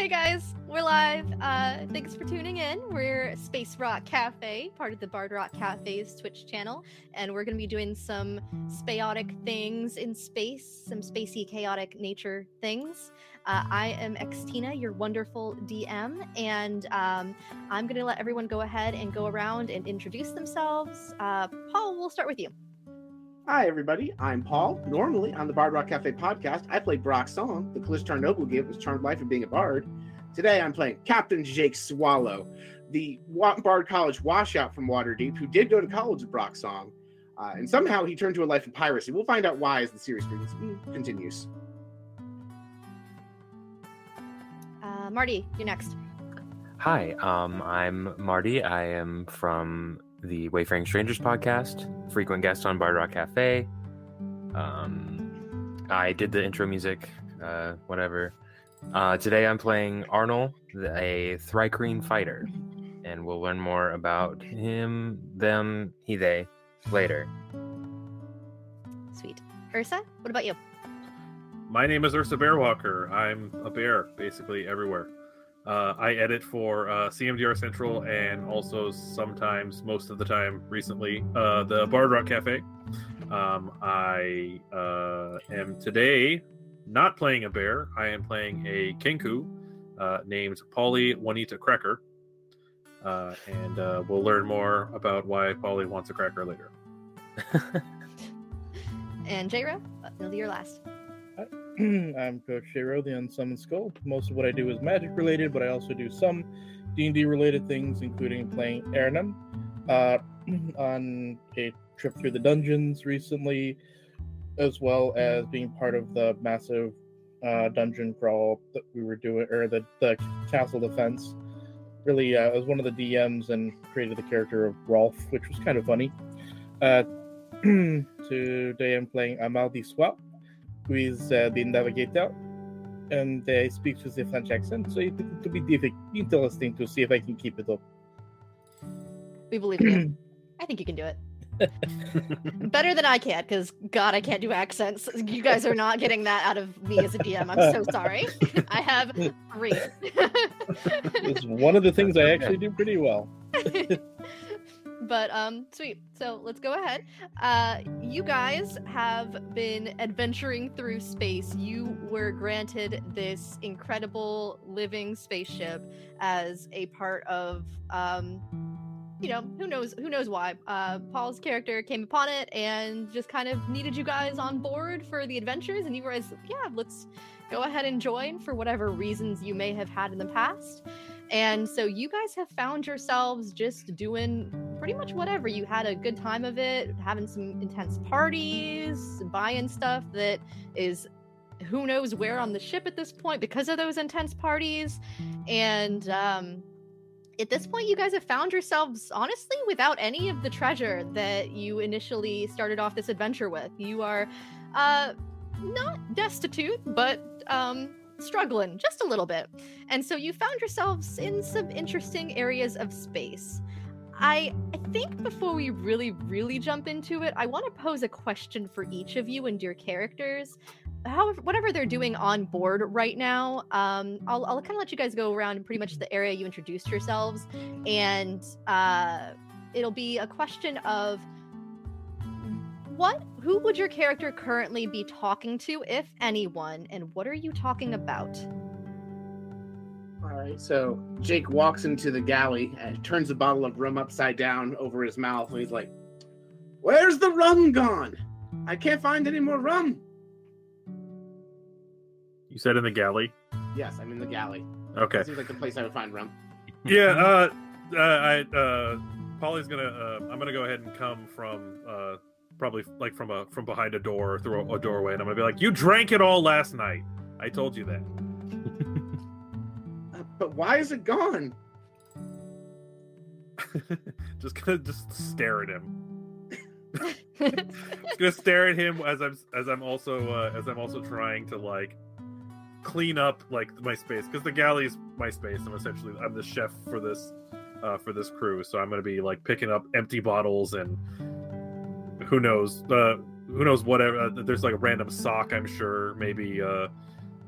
Hey guys, we're live. Uh, thanks for tuning in. We're Space Rock Cafe, part of the Bard Rock Cafe's Twitch channel, and we're going to be doing some spaotic things in space, some spacey, chaotic nature things. Uh, I am Xtina, your wonderful DM, and um, I'm going to let everyone go ahead and go around and introduce themselves. Uh, Paul, we'll start with you. Hi, everybody. I'm Paul. Normally on the Bard Rock Cafe podcast, I play Brock Song, the Kalashtar noble gave his charmed life of being a bard. Today, I'm playing Captain Jake Swallow, the Bard College washout from Waterdeep, who did go to college with Brock Song, uh, and somehow he turned to a life of piracy. We'll find out why as the series continues. Uh, Marty, you're next. Hi, um, I'm Marty. I am from the Wayfaring Strangers podcast, frequent guest on Bard Rock Cafe. Um, I did the intro music, uh, whatever. Uh, today I'm playing Arnil, a Thri-kreen fighter, and we'll learn more about him, them, he, they later. Sweet. Ursa, what about you? My name is Ursa Bearwalker. I'm a bear, basically everywhere. Uh, I edit for uh, CMDR Central and also sometimes, most of the time, recently, uh, the Bard Rock Cafe. Um, I uh, am today not playing a bear. I am playing a Kenku uh, named Polly Juanita Cracker. Uh, and we'll learn more about why Polly wants a cracker later. and J Ro, it'll be your last. I'm Coach J Ro, the Unsummoned Skull. Most of what I do is magic related, but I also do some D&D related things, including playing Ernan uh, on a trip through the dungeons recently, as well as being part of the massive uh, dungeon crawl that we were doing, or the, the castle defense. Really, uh, I was one of the DMs and created the character of Rolf, which was kind of funny. Uh, today I'm playing Amaldi Swap who is uh, the navigator, and uh, speaks with a French accent. So it to be difficult, interesting to see if I can keep it up. We believe in you. I think you can do it. Better than I can, because God, I can't do accents. You guys are not getting that out of me as a DM. I'm so sorry. I have three. it's one of the things I actually do pretty well. But um, sweet. So let's go ahead. Uh, you guys have been adventuring through space. You were granted this incredible living spaceship as a part of um, you know, who knows who knows why. Uh, Paul's character came upon it and just kind of needed you guys on board for the adventures, and you guys, yeah, let's go ahead and join for whatever reasons you may have had in the past. And so you guys have found yourselves just doing pretty much whatever. You had a good time of it, having some intense parties, buying stuff that is who knows where on the ship at this point because of those intense parties. And um, at this point, you guys have found yourselves honestly without any of the treasure that you initially started off this adventure with. You are uh, not destitute, but um, struggling just a little bit. And so you found yourselves in some interesting areas of space. I, I think before we really, really jump into it, I want to pose a question for each of you and your characters. However, whatever they're doing on board right now, um, I'll, I'll kind of let you guys go around pretty much the area you introduced yourselves, and uh, it'll be a question of what who would your character currently be talking to if anyone and what are you talking about? All right so jake walks into the galley and turns a bottle of rum upside down over his mouth and he's like where's the rum gone? I can't find any more rum. You said in the galley? Yes i'm in the galley. Okay. Seems like the place i would find rum. Yeah uh, uh i uh polly's gonna uh i'm gonna go ahead and come from uh probably like from a from behind a door or through a, a doorway, and I'm gonna be like, "You drank it all last night. I told you that." but why is it gone? just gonna just stare at him. just gonna stare at him as I'm as I'm also uh, as I'm also trying to like clean up like my space because the galley is my space. I'm essentially I'm the chef for this uh, for this crew, so I'm gonna be like picking up empty bottles and who knows uh, who knows whatever uh, there's like a random sock i'm sure maybe uh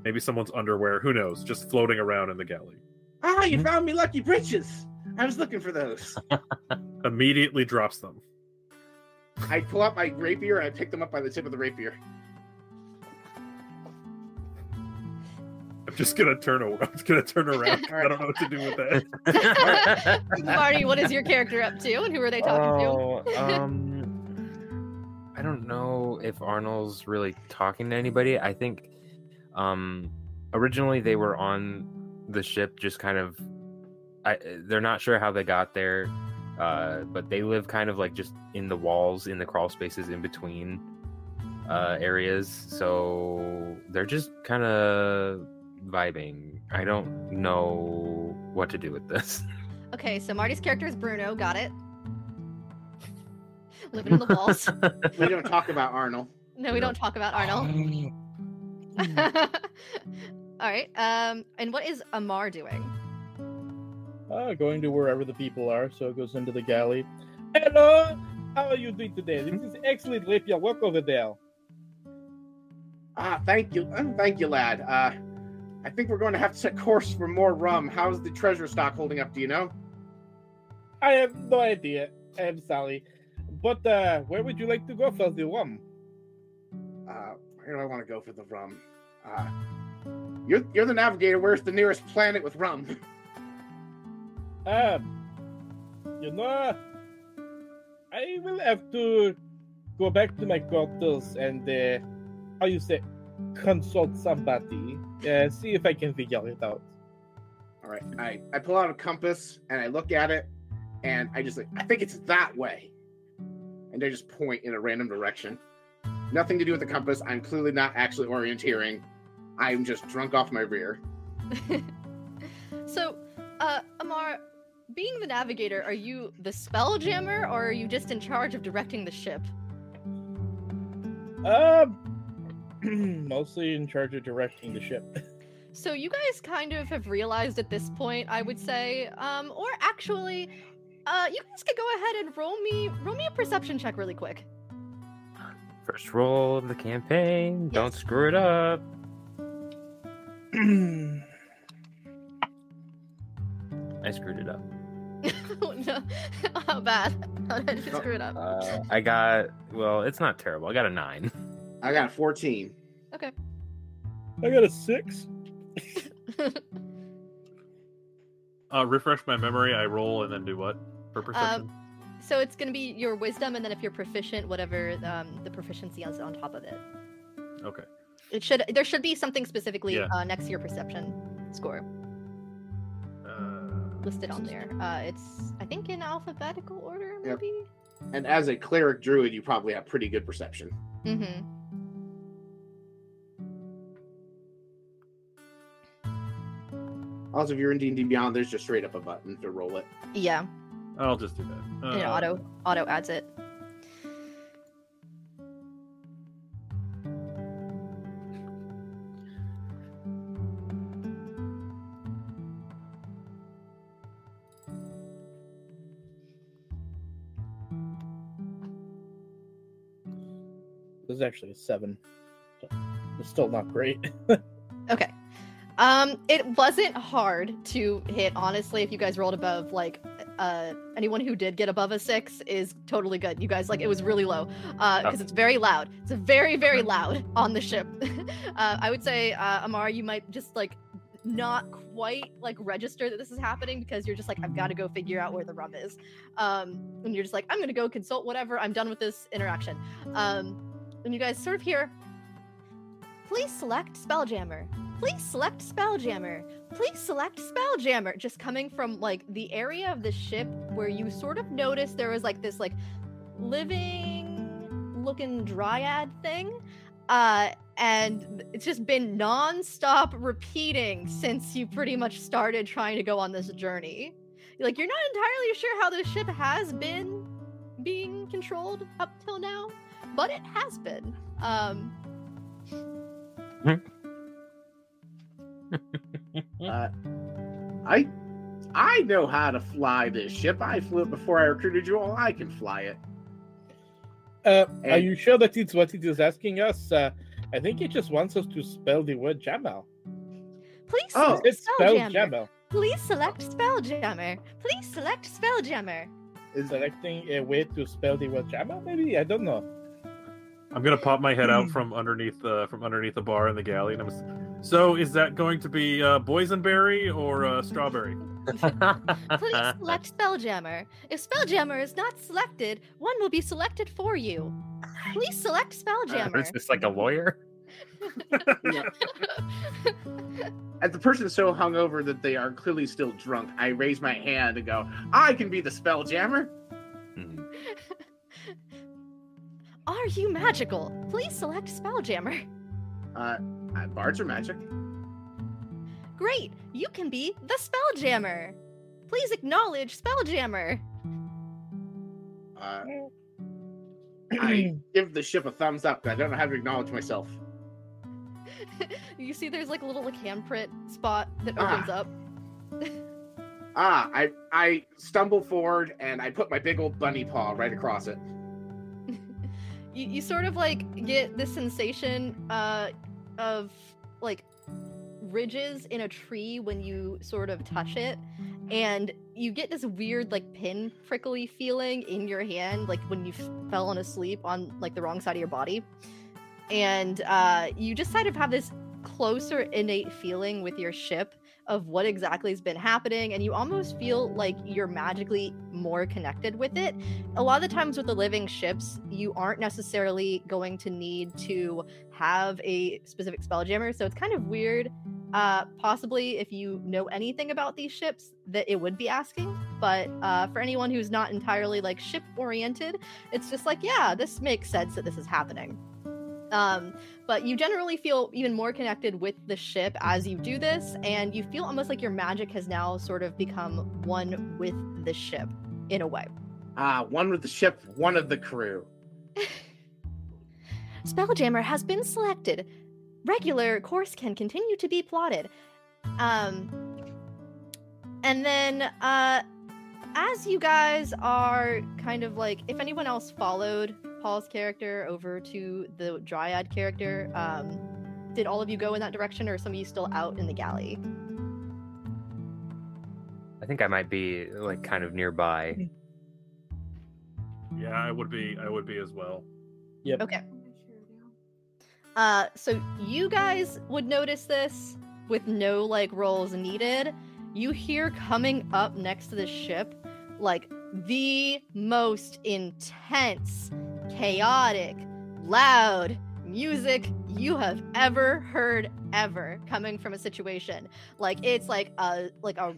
Maybe someone's underwear. Who knows? Just floating around in the galley. Ah, you Mhm. found me lucky breeches. I was looking for those. Immediately drops them. I pull out my rapier and I pick them up by the tip of the rapier. I'm just gonna turn. around. I'm just gonna turn around. I don't know what to do with that. Marty, what is your character up to, and who are they talking oh, um, I don't know if Arnil's really talking to anybody. I think, um, originally they were on the ship, just kind of. I they're not sure how they got there, uh, but they live kind of like just in the walls, in the crawl spaces in between uh, areas. So they're just kind of vibing. I don't know what to do with this. Okay, so Marty's character is Bruno. Got it. Living in the walls. We don't talk about Arnil. No, we don't talk about Arnil. All right. Um, and what is Amar doing? Uh, going to wherever the people are, so it goes into the galley. Hello, how are you doing today? This is excellent rapier work over there. Ah, thank you, uh, thank you, lad. Uh, I think we're going to have to set course for more rum. How's the treasure stock holding up? Do you know? I have no idea. I'm sorry, but uh, where would you like to go for the rum? Uh, where do I want to go for the rum? Uh, you're you're the navigator. Where's the nearest planet with rum? Um, you know, I will have to go back to my quarters and, uh, how you say, consult somebody, uh, see if I can figure it out. All right, I I pull out a compass and I look at it, and I just like I think it's that way, and I just point in a random direction. Nothing to do with the compass. I'm clearly not actually orienteering. I'm just drunk off my rear. So, uh, Amar, being the navigator, are you the spell jammer or are you just in charge of directing the ship? Um, mostly in charge of directing the ship. So you guys kind of have realized at this point, I would say, um, or actually, uh, you guys could go ahead and roll me roll me a perception check really quick. First roll of the campaign. Don't screw it up. I screwed it up. oh, no. How bad? How did you screw it up? Uh, I got well. It's not terrible. I got a nine. I got fourteen. Okay. I got a six. Uh, refresh my memory. I roll and then do what for perception? So it's gonna be your wisdom, and then if you're proficient, whatever um, the proficiency is on top of it. okay. It should there should be something specifically Yeah. uh, next to your perception score Uh, listed on there. Uh, it's I think in alphabetical order, Yep. maybe. And as a cleric druid, you probably have pretty good perception. Mm-hmm. Also, if you're in D&D Beyond, there's just straight up a button to roll it. Yeah, I'll just do that. and it Uh, auto auto adds it. This is actually a seven. It's still not great. Okay. Um, it wasn't hard to hit, honestly. If you guys rolled above, like, uh, anyone who did get above a six is totally good. You guys, like, it was really low, uh, because it's very loud. It's very, very loud on the ship. uh, I would say, uh, Amar, you might just like not quite like register that this is happening because you're just like, I've got to go figure out where the rum is. Um, and you're just like, I'm gonna go consult whatever. I'm done with this interaction. Um, and you guys sort of hear, please select Spelljammer please select Spelljammer. Please select Spelljammer. Just coming from like the area of the ship where you sort of noticed there was like this like living looking dryad thing. Uh and it's just been non-stop repeating since you pretty much started trying to go on this journey. Like you're not entirely sure how the ship has been being controlled up till now, but it has been. Um Uh, I I know how to fly this ship. I flew it before I recruited you all. I can fly it. Uh, are you sure that it's what it is asking us? Uh, I think it just wants us to spell the word Jamal. Please Oh, select It's Spelljammer. Spelljammer. Please select Spelljammer. Please select Spelljammer. Is Selecting a way to spell the word jammer, maybe? I don't know. I'm gonna pop my head out from underneath the from underneath the bar in the galley, and I'm. S- So, is that going to be uh, boysenberry or uh, strawberry? Please select Spelljammer. If Spelljammer is not selected, one will be selected for you. Please select Is Spelljammer. this like a lawyer? as the person is so hungover that they are clearly still drunk, I raise my hand and go, "I can be the Spelljammer. Are you magical? Please select Spelljammer. Uh, uh, bards are magic. Great, you can be the Spelljammer. Please acknowledge Spelljammer. Uh, I give the ship a thumbs up, I don't know how to acknowledge myself. You see, there's like a little like handprint spot that Ah. opens up. Ah, I I stumble forward and I put my big old bunny paw right across it. you, you sort of like get this sensation uh of like ridges in a tree when you sort of touch it and you get this weird like pin prickly feeling in your hand like when you f- fallen asleep on like the wrong side of your body. And uh you just kind of have this closer innate feeling with your ship of what exactly has been happening and you almost feel like you're magically more connected with it a lot of the times with the living ships, you aren't necessarily going to need to have a specific spelljammer. So it's kind of weird. Uh, possibly if you know anything about these ships, that it would be asking. But uh, for anyone who's not entirely like ship oriented, it's just like, yeah, this makes sense that this is happening. Um, but you generally feel even more connected with the ship as you do this, and you feel almost like your magic has now sort of become one with the ship in a way. Ah, one with the ship, one of the crew. Spelljammer has been selected. Regular course can continue to be plotted. Um, and then, uh, as you guys are kind of like, if anyone else followed Paul's character over to the Dryad character, um, did all of you go in that direction, or are some of you still out in the galley? I think I might be like kind of nearby. Yeah, I would be. I would be as well. Yep. Okay. Uh, so you guys would notice this with no like rolls needed. You hear coming up next to the ship, like the most intense, chaotic, loud music you have ever heard ever coming from a situation. Like it's like a like a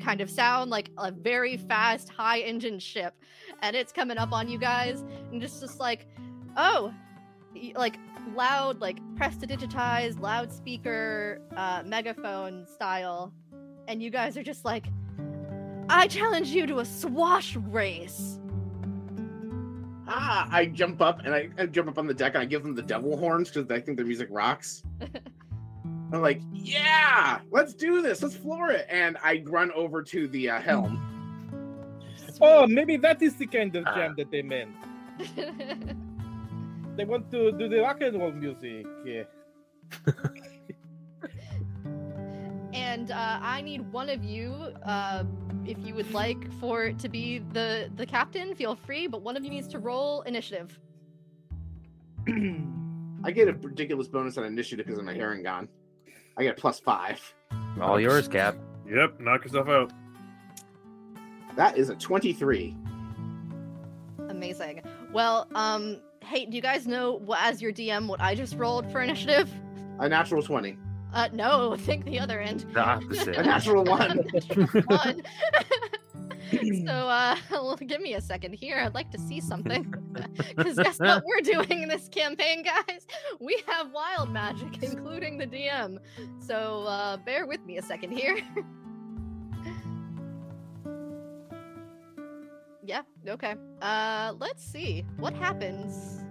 kind of sound like a very fast high engine ship and it's coming up on you guys and just just like oh like loud like press to digitize loudspeaker uh megaphone style and you guys are just like i challenge you to a swash race Ah, I jump up and I, I jump up on the deck and I give them the devil horns because I think the music rocks. I'm like, yeah, let's do this. Let's floor it. And I run over to the uh, helm. Oh, maybe that is the kind of Ah. jam that they meant. They want to do the rock and roll music. Yeah. and uh, I need one of you, uh, if you would like for it to be the the captain, feel free. But one of you needs to roll initiative. I get a ridiculous bonus on initiative because of my Harengon. I get plus five. All yours, Cap. Yep, knock yourself out. That is a 23. Amazing. Well, um, hey, do you guys know what, as your DM what I just rolled for initiative? A natural 20. Uh, no, think the other end. The opposite. A natural one. One. so, uh, well, give me a second here. I'd like to see something. Because guess what we're doing in this campaign, guys? We have wild magic, including the DM. So, uh, bear with me a second here. yeah, okay. Uh, let's see. What happens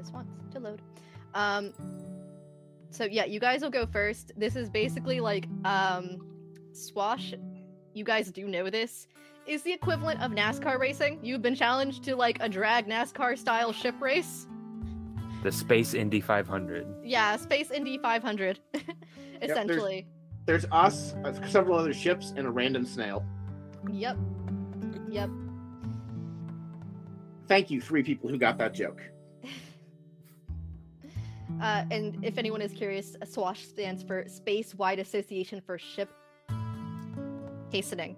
this wants to load? Um, so yeah, you guys will go first. This is basically like um swash. You guys do know this is the equivalent of NASCAR racing. You've been challenged to like a drag NASCAR style ship race. The Space Indy 500. Yeah, Space Indy 500, essentially. There's us, uh, several other ships, and a random snail. Yep. Yep. Thank you, three people who got that joke. Uh, and if anyone is curious, SWASH stands for Space Wide Association for Ship Hastening.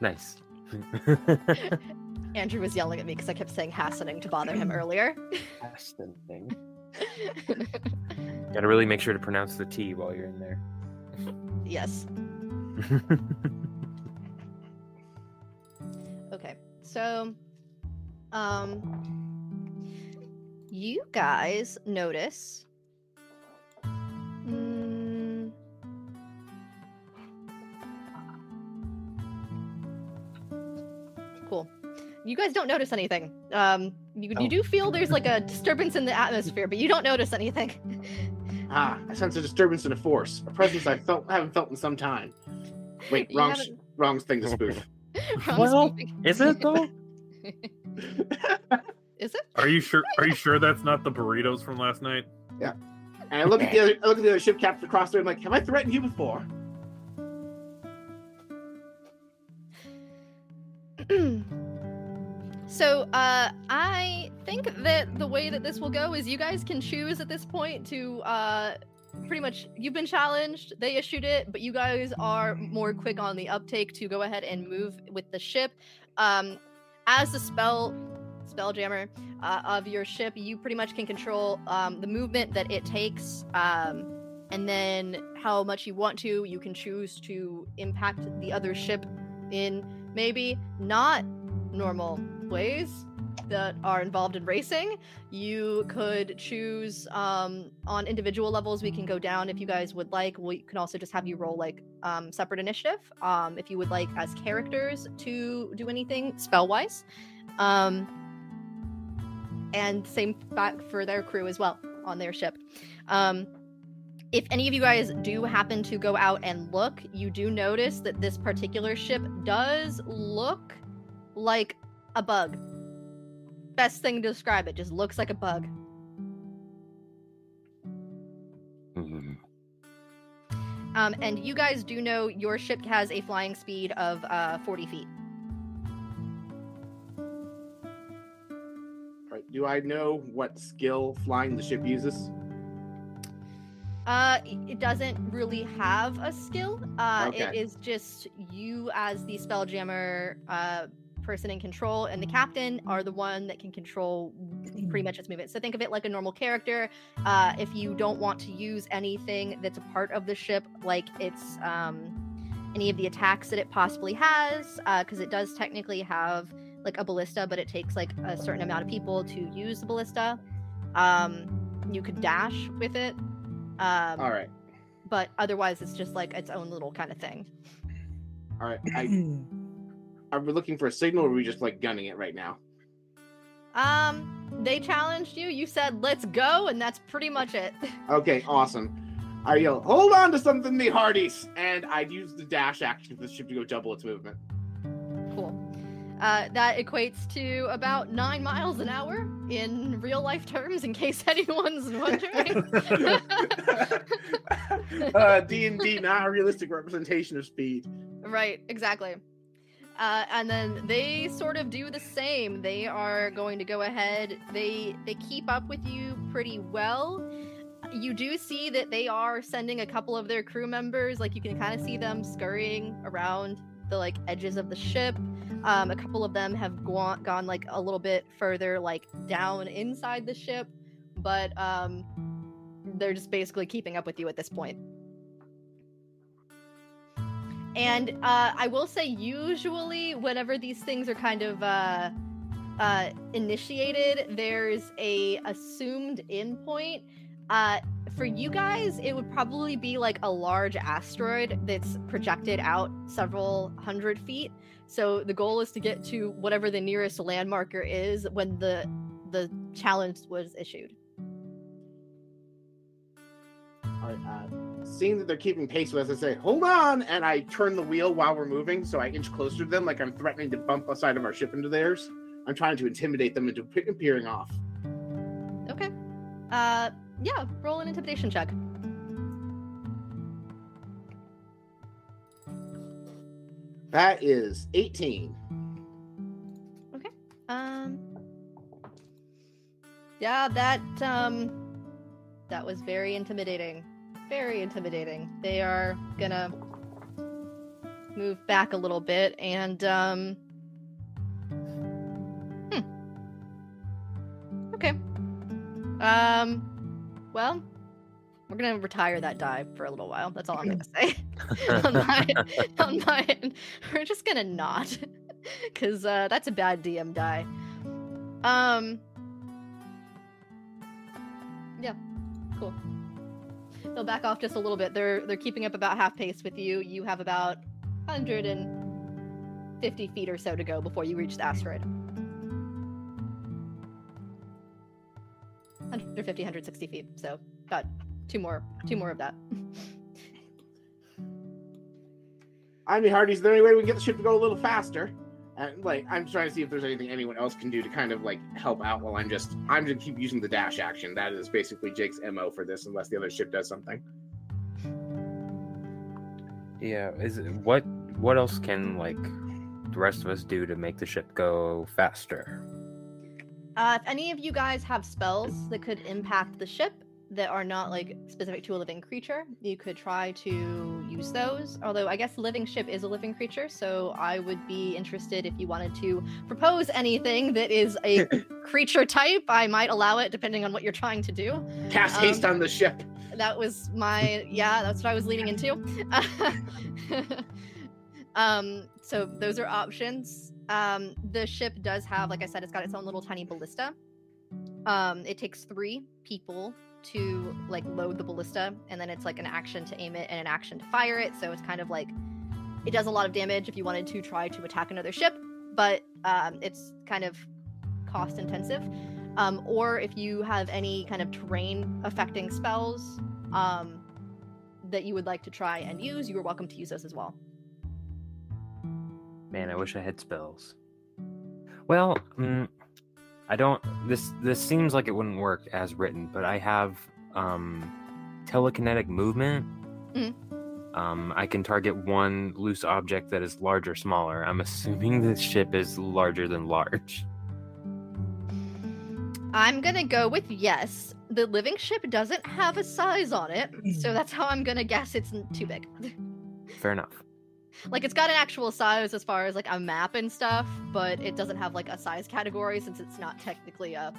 Nice. Andrew was yelling at me because I kept saying hastening to bother him earlier. Aston thing. Gotta really make sure to pronounce the T while you're in there. yes. Okay. So, um, you guys notice. Mm, cool. You guys don't notice anything. Um, you, Oh. you do feel there's like a disturbance in the atmosphere, but you don't notice anything. Ah, I sense a disturbance in a force, a presence I felt haven't felt in some time. Wait, You wrong, sh- wrong thing to spoof. Wrong Well, speaking. Is it though? Is it? Are you sure? Are you sure that's not the burritos from last night? Yeah. And I look at the other, I look at the other ship captain across there. I'm like, have I threatened you before? so uh i think that the way that this will go is you guys can choose at this point to uh pretty much you've been challenged they issued it but you guys are more quick on the uptake to go ahead and move with the ship um as the spell spelljammer uh, of your ship you pretty much can control um, the movement that it takes um, and then how much you want to you can choose to impact the other ship in maybe not normal ways that are involved in racing. You could choose um, on individual levels. We can go down if you guys would like. We can also just have you roll like um, separate initiative um, if you would like as characters to do anything spell wise. Um, and same back for their crew as well on their ship. Um, if any of you guys do happen to go out and look, you do notice that this particular ship does look like a bug. Best thing to describe it, just looks like a bug. Mhm. Um, and you guys do know your ship has a flying speed of uh, 40 feet. Do I know what skill flying the ship uses? Uh, it it doesn't really have a skill. Uh, Okay. is just you as the spelljammer uh, person in control, and the captain are the one that can control pretty much its movement. So think of it like a normal character. Uh, if you don't want to use anything that's a part of the ship, like it's um, any of the attacks that it possibly has, because it does technically have like a ballista, but it takes like a certain amount of people to use the ballista. Um, you could dash with it. Um, All right, but otherwise it's just like its own little kind of thing. all right. I, are we looking for a signal, or are we just like gunning it right now? Um, they challenged you. You said, "Let's go," and that's pretty much it. Okay, awesome. I yell, hold on to something, the hearties, and I'd use the dash action for the ship to go double its movement. cool. Uh, that equates to about nine miles an hour in real life terms, in case anyone's wondering. uh, D and D, not a realistic representation of speed. right, exactly. Uh, and then they sort of do the same. They are going to go ahead. They they keep up with you pretty well. You do see that they are sending a couple of their crew members. Like you can kind of see them scurrying around the like edges of the ship. Um, a couple of them have gone gone like a little bit further, like down inside the ship, but um, they're just basically keeping up with you at this point. And uh, I will say, usually, whenever these things are kind of uh, uh, initiated, there's a assumed endpoint. Uh, for you guys, it would probably be like a large asteroid that's projected out several hundred feet. So the goal is to get to whatever the nearest landmarker is when the the challenge was issued. All right, uh, seeing that they're keeping pace with us, I say, hold on, and I turn the wheel while we're moving, so I inch closer to them, like I'm threatening to bump a side of our ship into theirs. I'm trying to intimidate them into pe- peering off. Okay. Uh, yeah. Roll an intimidation check. That is 18. Okay. Um. Yeah, that um, that was very intimidating. Very intimidating. They are gonna move back a little bit and um. Hmm. Okay. Um. Well, we're gonna retire that die for a little while. That's all I'm gonna say. On my, on my. We're just gonna not, because uh, that's a bad DM die. Um. Yeah, cool. They'll back off just a little bit. They're they're keeping up about half pace with you. You have about 150 feet or so to go before you reach the asteroid. 150, 160 feet. So got two more, two more of that. I mean, Hardy, is there any way we can get the ship to go a little faster? And like, I'm trying to see if there's anything anyone else can do to kind of like help out while I'm just I'm just keep using the dash action. That is basically Jake's mo for this, unless the other ship does something. Yeah, is it, what what else can like the rest of us do to make the ship go faster? Uh, if any of you guys have spells that could impact the ship that are not like specific to a living creature, you could try to use those. Although I guess living ship is a living creature, so I would be interested if you wanted to propose anything that is a creature type. I might allow it depending on what you're trying to do. Cast Um, haste on the ship. That was my yeah, that's what I was leaning into. um, so those are options. Um, the ship does have, like I said, it's got its own little tiny ballista. Um, it takes three people to like load the ballista, and then it's like an action to aim it and an action to fire it. So it's kind of like it does a lot of damage if you wanted to try to attack another ship, but um, it's kind of cost intensive. Um, or if you have any kind of terrain affecting spells um, that you would like to try and use, you are welcome to use those as well. Man, I wish I had spells. Well, mm, I don't. This this seems like it wouldn't work as written, but I have um, telekinetic movement. Mhm. Um, I can target one loose object that is large or smaller. I'm assuming the ship is larger than large. I'm gonna go with yes. The living ship doesn't have a size on it, so that's how I'm gonna guess it's too big. Fair enough. Like it's got an actual size as far as like a map and stuff, but it doesn't have like a size category since it's not technically a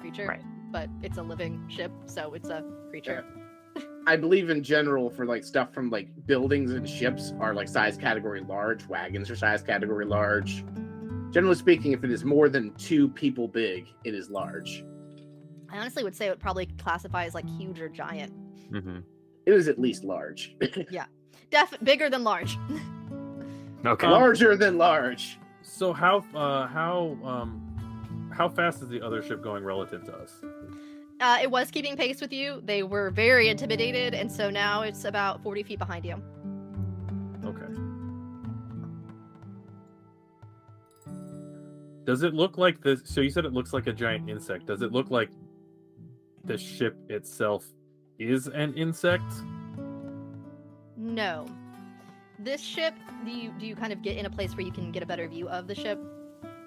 creature, Right. but it's a living ship, so it's a creature. I believe in general for like stuff from like buildings and ships are like size category large. Wagons are size category large. Generally speaking, if it is more than two people big, it is large. I honestly would say it would probably classify as like huge or giant. hmm It is at least large. Def bigger than large. Okay. Larger than large. So how uh how um how fast is the other ship going relative to us? Uh, it was keeping pace with you. They were very intimidated, and so now it's about 40 feet behind you. Okay. Does it look like this? So you said it looks like a giant insect. Does it look like the ship itself is an insect? No. This ship, do you do you kind of get in a place where you can get a better view of the ship?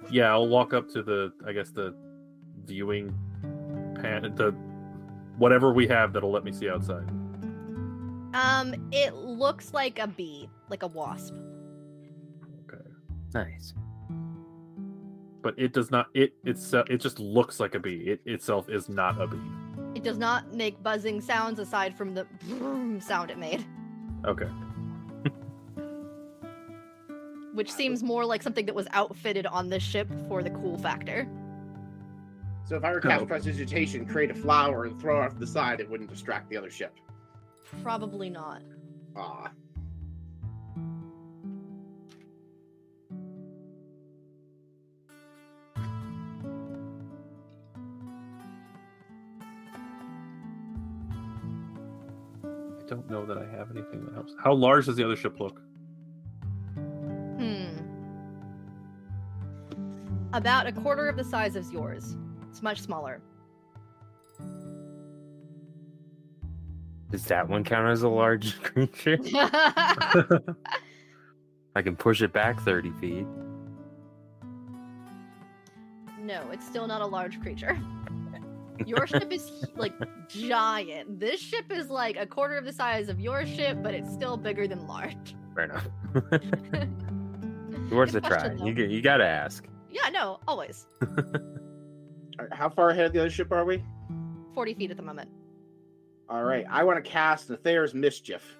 Yeah, I'll walk up to the, I guess the viewing pan, the whatever we have that'll let me see outside. Um, it looks like a bee, like a wasp. Okay. Nice. But it does not. It it's it just looks like a bee. It itself is not a bee. It does not make buzzing sounds aside from the vroom sound it made, Okay. which seems more like something that was outfitted on this ship for the cool factor. So if I were to cast Oh. prestidigitation, create a flower and throw it off the side, it wouldn't distract the other ship. Probably not. Ah. don't know that I have anything that helps. How large does the other ship look? Hmm. About a quarter of the size of yours. It's much smaller. Does that one count as a large creature? I can push it back 30 feet. No, it's still not a large creature. Your ship is like giant. This ship is like a quarter of the size of your ship, but it's still bigger than large. Fair enough. Worth a try. though. You, g- you gotta ask. Yeah, no, always. All right, How far ahead of the other ship are we? 40 feet at the moment. All right, I want to cast the Thayer's Mischief.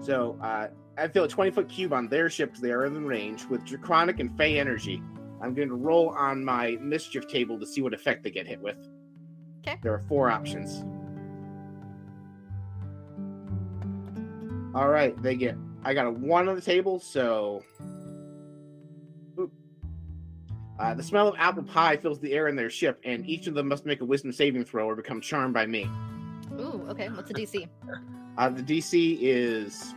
So uh, I feel a 20 foot cube on their ship because they are in range with Draconic and Fey energy. I'm going to roll on my Mischief table to see what effect they get hit with. Okay. There are four options. All right, they get. I got a one on the table, so. Uh, the smell of apple pie fills the air in their ship, and each of them must make a wisdom saving throw or become charmed by me. Ooh, okay. What's the DC? Uh, the DC is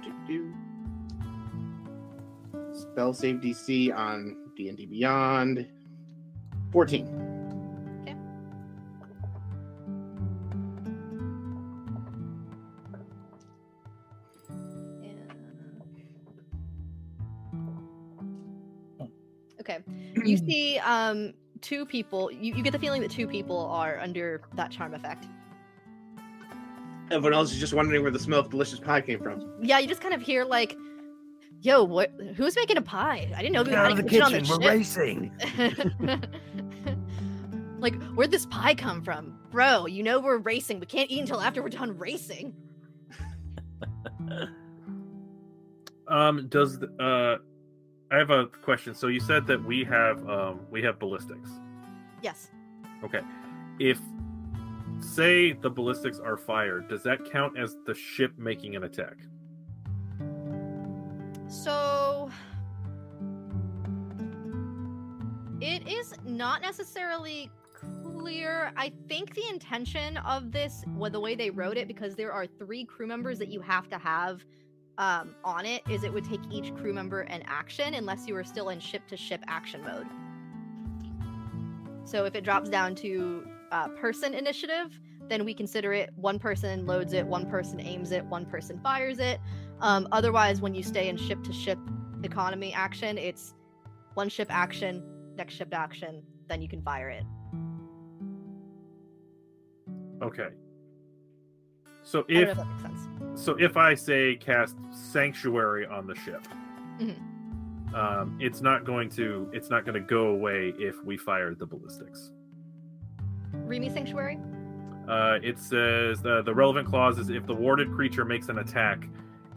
spell save DC on D and D Beyond. Fourteen. Okay. Okay. You see um two people. You, you get the feeling that two people are under that charm effect. Everyone else is just wondering where the smell of delicious pie came from. Yeah, you just kind of hear like, "Yo, what? Who's making a pie? I didn't know we Get had out of the kitchen on the kitchen. We're racing. like, where'd this pie come from, bro? You know we're racing. We can't eat until after we're done racing. Um, does the- uh, I have a question? So you said that we have um we have ballistics. Yes. Okay, if say the ballistics are fired, does that count as the ship making an attack? So it is not necessarily clear. I think the intention of this, well, the way they wrote it, because there are three crew members that you have to have um, on it, is it would take each crew member an action unless you were still in ship to ship action mode. So if it drops down to uh, person initiative, then we consider it one person loads it, one person aims it, one person fires it. Um, otherwise, when you stay in ship to ship economy action, it's one ship action, next ship action, then you can fire it. Okay. So I don't know if if that makes sense. so if I say cast sanctuary on the ship, Mhm. um, it's not going to it's not going to go away if we fire the ballistics. Remy Sanctuary? Uh, it says the, the relevant clause is if the warded creature makes an attack,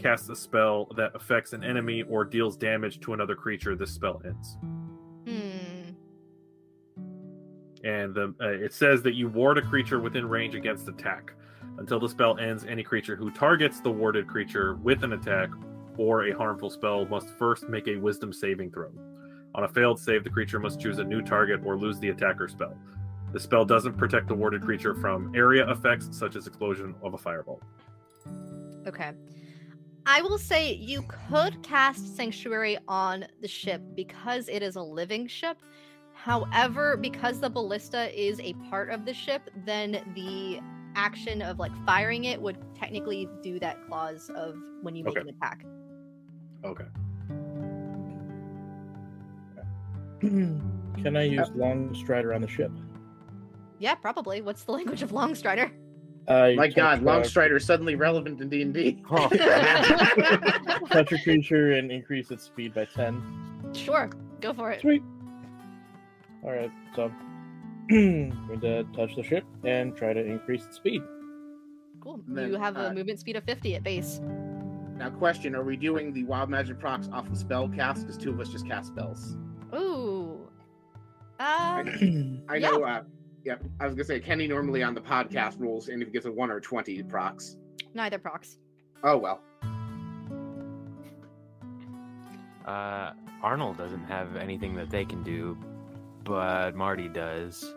casts a spell that affects an enemy or deals damage to another creature, this spell ends. Hmm. And the, uh, it says that you ward a creature within range against attack. Until the spell ends, any creature who targets the warded creature with an attack or a harmful spell must first make a wisdom saving throw. On a failed save, the creature must choose a new target or lose the attacker spell. The spell doesn't protect the warded creature from area effects such as explosion of a fireball. Okay. I will say you could cast Sanctuary on the ship because it is a living ship. However, because the ballista is a part of the ship, then the action of like firing it would technically do that clause of when you make Okay. an attack. Okay. Can I use Long Strider on the ship? Yeah, probably. What's the language of Longstrider? I My God, Longstrider Long is suddenly relevant in D and D. Oh, touch a creature and increase its speed by 10. Sure, go for it. Sweet. All right, so I'm going to touch the ship and try to increase its speed. Cool. And then, you have a uh, movement speed of 50 at base. Now, question: Are we doing the wild magic procs off the spell cast? Because two of us just cast spells. Ooh. Um, I know. Uh, yeah, I was gonna say Kenny normally on the podcast rolls, and if he gets a one or twenty procs. neither procs. Oh well. Uh, Arnil doesn't have anything that they can do, but Marty does.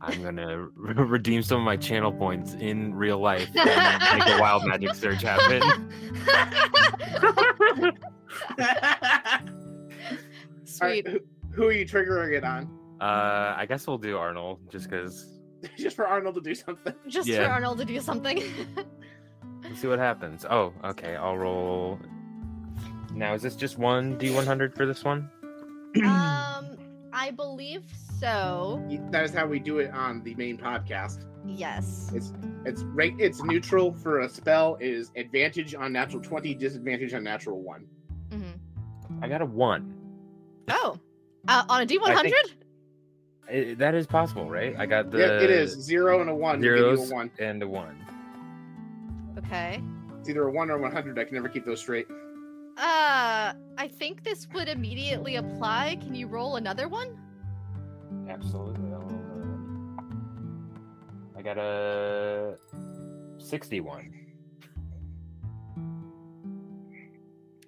I'm gonna re- redeem some of my channel points in real life and make a wild magic surge happen. All right, Sweet. who, who are you triggering it on? Uh, I guess we'll do Arnil just because just for Arnil to do something. Just Yeah. for Arnold to do something. Let's see what happens. Oh, okay. I'll roll. Now, is this just one D100 for this one? um, I believe so. That is how we do it on the main podcast. Yes. It's it's right. It's neutral for a spell. Is advantage on natural twenty, disadvantage on natural one. hmm I got a one. Oh, uh, on a D one I hundred. think- I- that is possible, right? I got the yeah, it is zero and a one. will give you zeros a one. and a one. Okay. It's either a one or one hundred. I can never keep those straight. Uh, I think this would immediately apply. Can you roll another one? Absolutely. I'll roll a- I got a 61.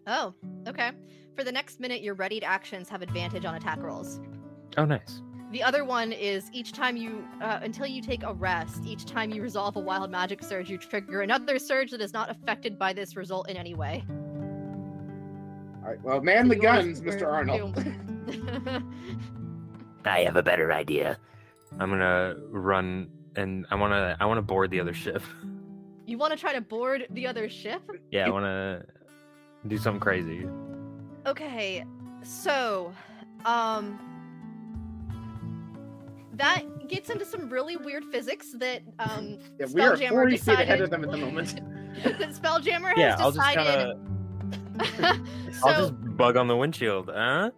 Oh, okay. For the next minute, your readied actions have advantage on attack rolls. Oh, nice. The other one is each time you, uh, until you take a rest, each time you resolve a wild magic surge, you trigger another surge that is not affected by this result in any way. All right. Well, man the guns, Mr. Arnil. I have a better idea. I'm gonna run and I wanna I wanna board the other ship. you want to try to board the other ship? Yeah, I wanna do something crazy. Okay, so, um, that gets into some really weird physics that um Yeah, we are Spelljammer forty feet ahead decided- of them at the moment. that Spelljammer has Yeah, I'll just decided. kinda so, I'll just bug on the windshield, huh?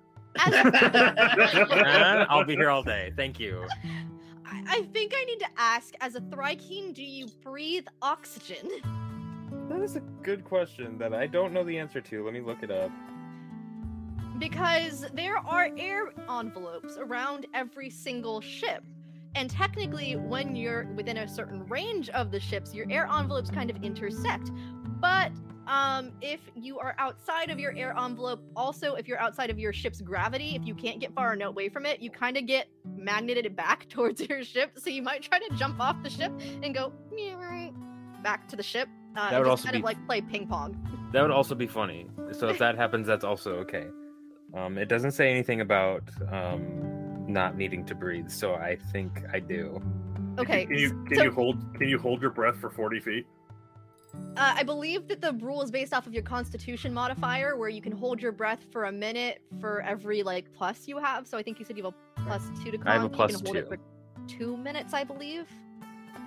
as, huh? I'll be here all day. Thank you. I, I think I need to ask, as a Thri-kreen, do you breathe oxygen? That is a good question that I don't know the answer to. Let me look it up. Because there are air envelopes around every single ship. And technically, when you're within a certain range of the ships, your air envelopes kind of intersect. But um, if you are outside of your air envelope, also if you're outside of your ship's gravity, if you can't get far enough away from it, you kind of get magneted back towards your ship. So you might try to jump off the ship and go back to the ship. Uh, That would also kind be- of like play ping pong. That would also be funny. So if that happens, that's also okay. Um, it doesn't say anything about um, not needing to breathe, so I think I do. Okay. Can you can so- you hold can you hold your breath for forty feet? Uh, I believe that the rule is based off of your Constitution modifier, where you can hold your breath for a minute for every like plus you have. So I think you said you have a plus two to con. I have a plus you can hold it two. for two minutes, I believe.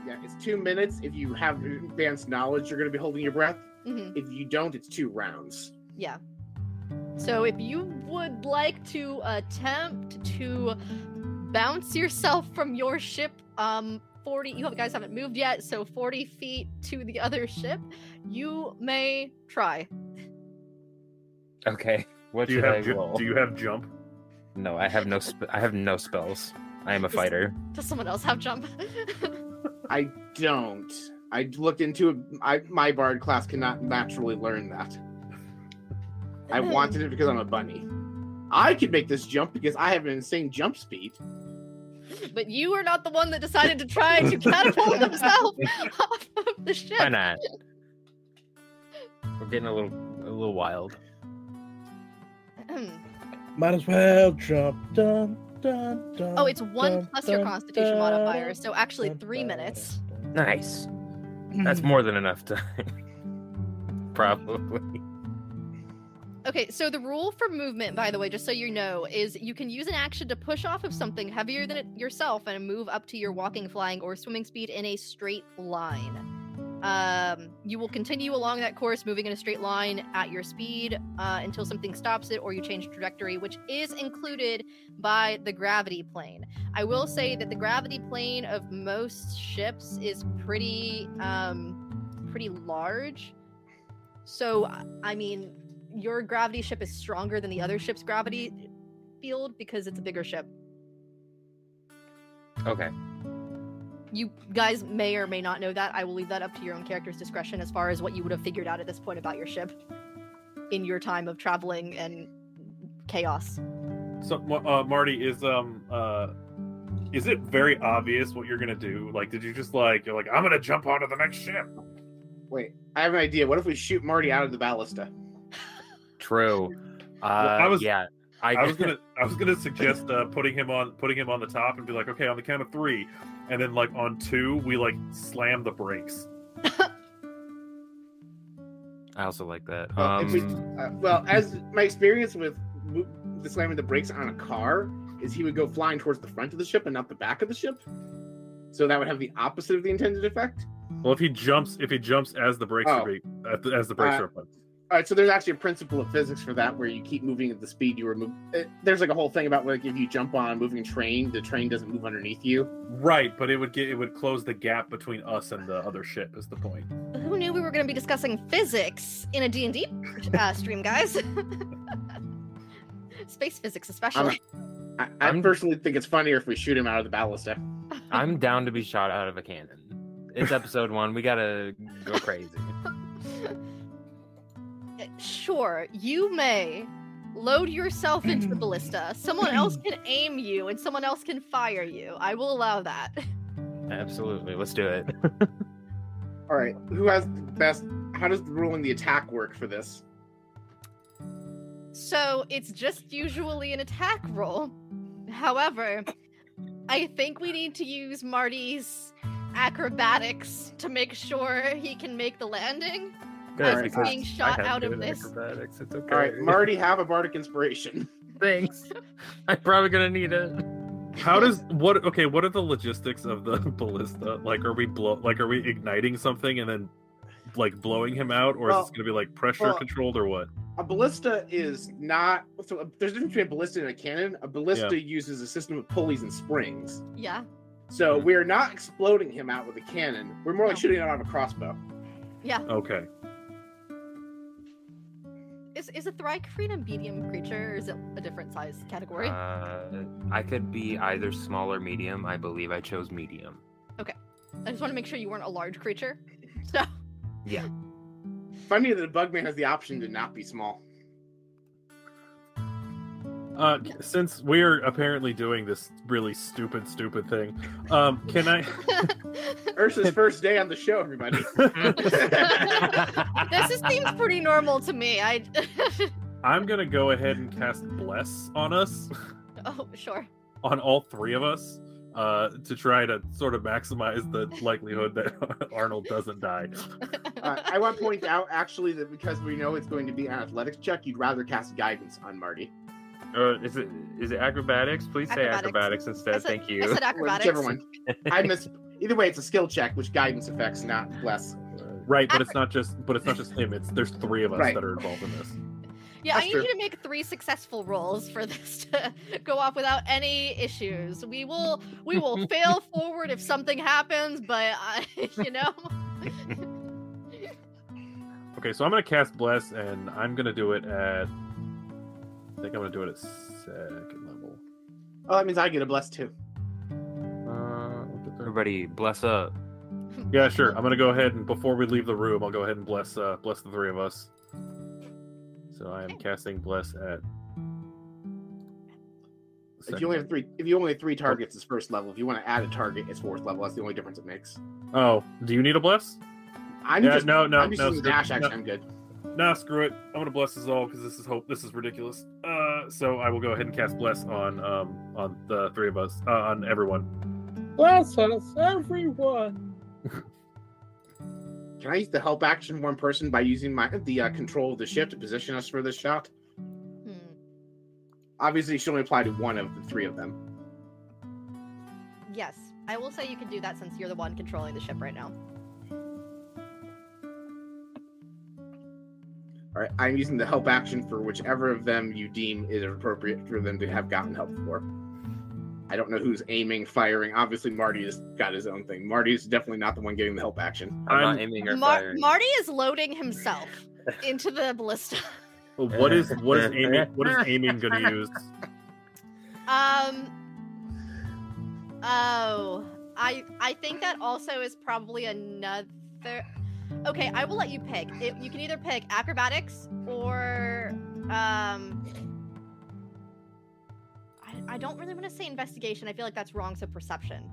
yeah, it's two minutes. If you have advanced knowledge, you're going to be holding your breath. hmm If you don't, it's two rounds. Yeah. So if you would like to attempt to bounce yourself from your ship, um, 40, you guys haven't moved yet, so 40 feet to the other ship, you may try. Okay. What Do you should have I ju- roll? do you have jump? No, I have no. Sp- I have no spells. I am a Is- fighter. Does someone else have jump? I don't. I looked into it. I, my bard class cannot naturally learn that. I wanted it because I'm a bunny. I could make this jump because I have an insane jump speed. but you are not the one that decided to try to catapult himself off of the ship. Why not? We're getting a little, a little wild. Might as well jump. Dun, dun, dun, oh, it's one dun, plus your Constitution dun, modifier, so actually dun, three dun, minutes. Nice. That's more than enough time. Probably. Okay, so the rule for movement, by the way, just so you know, is you can use an action to push off of something heavier than yourself and move up to your walking, flying, or swimming speed in a straight line. Um, you will continue along that course, moving in a straight line at your speed uh, until something stops it or you change trajectory, which is included by the gravity plane. I will say that the gravity plane of most ships is pretty, um, pretty large. So, I mean, your gravity ship is stronger than the other ship's gravity field because it's a bigger ship. Okay. You guys may or may not know that. I will leave that up to your own character's discretion as far as what you would have figured out at this point about your ship in your time of traveling and chaos. So uh, Marty is um uh is it very obvious what you're gonna do? Like, did you just like you're like I'm gonna jump onto the next ship? Wait, I have an idea. What if we shoot Marty out of the ballista? True. Uh, I was- Yeah. I, I was gonna I was gonna suggest uh, putting him on putting him on the top and be like, okay, on the count of three, and then like on two we like slam the brakes. I also like that. Well, if we- Um, Uh, well, as my experience with the slamming the brakes on a car is he would go flying towards the front of the ship and not the back of the ship. So that would have the opposite of the intended effect. Well, if he jumps if he jumps as the brakes Oh. are being, as the brakes Uh, are applied. All right, so there's actually a principle of physics for that, where you keep moving at the speed you were moving. There's like a whole thing about like if you jump on a moving train, the train doesn't move underneath you. Right, but it would get it would close the gap between us and the other ship. Is the point? Who knew we were going to be discussing physics in a D&D uh, stream, guys? Space physics, especially. I, I I'm- personally think it's funnier if we shoot him out of the ballista. I'm down to be shot out of a cannon. It's episode one. We gotta go crazy. Sure, you may load yourself into the ballista. Someone else can aim you, and someone else can fire you. I will allow that. Absolutely. Let's do it. All right, who has the best? How does the ruling the attack work for this? So it's just usually an attack roll. However, I think we need to use Marty's acrobatics to make sure he can make the landing. Good, Alright, because being shot out of this. Acrobatics. It's okay. All right, Marty, have a bardic inspiration. Thanks. I'm probably gonna need it. How does what? Okay, what are the logistics of the ballista? Like, are we blow? Like, are we igniting something and then like blowing him out, or Well- is this gonna be like pressure well- controlled or what? A ballista is not. So uh, there's a difference between a ballista and a cannon. A ballista uses a system of pulleys and springs. Yeah. So Mhm. we're not exploding him out with a cannon. We're more like No. shooting it out of a crossbow. Yeah. Okay. Is is a Thri-kreen a medium creature, or is it a different size category? Uh, I could be either small or medium. I believe I chose medium. Okay, I just want to make sure you weren't a large creature. So Yeah. Funny that the Bugman has the option to not be small. Uh, since we're apparently doing this really stupid, stupid thing, um, can I? Ursa's first day on the show, everybody. this is, seems pretty normal to me. I I'm gonna go ahead and cast bless on us, oh sure. on all three of us, uh, to try to sort of maximize the likelihood that Arnil doesn't die. Uh, I want to point out actually that because we know it's going to be an athletics check, you'd rather cast guidance on Marty. Uh, is it is it acrobatics? Please say Acrobatics. acrobatics instead. said, Thank I you. said Or acrobatics. Whichever one. I miss. Either way, it's a skill check, which guidance affects, not bless. Right, but it's not just, but it's not just him. It's there's three of us Right. that are involved in this. Yeah, That's I need true. you to make three successful rolls for this to go off without any issues. We will we will fail forward if something happens, but I, you know. Okay, so I'm gonna cast bless, and I'm gonna do it at. I think I'm gonna do it at second level. Oh, that means I get a bless too. Uh, everybody, bless up. Yeah, sure. I'm gonna go ahead and before we leave the room, I'll go ahead and bless uh bless the three of us. So I am casting bless at. If you only have three, if you only have three targets, it's first level. If you want to add a target, it's fourth level. That's the only difference it makes. Oh, do you need a bless? I'm Yeah, just no, no, I'm just no, using the screw- dash no. action. I'm good. Nah, screw it. I'm gonna bless us all because this is hope. This is ridiculous. Uh, so I will go ahead and cast bless on um on the three of us uh, on everyone. Bless us, everyone. Can I use the help action one person by using my the uh, control of the ship to position us for this shot? Hmm. Obviously, it should only apply to one of the three of them. Yes, I will say you can do that since you're the one controlling the ship right now. All right, I'm using the help action for whichever of them you deem is appropriate for them to have gotten help for. I don't know who's aiming, firing. Obviously, Marty has got his own thing. Marty is definitely not the one getting the help action. I'm, I'm- not aiming or Mar- firing. Marty is loading himself into the ballista. Well, What is what is aiming? What is aiming gonna use? Um. Oh, I I think that also is probably another. Okay, I will let you pick. It, you can either pick acrobatics or um. I, I don't really want to say investigation. I feel like that's wrong. So perception.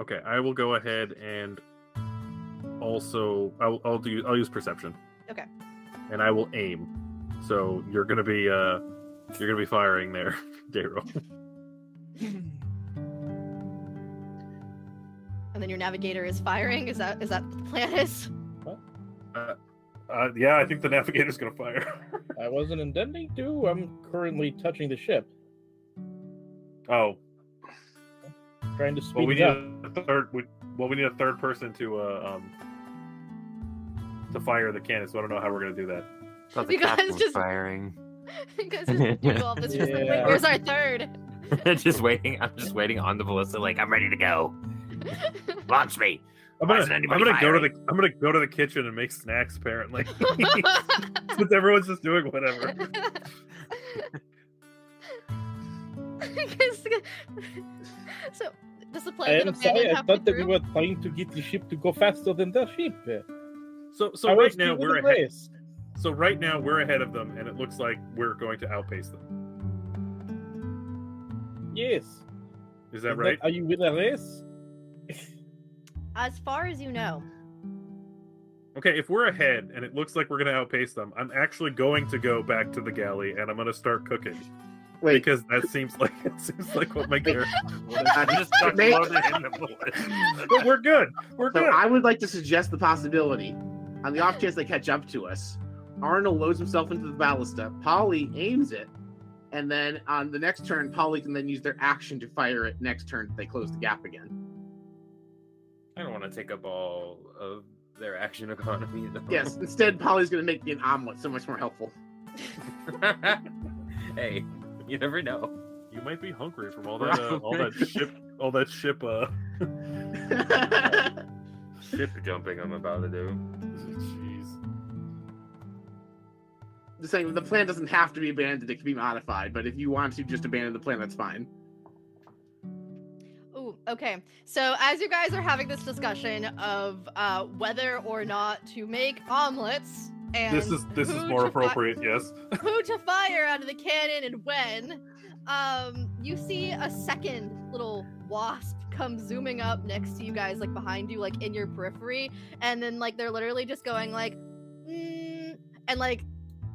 Okay, I will go ahead and also I'll, I'll do I'll use perception. Okay. And I will aim. So you're gonna be uh you're gonna be firing there, Daryl. And then your navigator is firing. Is that is that what the plan is? Uh, yeah, I think the navigator's gonna fire. I wasn't intending to. I'm currently touching the ship, oh, trying to speed well, we it need up. a third. We, well, we need a third person to uh, um to fire the cannon. So I don't know how we're gonna do that. Thought the You guys just- firing. you guys just do all this. Just like, wait, where's our third? just waiting. I'm just waiting on the ballista. Like I'm ready to go. Launch me. I'm gonna, I'm gonna go to the I'm gonna go to the kitchen and make snacks. Apparently, since everyone's just doing whatever. so, does the I plane am sorry. I thought that we were trying to get the ship to go faster than the ship. So so I right now we're ahead. race. So right now we're ahead of them, and it looks like we're going to outpace them. Yes. Is that Is right? Are you with a race? As far as you know, Okay, if we're ahead and it looks like we're going to outpace them, I'm actually going to go back to the galley and I'm going to start cooking Wait, because that seems like it seems like what my character. just may- loaded in the bullet. but we're good. We're So good. I would like to suggest the possibility, on the off chance they catch up to us, Arnil loads himself into the ballista, Polly aims it, and then on the next turn, Polly can then use their action to fire it next turn if they close the gap again. I don't want to take up all of their action economy. Though. Yes, instead, Polly's going to make me an omelet so much more helpful. hey, you never know. You might be hungry from all that uh, all that ship all that ship uh Ship jumping I'm about to do. jeez. Just saying, the plan doesn't have to be abandoned, it can be modified, but if you want to just abandon the plan, that's fine. Okay. So as you guys are having this discussion of uh, whether or not to make omelets and This is this is more to fi- appropriate, yes. who to fire out of the cannon and when, um, you see a second little wasp come zooming up next to you guys, like behind you, like in your periphery, and then like they're literally just going like, mm, and like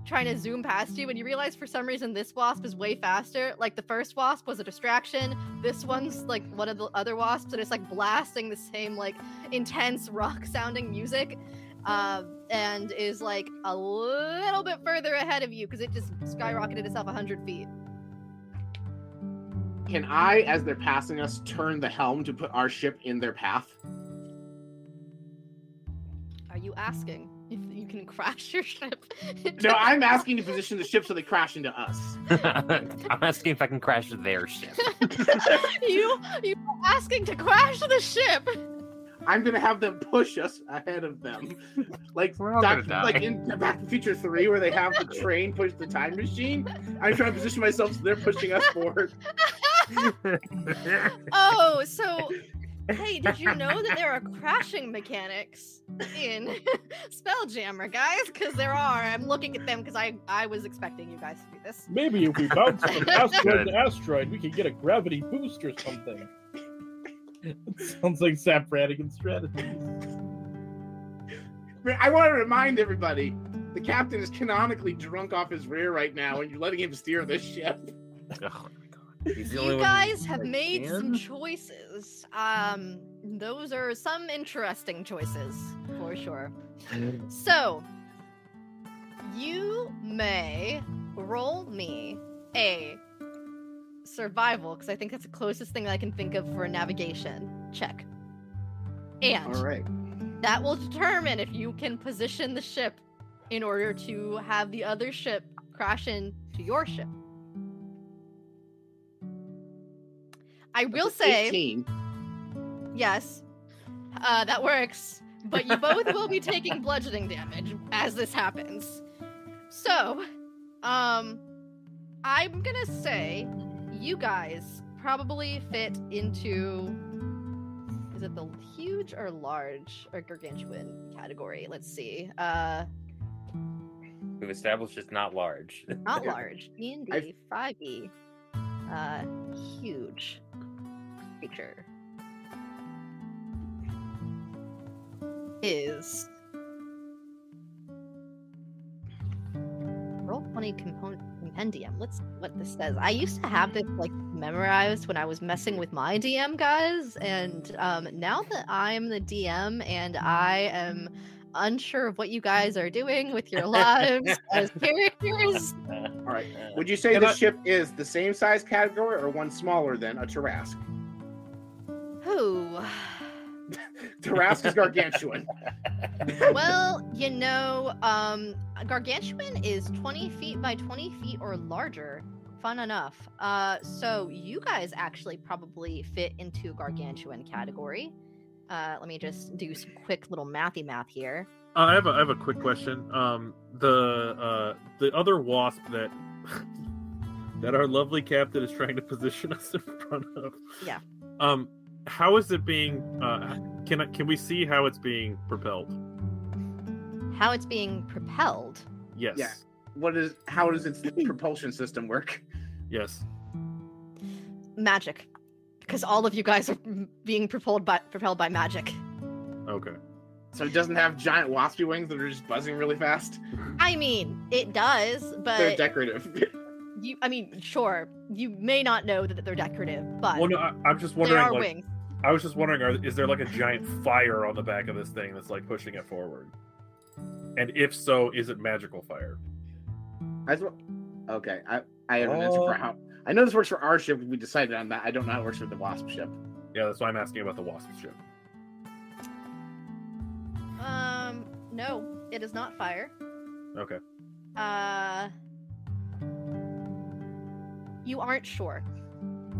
trying to zoom past you, and you realize for some reason this wasp is way faster. Like the first wasp was a distraction. This one's like one of the other wasps, and it's like blasting the same like intense rock sounding music um, and is like a little bit further ahead of you because it just skyrocketed itself 100 feet. Can I, as they're passing us, turn the helm to put our ship in their path? Are you asking can crash your ship? No, I'm asking to position the ship so they crash into us. I'm asking if I can crash their ship. you you asking to crash the ship. I'm gonna have them push us ahead of them, like We're all Doc- gonna die. like in Back to Future Three, where they have the train push the time machine. I'm trying to position myself so they're pushing us forward. Oh, so hey, did you know that there are crashing mechanics in Spelljammer, guys? Because there are. I'm looking at them because I I was expecting you guys to do this. Maybe if we bounce from asteroid to asteroid, we could get a gravity boost or something. Sounds like Zap Brannigan strategies. I want to remind everybody, the captain is canonically drunk off his rear right now, and you're letting him steer this ship. oh You guys have made some choices. Um, those are some interesting choices for sure. So, you may roll me a survival because I think that's the closest thing I can think of for a navigation check. And All right. that will determine if you can position the ship in order to have the other ship crash into your ship. I will say 18. Yes, uh, that works. But you both will be taking bludgeoning damage as this happens. So, um, I'm gonna say you guys probably fit into. Is it the huge or large or gargantuan category? Let's see. Uh, We've established it's not large. not large. D and I've- D, five E. Uh, huge creature is roll 20 County Compon- Compendium. Let's what this says. I used to have this like memorized when I was messing with my DM guys, and um, now that I'm the DM and I am unsure of what you guys are doing with your lives as characters, All right. Would you say Can the I- ship is the same size category or one smaller than a Tarrasque? who? Tarrasque is gargantuan. well, you know, um, gargantuan is 20 feet by 20 feet or larger. Fun enough. Uh, so you guys actually probably fit into gargantuan category. Uh, let me just do some quick little mathy math here. Uh, I have a I have a quick question. Um, the uh, the other wasp that that our lovely captain is trying to position us in front of. Yeah. Um, how is it being? Uh, can I, can we see how it's being propelled? How it's being propelled. Yes. Yeah. What is how does its propulsion system work? Yes. Magic. Because all of you guys are being propelled by propelled by magic. Okay. So it doesn't have giant waspy wings that are just buzzing really fast. I mean, it does, but They're decorative. you I mean, sure, you may not know that they're decorative, but Well, no, I, I'm just they wondering. are Like, wings. I was just wondering, are, is there like a giant fire on the back of this thing that's like pushing it forward? And if so, is it magical fire? That's what. Okay, I I have an answer for Oh. how. I know this works for our ship. We decided on that. I don't know how it works for the wasp ship. Yeah, that's why I'm asking about the wasp ship. Um, no, it is not fire. Okay. Uh, you aren't sure.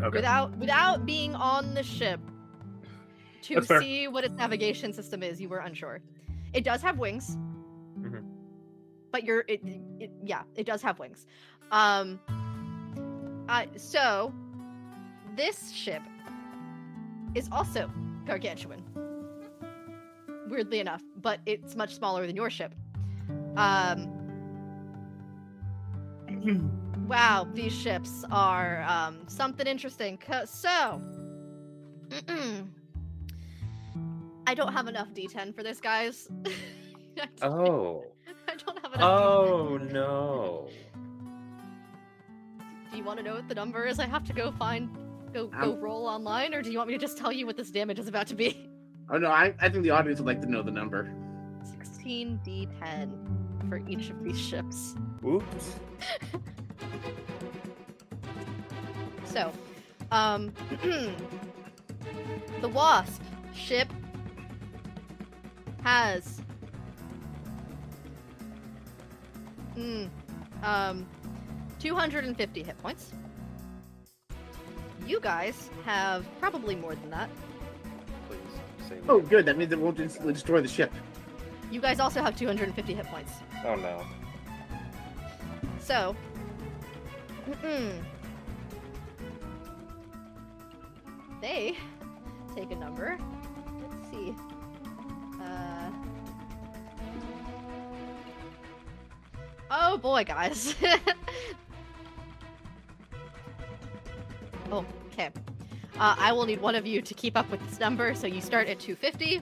Okay. Without without being on the ship to That's fair. see what its navigation system is, you were unsure. It does have wings. Mhm. But you're it, it yeah, it does have wings. Um uh, so this ship is also gargantuan. Weirdly enough, but it's much smaller than your ship. Um Wow, these ships are um, something interesting. So, I don't have enough D10 for this, guys. I Oh. I don't have enough. Oh no. Do you want to know what the number is? I have to go find, go go Um, roll online, or do you want me to just tell you what this damage is about to be? Oh no, I, I think the audience would like to know the number. 16 D10 for each of these ships. Oops. So, um, the Wasp ship has, mm, um, 250 hit points. You guys have probably more than that. Please say Oh, good. That means it won't instantly destroy the ship. You guys also have 250 hit points. Oh no. So, mm-mm. they take a number. Let's see. Uh. Oh boy, guys. oh, okay. Uh, I will need one of you to keep up with this number. So you start at 250.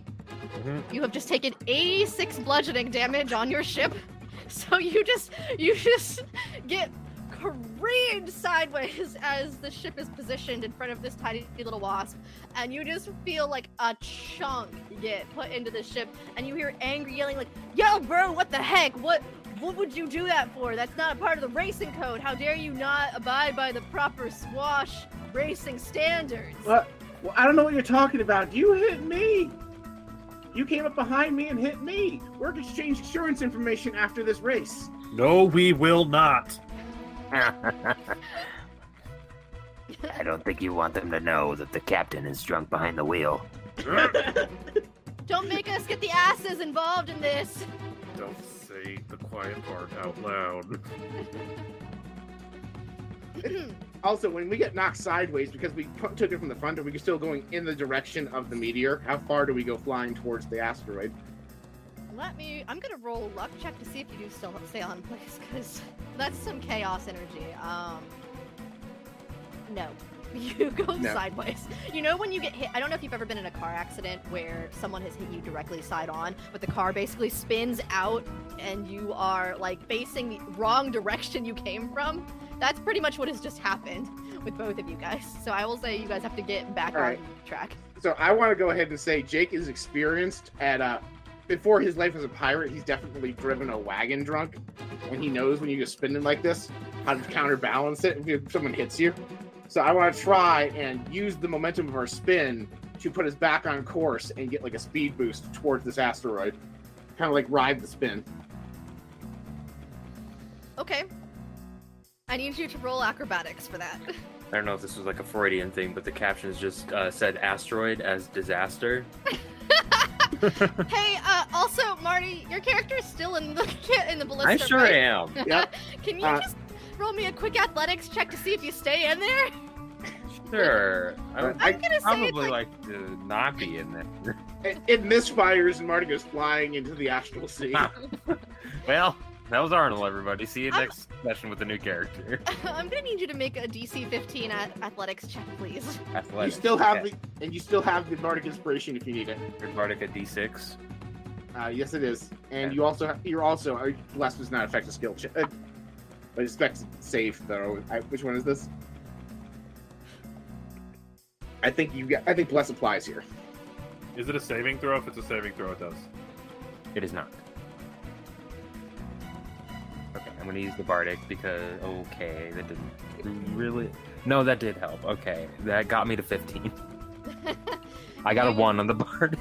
Mhm. You have just taken 86 bludgeoning damage on your ship. So you just you just get careened sideways as the ship is positioned in front of this tiny little wasp, and you just feel like a chunk get put into the ship, and you hear angry yelling like, "Yo, bro, what the heck? What what would you do that for? That's not a part of the racing code. How dare you not abide by the proper swash racing standards?" What? Well, I don't know what you're talking about. You hit me. You came up behind me and hit me. We're gonna exchange insurance information after this race. No, we will not. I don't think you want them to know that the captain is drunk behind the wheel. Don't make us get the asses involved in this. Don't say the quiet part out loud. Also, when we get knocked sideways, because we took it from the front, are we still going in the direction of the meteor? How far do we go flying towards the asteroid? Let me. I'm gonna roll luck check to see if you do still stay on place, because that's some chaos energy. Um. No. You go No. sideways. You know when you get hit? I don't know if you've ever been in a car accident where someone has hit you directly side on, but the car basically spins out and you are like facing the wrong direction you came from. That's pretty much what has just happened with both of you guys. So I will say you guys have to get back All right. on track. So I want to go ahead and say Jake is experienced at uh before his life as a pirate, he's definitely driven a wagon drunk, and he knows when you just spin it like this how to counterbalance it if someone hits you. So I want to try and use the momentum of our spin to put us back on course and get like a speed boost towards this asteroid, kind of like ride the spin. Okay. I need you to roll acrobatics for that. I don't know if this was like a Freudian thing, but the captions just uh, said asteroid as disaster. hey, uh, also Marty, your character is still in the in the ballista. I sure right? am. Yep. Can you Uh, just roll me a quick athletics check to see if you stay in there? Sure. I would I'm gonna say probably like, like to not be in there. It, it misfires and Marty goes flying into the astral sea. Well, that was Arnil, everybody. See you I'm- next session with a new character. I'm gonna need you to make a DC 15 at athletics check, please. Athletics. you still have Okay. the and you still have the Bardic inspiration if you need it. Bardic at D6. Uh, yes, it is, and Okay. you also have, you're also uh, blessed does not affect a skill check, uh, but it affects safe though. I, which one is this? I think you get. I think bless applies here. Is it a saving throw? If it's a saving throw, it does. It is not. Okay, I'm gonna use the Bardic because okay, that didn't really. No, that did help. Okay, that got me to 15. I got a one on the Bardic.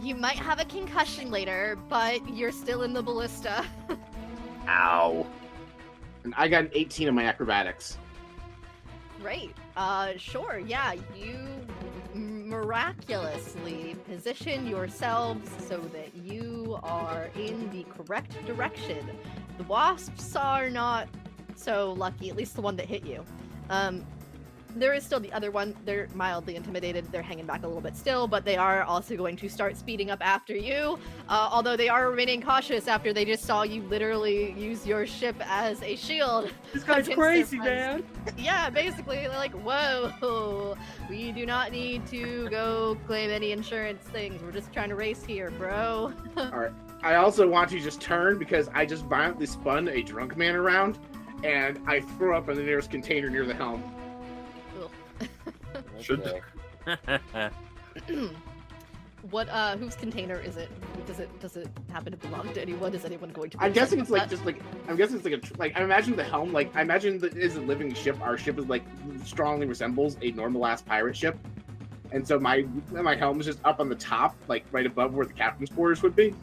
You might have a concussion later, but you're still in the ballista. Ow. And I got an 18 on my acrobatics. Great. Uh, sure. Yeah, you miraculously position yourselves so that you are in the correct direction. The wasps are not so lucky, at least the one that hit you. Um, there is still the other one. They're mildly intimidated. They're hanging back a little bit still, but they are also going to start speeding up after you. Uh, although they are remaining cautious after they just saw you literally use your ship as a shield. This guy's crazy, man. yeah, basically, they're like, whoa, we do not need to go claim any insurance things. We're just trying to race here, bro. All right. I also want to just turn because I just violently spun a drunk man around, and I threw up in the nearest container near the helm. Should- what, uh, whose container is it? Does it does it happen to belong to anyone? Is anyone going to? be I'm guessing it's like upset? just like I'm guessing it's like a tr- like I imagine the helm like I imagine that it is a living ship. Our ship is like strongly resembles a normal ass pirate ship, and so my my helm is just up on the top, like right above where the captain's quarters would be.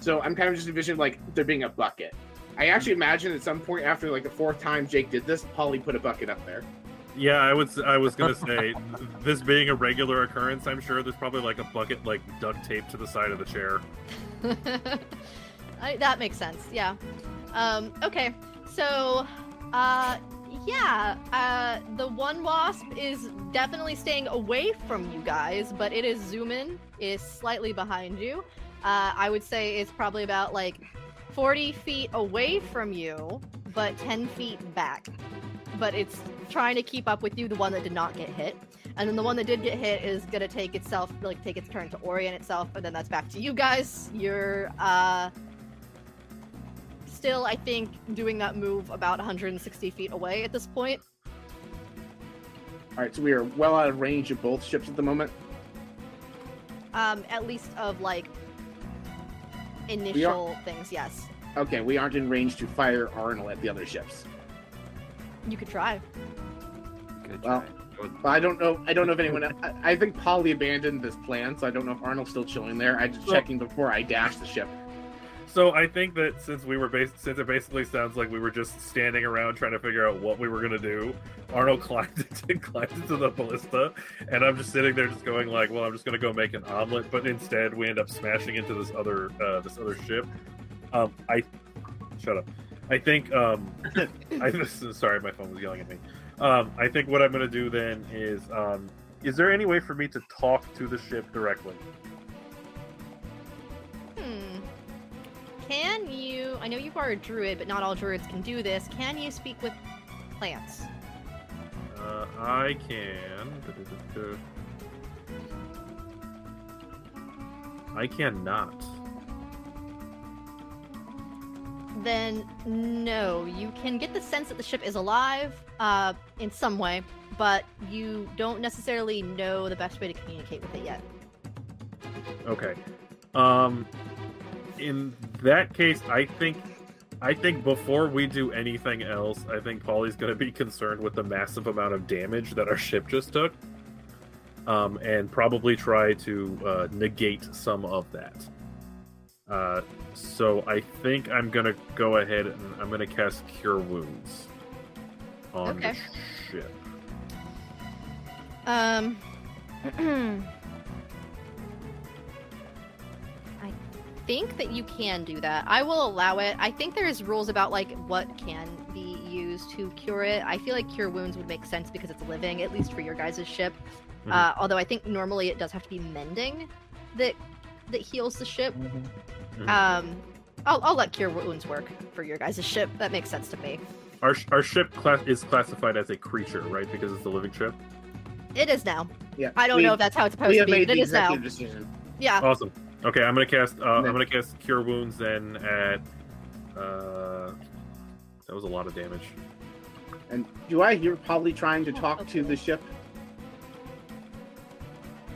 So I'm kind of just envisioning like there being a bucket. I actually imagine at some point after like the fourth time Jake did this, Polly put a bucket up there. Yeah, I was I was gonna say this being a regular occurrence, I'm sure there's probably like a bucket like duct taped to the side of the chair. I, that makes sense. Yeah. Um, okay. So, uh, yeah. Uh, the one wasp is definitely staying away from you guys, but it is zooming, is slightly behind you. Uh, I would say it's probably about like 40 feet away from you, but 10 feet back. But it's trying to keep up with you, the one that did not get hit. And then the one that did get hit is gonna take itself, like take its turn to orient itself, and then that's back to you guys. You're uh still, I think, doing that move about 160 feet away at this point. All right, so we are well out of range of both ships at the moment. Um, at least of like initial things. Yes, Okay, we aren't in range to fire Arnil at the other ships. You could try. Good Well, try. But I don't know. I don't know if anyone. I, I think Polly abandoned this plan, so I don't know if Arnil's still chilling there. I'm just Well- checking before I dash the ship. So I think that since we were based, since it basically sounds like we were just standing around trying to figure out what we were gonna do, Arnil climbed into, climbed into the ballista, and I'm just sitting there just going like, well, I'm just gonna go make an omelet, but instead we end up smashing into this other uh, this other ship. Um, I shut up. I think um, I sorry, my phone was yelling at me. Um, I think what I'm gonna do then is um, is there any way for me to talk to the ship directly? Hmm. Can you? I know you are a druid, but not all druids can do this. Can you speak with plants? Uh, I can. I cannot. Then no, you can get the sense that the ship is alive uh, in some way, but you don't necessarily know the best way to communicate with it yet. Okay. Um, in that case, I think, I think before we do anything else, I think Polly's going to be concerned with the massive amount of damage that our ship just took, um, and probably try to uh, negate some of that. Uh, so I think I'm gonna go ahead and I'm gonna cast Cure Wounds on Okay. the ship. Um. I think that you can do that. I will allow it. I think there's rules about like what can be used to cure it. I feel like cure wounds would make sense because it's living, at least for your guys' ship. Mhm. Uh, although I think normally it does have to be mending that that heals the ship. Mhm. Um, I'll, I'll let cure wounds work for your guys' ship. That makes sense to me. Our our ship class is classified as a creature, right? Because it's a living ship. It is now. Yeah, I don't we- know if that's how it's supposed to be, but it is now. decision. Yeah. Awesome. Okay, I'm gonna cast. Uh, I'm gonna cast Cure Wounds then at. Uh, that was a lot of damage. And do I hear Polly trying to talk to the ship?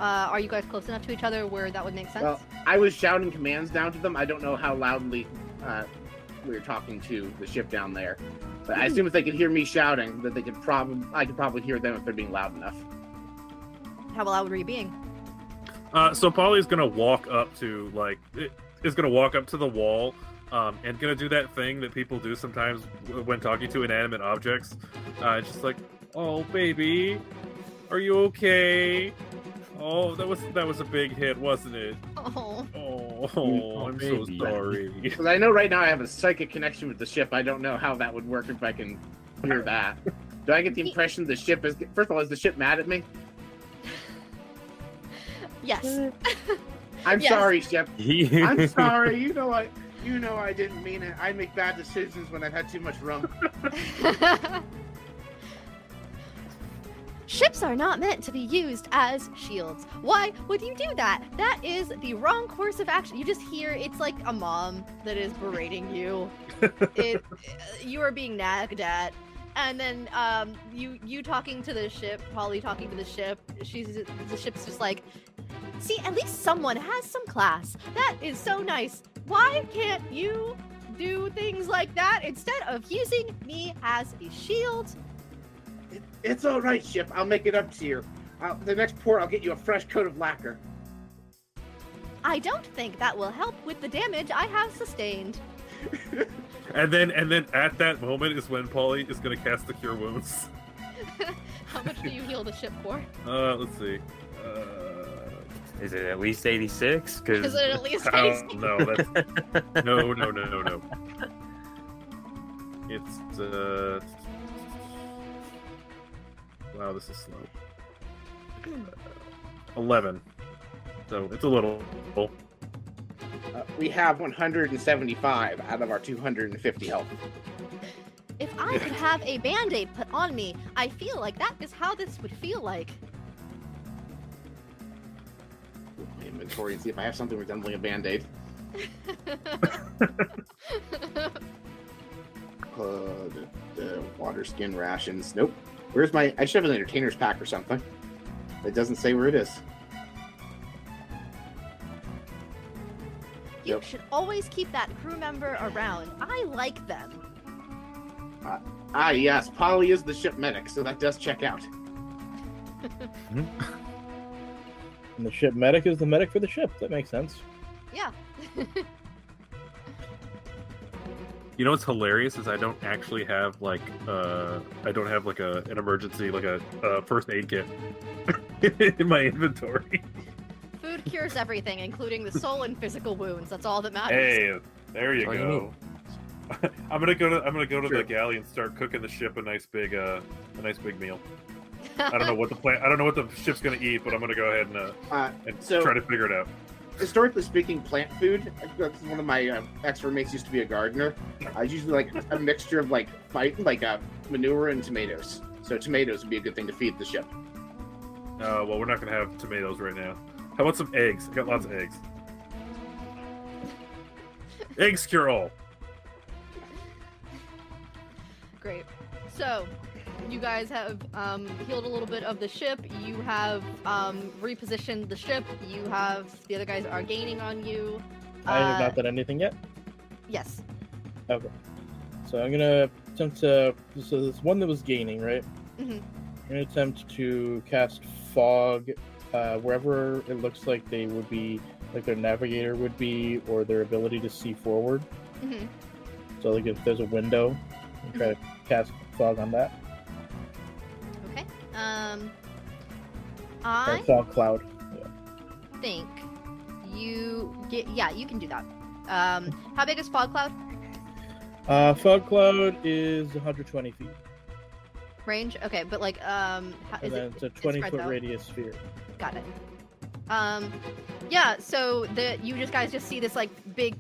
Uh, are you guys close enough to each other where that would make sense? Well, I was shouting commands down to them. I don't know how loudly uh, we were talking to the ship down there, but I assume if they could hear me shouting, that they could probably I could probably hear them if they're being loud enough. How loud were you being? Uh, so Polly's gonna walk up to like it, is gonna walk up to the wall. Um, and gonna do that thing that people do sometimes when talking to inanimate objects. Uh, just like, oh baby, are you okay? Oh, that was that was a big hit, wasn't it? Oh, Oh, Oh, I'm so sorry. Because I know right now I have a psychic connection with the ship. I don't know how that would work if I can hear that. Do I get the impression the ship is? First of all, is the ship mad at me? yes. I'm Yes. sorry, ship. I'm sorry. You know I, you know I didn't mean it. I make bad decisions when I've had too much rum. Ships are not meant to be used as shields. Why would you do that? That is the wrong course of action. You just hear it's like a mom that is berating you. it, you are being nagged at. And then um, you you talking to the ship, Polly talking to the ship. She's the ship's just like, see, at least someone has some class. That is so nice. Why can't you do things like that instead of using me as a shield? It, it's all right, ship. I'll make it up to you. Uh, the next port, I'll get you a fresh coat of lacquer. I don't think that will help with the damage I have sustained. And then and then at that moment is when Polly is gonna cast the Cure Wounds. How much do you heal the ship for? Uh, let's see. Uh, Is it at least 86? Because Is it at least oh, 86? no, no, no, no, no. It's uh. Wow, this is slow. Eleven. So it's a little. Uh, we have 175 out of our 250 health. If I could have a band aid put on me, I feel like that is how this would feel like. My inventory and see if I have something resembling a band aid. Uh, the, the water skin rations. Nope. Where's my? I should have an entertainer's pack or something. It doesn't say where it is. you Yep. should always keep that crew member around. I like them. Ah, yes. Polly is the ship medic, so that does check out. And the ship medic is the medic for the ship. That makes sense. Yeah. You know what's hilarious is I don't actually have like uh I don't have like a an emergency like a, uh first aid kit in my inventory. Food cures everything, including the soul and physical wounds. That's all that matters. Hey, there you All you go. I'm gonna go to I'm gonna go to Sure. the galley and start cooking the ship a nice big uh a nice big meal. I don't know what the plan I don't know what the ship's gonna eat, but I'm gonna go ahead and uh Uh, and So- try to figure it out. Historically speaking, plant food. That's one of my uh, ex roommates used to be a gardener. I usually like a mixture of like fight, like uh, manure and tomatoes. So tomatoes would be a good thing to feed the ship. Uh, well, we're not gonna have tomatoes right now. How about some eggs? I got lots of eggs. eggs cure all. Great. So, you guys have um, healed a little bit of the ship. You have um, repositioned the ship. You have the other guys are gaining on you. I have Uh, not done anything yet. Yes. Okay. So I'm gonna attempt to. So this one that was gaining, right? Mm-hmm. I'm gonna attempt to cast fog uh, wherever it looks like they would be, like their navigator would be, or their ability to see forward. Mm-hmm. So like if there's a window, and try to cast fog on that. Um, Or I fog cloud. think you get. Yeah, you can do that. Um, how big is fog cloud Uh, fog cloud is 120 feet, range? Okay, but like, um, how, is it? it's a 20 spread foot out? radius sphere. Got it. Um, yeah. So the you just guys just see this like big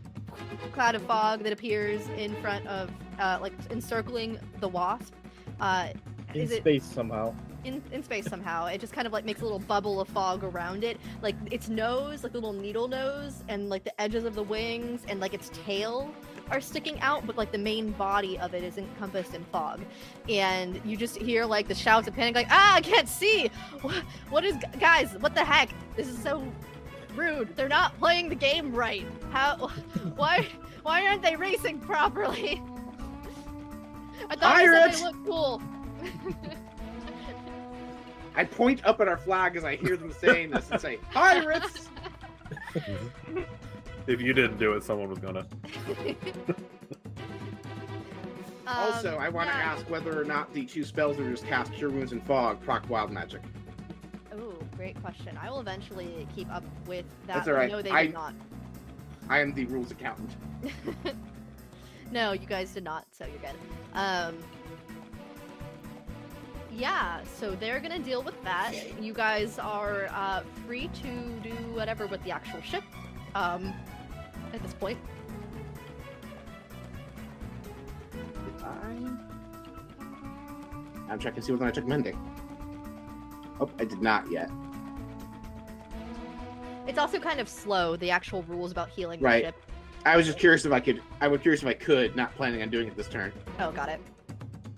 cloud of fog that appears in front of, uh, like encircling the wasp. Uh, In is it space somehow. In, in space somehow. It just kind of like makes a little bubble of fog around it. Like its nose, like the little needle nose, and like the edges of the wings, and like its tail are sticking out, but like the main body of it is encompassed in fog. And you just hear like the shouts of panic, like, ah, I can't see! What, what is, guys, what the heck? This is so rude. They're not playing the game right. How, why, why aren't they racing properly? I thought said they looked cool. I point up at our flag as I hear them saying this and say, "Pirates!" If you didn't do it, someone was gonna. also, I want to Um, yeah. ask whether or not the two spells that we just cast, Cure Wounds and Fog, proc Wild Magic. Oh, great question. I will eventually keep up with that. That's all right. No, they I- did not. I am the rules accountant. no, you guys did not, so you're good. Um, yeah, so they're gonna deal with that. You guys are uh, free to do whatever with the actual ship. Um, at this point? I'm checking to see whether I took mending. Oh, I did not yet. it's also kind of slow. The actual rules about healing the Right. ship. I was just curious if I could. I was curious if I could, not planning on doing it this turn. Oh, got it.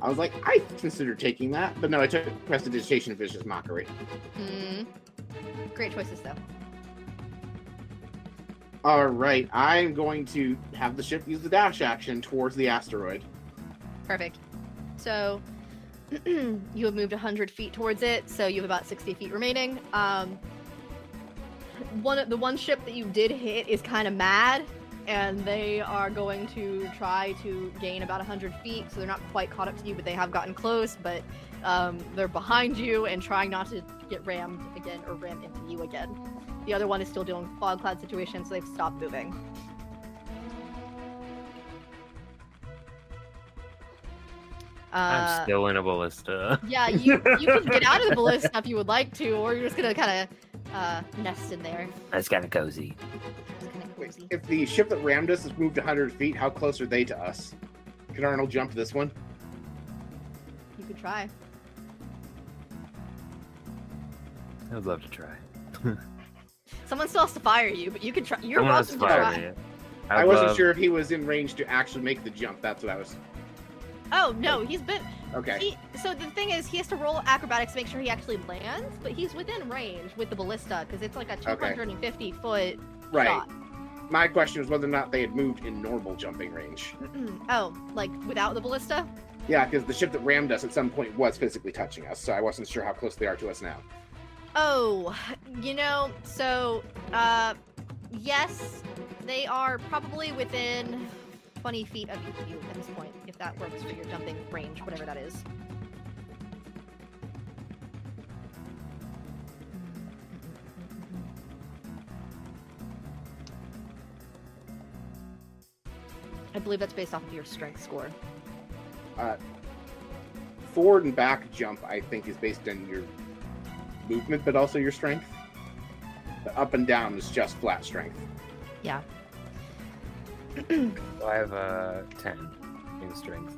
I was like, I considered taking that, but no, I took Prestidigitation of Vicious Mockery. Hmm. Great choices, though. All right, I'm going to have the ship use the dash action towards the asteroid. Perfect. So you have moved 100 feet towards it, so you have about 60 feet remaining. Um, one the one ship that you did hit is kind of mad, and they are going to try to gain about 100 feet, so they're not quite caught up to you, but they have gotten close. But um, they're behind you and trying not to get rammed again or ram into you again. The other one is still dealing with fog cloud situation, so they've stopped moving. Uh, I'm still in a ballista. Yeah, you you can get out of the ballista if you would like to, or you're just gonna kind of uh, nest in there. That's kind of cozy. Just kinda Wait, if the ship that rammed us has moved 100 feet, how close are they to us? Can Arnil jump this one? You could try. I would love to try. Someone still has to fire you, but you can try. You're Someone welcome to to try. me. I, would wasn't love- sure if he was in range to actually make the jump. That's what I was. Oh no, he's been. Okay. He, so the thing is, he has to roll acrobatics to make sure he actually lands, but he's within range with the ballista because it's like a 250 foot Right. shot. My question was whether or not they had moved in normal jumping range. oh, like without the ballista? Yeah, because the ship that rammed us at some point was physically touching us, so I wasn't sure how close they are to us now. Oh, you know, so uh yes, they are probably within 20 feet of you at this point, if that works for your jumping range, whatever that is. I believe that's based off of your strength score. Uh, forward and back jump, I think, is based on your movement, but also your strength. The up and down is just flat strength. Yeah. so I have a 10 in strength.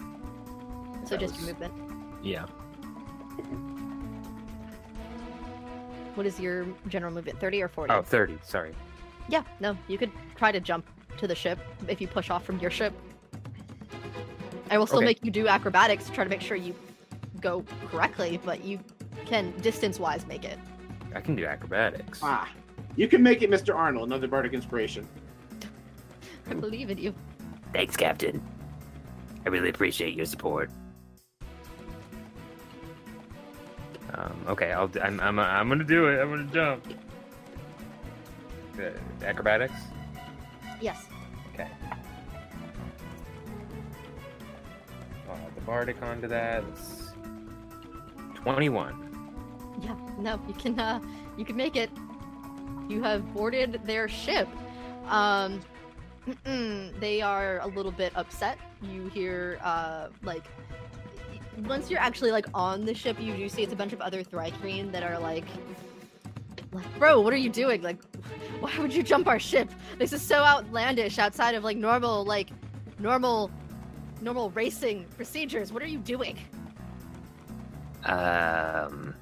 So That just your movement. Yeah. What is your general movement? 30 or 40? Oh, 30, sorry. Yeah, no, you could try to jump to the ship if you push off from your ship. I will still Okay. make you do acrobatics to try to make sure you go correctly, but you can distance wise make it. I can do acrobatics. Ah, you can make it, Mr. Arnil. Another bardic inspiration. I believe in you. Thanks, Captain. I really appreciate your support. Um, okay, I'll. d- I'm. I'm. I'm gonna do it. I'm gonna jump. Uh, acrobatics. Yes. Okay. I'll add the bardic onto that. It's Twenty-one. Yeah, no, you can uh you can make it. You have boarded their ship. Um they are a little bit upset. You hear uh like once you're actually like on the ship, you do see it's a bunch of other Thri-kreen that are like like, bro, what are you doing? Like why would you jump our ship? This is so outlandish outside of like normal like normal normal racing procedures. What are you doing? Um,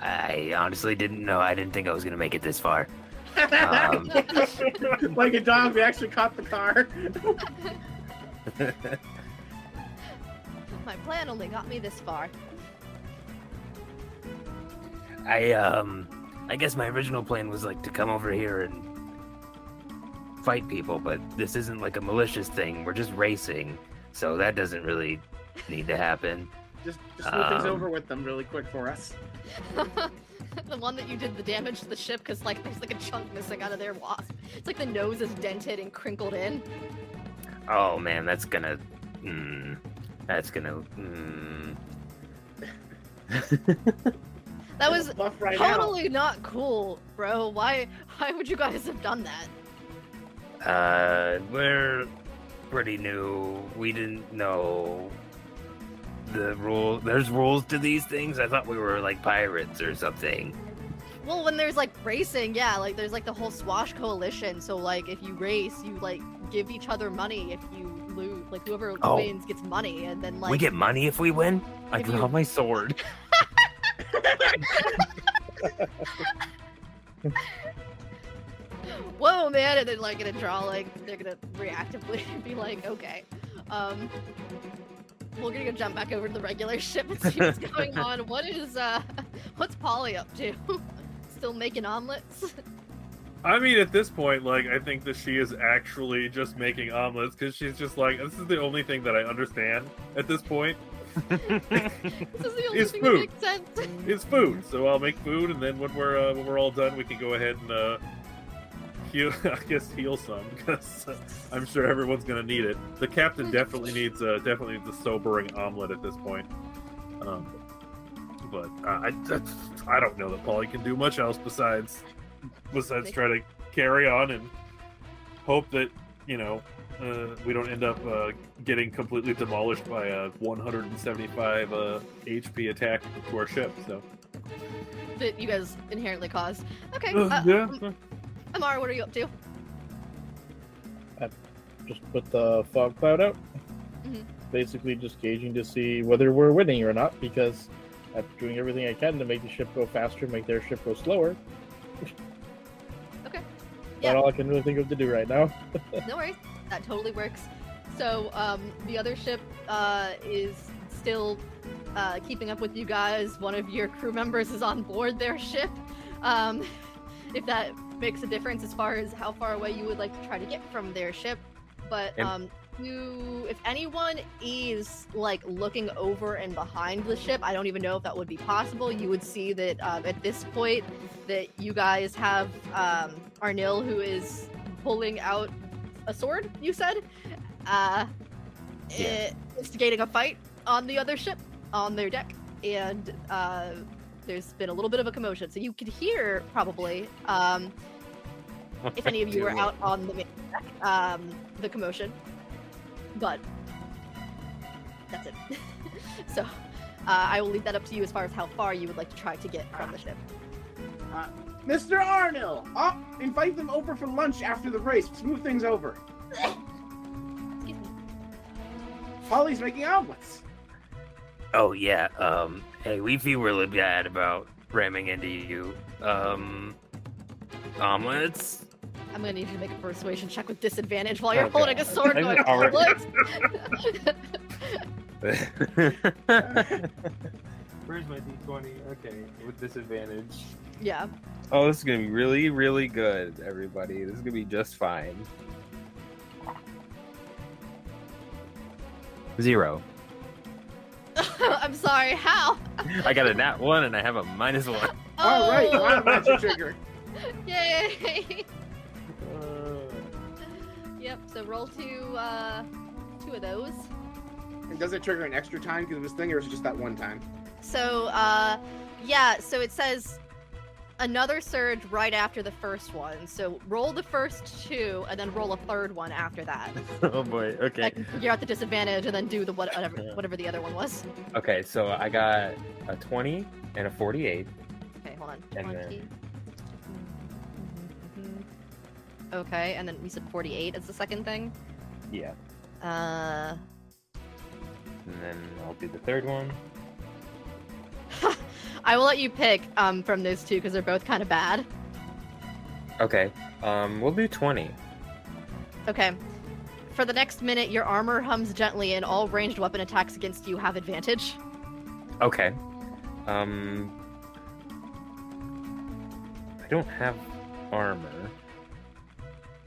I honestly didn't know. I didn't think I was gonna make it this far. Um, like a dog, we actually caught the car. My plan only got me this far. I um, I guess my original plan was like to come over here and fight people, but this isn't like a malicious thing. We're just racing, so that doesn't really need to happen. Just, just move things Um, over with them really quick for us. the one that you did the damage to the ship because like there's like a chunk missing out of their wasp. It's like the nose is dented and crinkled in. Oh man, that's gonna, mm, that's gonna, mm. That was buff right out. totally not cool, bro. Why why would you guys have done that? Uh, we're pretty new. We didn't know the rule. There's rules to these things. I thought we were like pirates or something. Well, when there's like racing, yeah, like there's like the whole Swash coalition. So like if you race, you like give each other money. If you lose, like whoever Oh. wins gets money, and then like we get money if we win. I If draw you- my sword. whoa man and then like gonna draw like they're gonna reactively be like okay um we're gonna go jump back over to the regular ship and see what's going on. What is uh what's polly up to? Still making omelets? I mean, at this point, like, I think that she is actually just making omelets because she's just like, this is the only thing that I understand at this point. This is the only It's thing food. that makes sense It's food, so I'll make food, and then when we're uh, when we're all done, we can go ahead and uh, heal. I guess heal some because I'm sure everyone's gonna need it. The captain definitely needs uh, definitely needs a sobering omelet at this point. Um, but I I don't know that Polly can do much else besides besides try to carry on and hope that you know uh, we don't end up uh, getting completely demolished by a 175 uh, HP attack to our ship. So that you guys inherently caused okay Uh, uh, yeah, amara what are you up to I Just put the fog cloud out. Mhm. Basically, just gauging to see whether we're winning or not, because I'm doing everything I can to make the ship go faster, make their ship go slower. Okay. That's Yeah. all I can really think of to do right now. no worries that totally works. So um the other ship uh is still uh keeping up with you guys. One of your crew members is on board their ship. Um if that makes a difference as far as how far away you would like to try to get from their ship. But um you if anyone is like looking over and behind the ship i don't even know if that would be possible. You would see that um, at this point that you guys have um arnil who is pulling out a sword you said? Uh Yeah. instigating a fight on the other ship on their deck and uh there's been a little bit of a commotion. So you could hear probably um if any of you were out on the main deck, um the commotion. But that's it. So uh, i will leave that up to you as far as how far you would like to try to get from the ship Mr. Arnil, oh, invite them over for lunch after the race. Smooth things over. excuse me Polly's making omelets. Oh yeah. Um. Hey, we feel really bad about ramming into you. Um. Omelets. I'm gonna need you to make a persuasion check with disadvantage while you're Okay. holding a sword going already- omelets. Where's my d20? Okay, with disadvantage. Yeah. Oh, this is gonna be really, really good, everybody. This is gonna be just fine. Zero. I'm sorry, how? I got a nat one and I have a minus one. All right, Oh, wow, magic trigger. Yay! Yep, so roll two uh two of those. And does it trigger an extra time because of this thing, or is it just that one time? So uh yeah, so it says another surge right after the first one. So roll the first two and then roll a third one after that. oh boy. Okay. you're at the disadvantage and then do the whatever whatever the other one was. Okay. So I got a twenty and a forty-eight. Okay, hold on. And then- 20. Okay, and then we said 48 is the second thing. Yeah. Uh And then I'll do the third one. I will let you pick um from those two because they're both kind of bad. Okay. Um, we'll do twenty. Okay. For the next minute, your armor hums gently, and all ranged weapon attacks against you have advantage. Okay. Um, I don't have armor.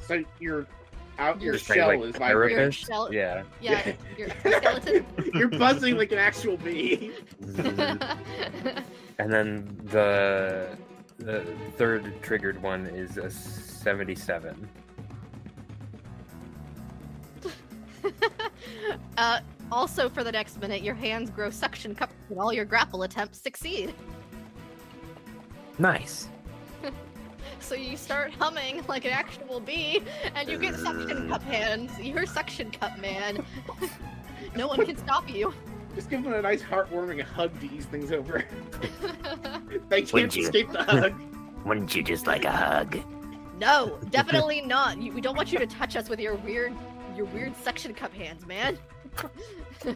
So your out your Just trying to, shell like, is pirate vibrating. Your shell- Yeah. Yeah, your skeleton. You're buzzing like an actual bee. and then the the third triggered one is a seventy-seven. uh, also, for the next minute, your hands grow suction cups, and all your grapple attempts succeed. Nice. So you start humming like an actual bee, and you get suction cup hands. You're suction cup man. no one can stop you. Just give them a nice heartwarming hug to ease things over. they can't Wouldn't you? escape the hug. Wouldn't you just like a hug? no, definitely not. You, we don't want you to touch us with your weird, your weird suction cup hands, man. uh,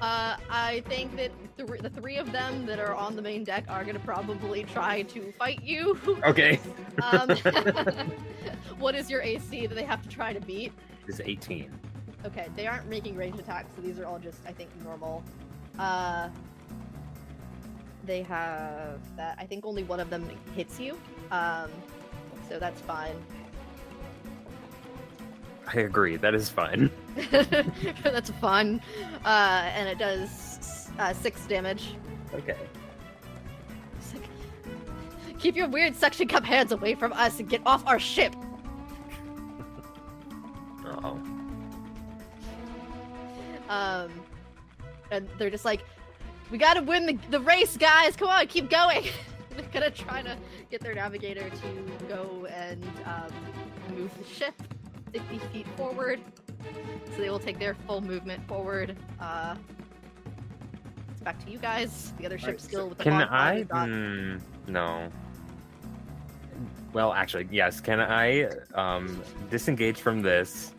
I think that th- the three of them that are on the main deck are gonna probably try to fight you. Okay. Um, what is your AC that they have to try to beat? It's eighteen. Okay, they aren't making range attacks, so these are all just, I think, normal. Uh, they have that. I think only one of them hits you, um, so that's fine. I agree. That is fine. that's fun, uh, and it does uh, six damage. Okay. Like, Keep your weird suction cup hands away from us and get off our ship. Oh. Um, and they're just like, we gotta win the, the race, guys. Come on, keep going. they're gonna try to get their navigator to go and um, move the ship 50 feet forward. So they will take their full movement forward. Uh, it's back to you guys. The other ship's Alright, still with the Can I? Hmm, no. Well, actually, yes. Can I um, disengage from this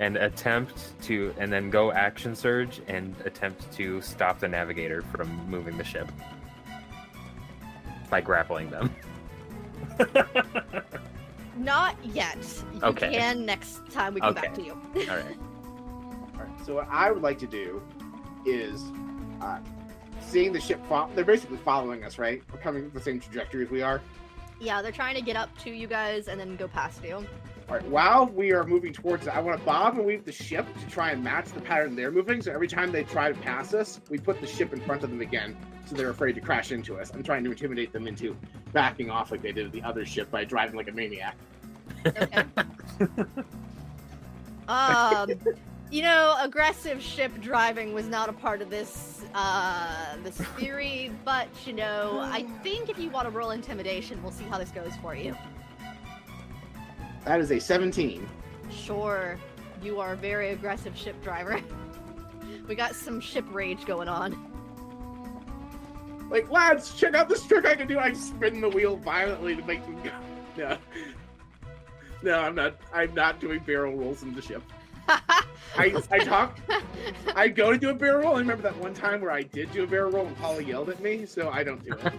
and attempt to, and then go action surge and attempt to stop the navigator from moving the ship by grappling them? Not yet. You Okay. can next time we come back to Okay. you. All right. Alright, so what I would like to do is uh, seeing the ship fo- they're basically following us, right? We're coming the same trajectory as we are. Yeah, they're trying to get up to you guys and then go past you. All right, while we are moving towards it, I want to bob and weave the ship to try and match the pattern they're moving. So every time they try to pass us, we put the ship in front of them again, so they're afraid to crash into us. I'm trying to intimidate them into backing off like they did the other ship by driving like a maniac. Okay. um, you know, aggressive ship driving was not a part of this uh this theory, but you know, I think if you want to roll intimidation, we'll see how this goes for you. That is a 17. Sure, you are a very aggressive ship driver. we got some ship rage going on. Like, lads, check out this trick I can do. I spin the wheel violently to make them go. No. No, I'm not. I'm not doing barrel rolls in the ship. I, I talk. I go to do a barrel roll. I remember that one time where I did do a barrel roll and Paula yelled at me, so I don't do it.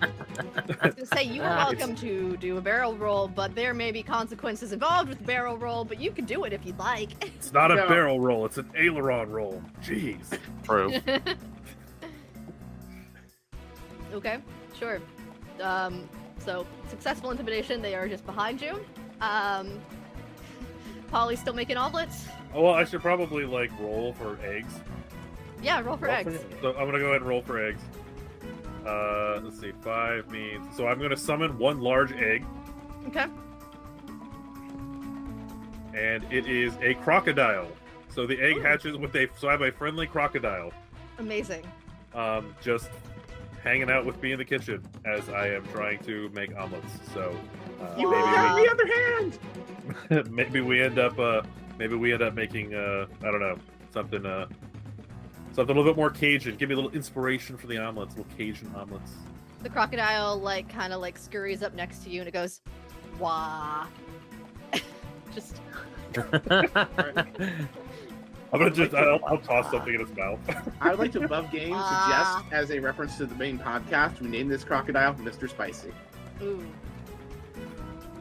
I was gonna say you are welcome to do a barrel roll, but there may be consequences involved with barrel roll. But you can do it if you'd like. It's not a No. barrel roll. It's an aileron roll. Jeez. True. okay, sure. Um, so successful intimidation. They are just behind you. Um, Polly's still making omelets. Oh, well, I should probably like roll for eggs. Yeah, roll for Roll eggs. So I'm gonna go ahead and roll for eggs. Uh, let's see. Five means so I'm gonna summon one large egg, Okay. and it is a crocodile. So the egg Ooh. hatches with a. So I have a friendly crocodile, Amazing. um, just hanging out with me in the kitchen as I am trying to make omelets. So uh, You have the other hand. maybe we end up uh, maybe we end up making uh, I don't know something uh, something a little bit more Cajun. Give me a little inspiration for the omelets, little Cajun omelets. The crocodile like kind of like scurries up next to you and it goes, "Wah." just I'm gonna just I'll, I'll toss something in his mouth. I would like to above game suggest as a reference to the main podcast, we name this crocodile Mr. Spicy. ooh.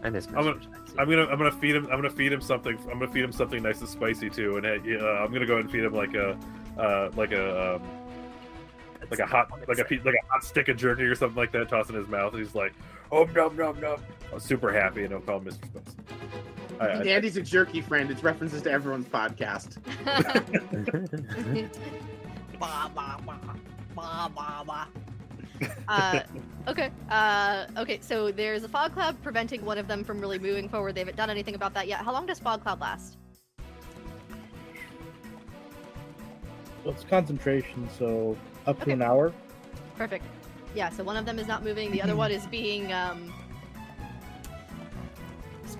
I miss I'm gonna- I'm gonna I'm gonna feed him I'm gonna feed him something I'm gonna feed him something nice and spicy too, and uh, I'm gonna go ahead and feed him like a uh, like a um, like a hot like a pe- like a hot stick of jerky or something like that, Toss in his mouth. And he's like, oh nom nom nom. I'm super happy, and I'll call him Mr. Spicy. I, I, Andy's a jerky friend. It's references to everyone's podcast. Bah, bah, bah. Bah, bah, bah. Uh, okay. Uh, okay. So there's a fog cloud preventing one of them from really moving forward. They haven't done anything about that yet. How long does fog cloud last? Well, it's concentration, so up to an hour. Perfect. Yeah. So one of them is not moving. The other one is being um,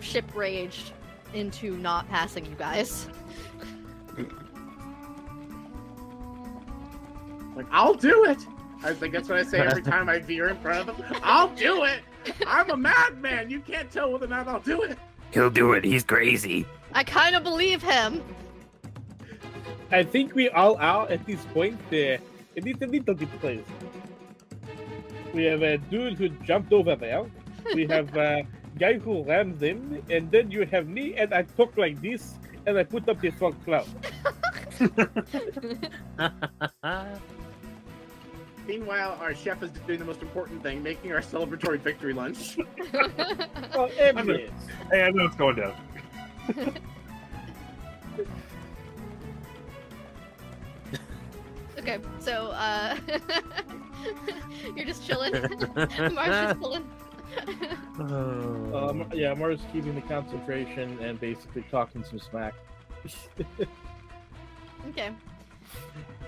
ship raged into not passing you guys. Like, I'll do it. I think that's what I say every time I veer in front of them. I'll do it. I'm a madman. You can't tell whether or not I'll do it. He'll do it. He's crazy. I kind of believe him. I think we all are at this point. Uh, it is a little bit crazy. We have a dude who jumped over there. We have a guy who rams them, and then you have me, and I talk like this, and I put up this fog cloud. Meanwhile, our chef is doing the most important thing, making our celebratory victory lunch. Well, I'm Emily, hey, I know it's going down. okay. So uh, you're just chilling. Mark's just pulling. Oh. um, yeah, Mars keeping the concentration and basically talking some smack. okay.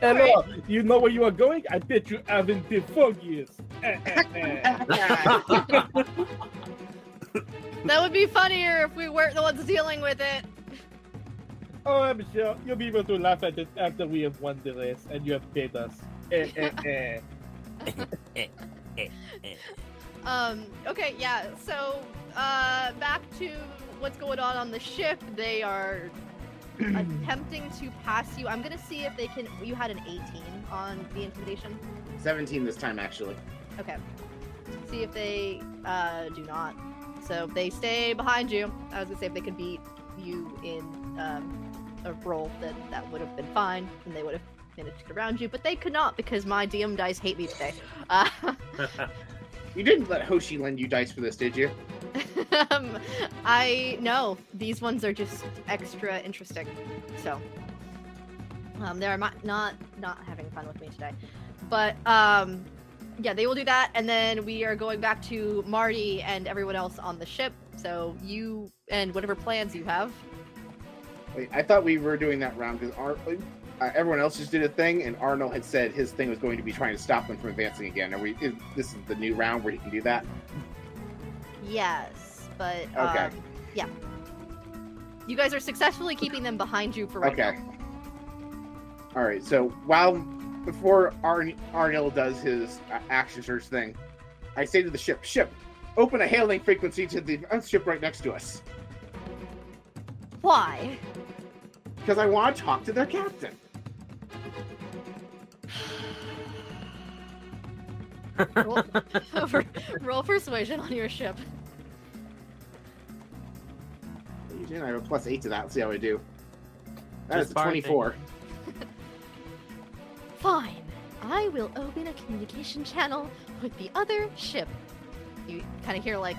Hello, you know where you are going? I bet you haven't been the foggiest. That would be funnier if we weren't the ones dealing with it. oh, I'm sure you'll be able to laugh at it after we have won the race and you have paid us. Eh, eh, eh. Um, okay, yeah. So, uh, back to what's going on on the ship. They are attempting to pass you. I'm gonna see if they can. You had an 18 on the intimidation. 17 this time, actually. Okay. See if they uh, do not. So they stay behind you. I was gonna say if they could beat you in um, a roll, that that would have been fine, and they would have managed to get around you. But they could not because my DM dice hate me today. Uh, You didn't let Hoshi lend you dice for this, did you? um, I know these ones are just extra interesting. So um, they're not not not having fun with me today. But um, yeah, they will do that, and then we are going back to Marty and everyone else on the ship. So you and whatever plans you have. Wait, I thought we were doing that round because uh, everyone else just did a thing, and Arnil had said his thing was going to be trying to stop them from advancing again. Are we? Is, this is the new round where he can do that. Yes, but Okay. um, yeah, you guys are successfully keeping them behind you for right Okay. now. All right. So while before Ar- Arnil does his uh, action surge thing, I say to the ship, "Ship, open a hailing frequency to the ship right next to us." Why? because I want to talk to their captain. roll, roll persuasion on your ship. I have a plus eight to that. Let's see how I do. That is Just a fine, 24. Fine. I will open a communication channel with the other ship. You kind of hear like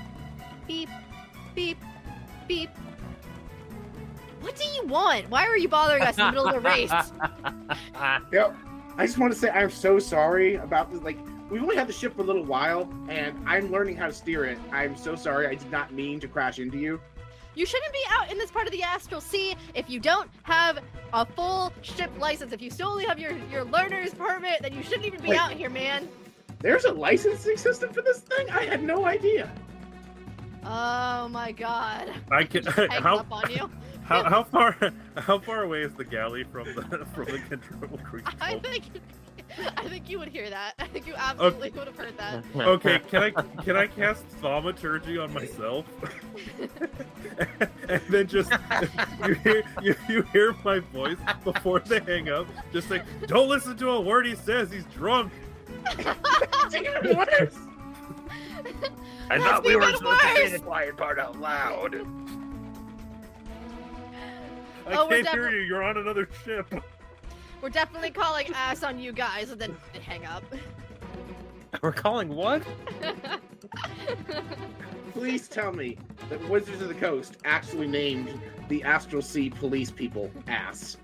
beep, beep, beep. What do you want? Why are you bothering us in the middle of the race? Yep. I just want to say I'm so sorry about this. Like, we've only had the ship for a little while, and I'm learning how to steer it. I'm so sorry. I did not mean to crash into you. You shouldn't be out in this part of the astral sea if you don't have a full ship license. If you still only have your, your learner's permit, then you shouldn't even be Wait. out here, man. There's a licensing system for this thing? I had no idea. Oh my god. I can. Hangs How, up on you. how how far how far away is the galley from the from the control I think I think you would hear that. I think you absolutely would have heard that. Okay, can I can I cast thaumaturgy on myself? And then just you hear you, you hear my voice before they hang up, just like don't listen to a word he says. He's drunk. It's even worse. I That's thought we were even supposed to say the quiet part out loud. I Oh, can't hear you. You're on another ship. We're definitely calling ass on you guys and then hang up. We're calling what? Please tell me that Wizards of the Coast actually named the Astral Sea police people ass.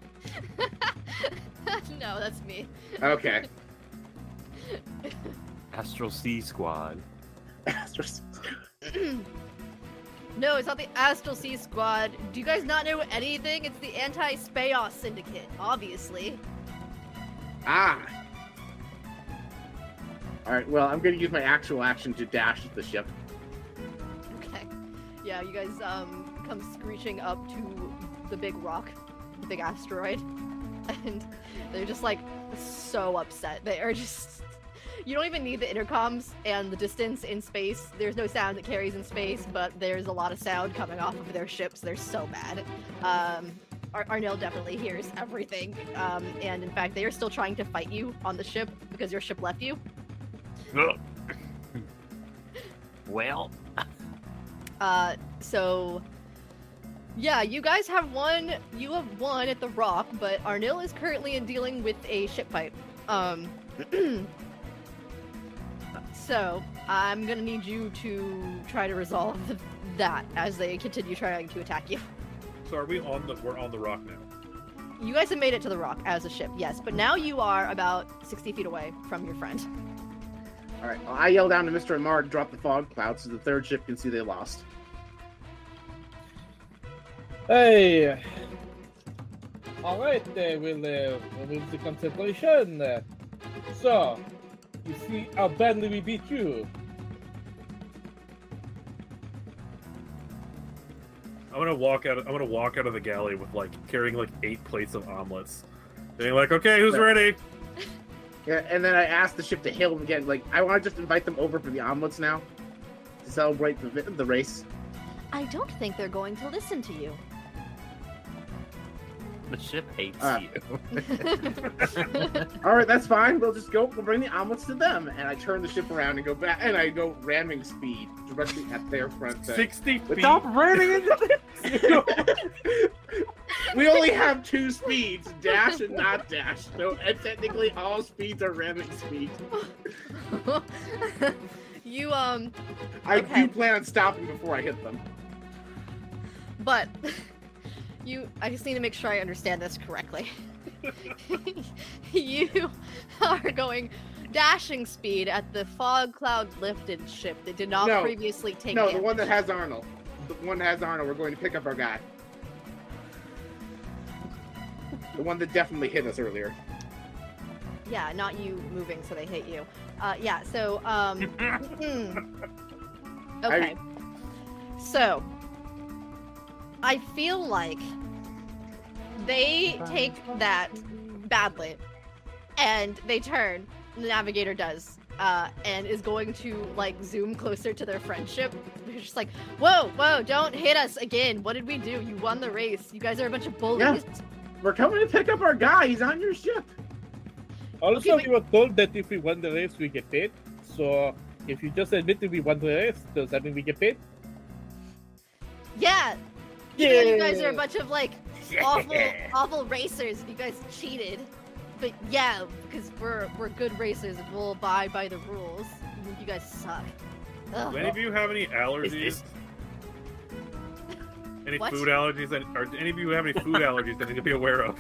no, that's me. Okay. Astral Sea Squad. Astral Sea- no, it's not the Astral Sea Squad. Do you guys not know anything? It's the Anti-Speos Syndicate, obviously. Ah. All right. Well, I'm going to use my actual action to dash the ship. Yeah, you guys um come screeching up to the big rock, the big asteroid, and they're just like so upset. They are just. You don't even need the intercoms and the distance in space. There's no sound that carries in space, but there's a lot of sound coming off of their ships. They're so bad. Um, Ar- definitely hears everything, um, and in fact, they are still trying to fight you on the ship because your ship left you. well, Uh, so yeah, you guys have one. You have one at the rock, but Arnil is currently in dealing with a ship fight. Um, so I'm gonna need you to try to resolve that as they continue trying to attack you. So are we on the? We're on the rock now. You guys have made it to the rock as a ship, yes, but now you are about 60 feet away from your friend. All right. Well, I yell down to Mr. Amar to drop the fog cloud so the third ship can see they lost. Hey. All right, uh, we'll uh, we'll move to contemplation. So, you see how badly we beat you. I'm gonna walk out. Of, I'm gonna walk out of the galley with like carrying like eight plates of omelets, being like, "Okay, who's ready?" Yeah, and then I asked the ship to hail them again. Like, I want to just invite them over for the omelets now to celebrate the the race. I don't think they're going to listen to you. The ship hates you. All right, that's fine. We'll just go. We'll bring the omelets to them, and I turn the ship around and go back, and I go ramming speed directly at their front. deck. Sixty feet. Stop ramming into we only have two speeds: dash and not dash. So and technically, all speeds are ramming speed. you um I Okay. do plan on stopping before I hit them. But you I just need to make sure I understand this correctly. you are going dashing speed at the fog cloud lifted ship that did not No. previously take No, the one that has Arnil. The one that has Arnil. We're going to pick up our guy. The one that definitely hit us earlier. Yeah, not you moving so they hit you. Uh yeah, so um hmm. Okay. So I feel like they take that badly and they turn, the navigator does, uh, and is going to like zoom closer to their friendship. They're just like, whoa, whoa, don't hit us again. What did we do? You won the race. You guys are a bunch of bullies. we're coming to pick up our guy. He's on your ship. Also, Okay, we were told that if we won the race, we get paid. So, if you just admit that we won the race, does that mean we get paid? Yeah. Even though you guys are a bunch of like awful, awful racers. You guys cheated. But yeah, because we're we're good racers and we'll abide by the rules. You guys suck. Ugh. Do any of you have any allergies? this- Any What? food allergies? That, or do any of you have any food allergies that need to be aware of?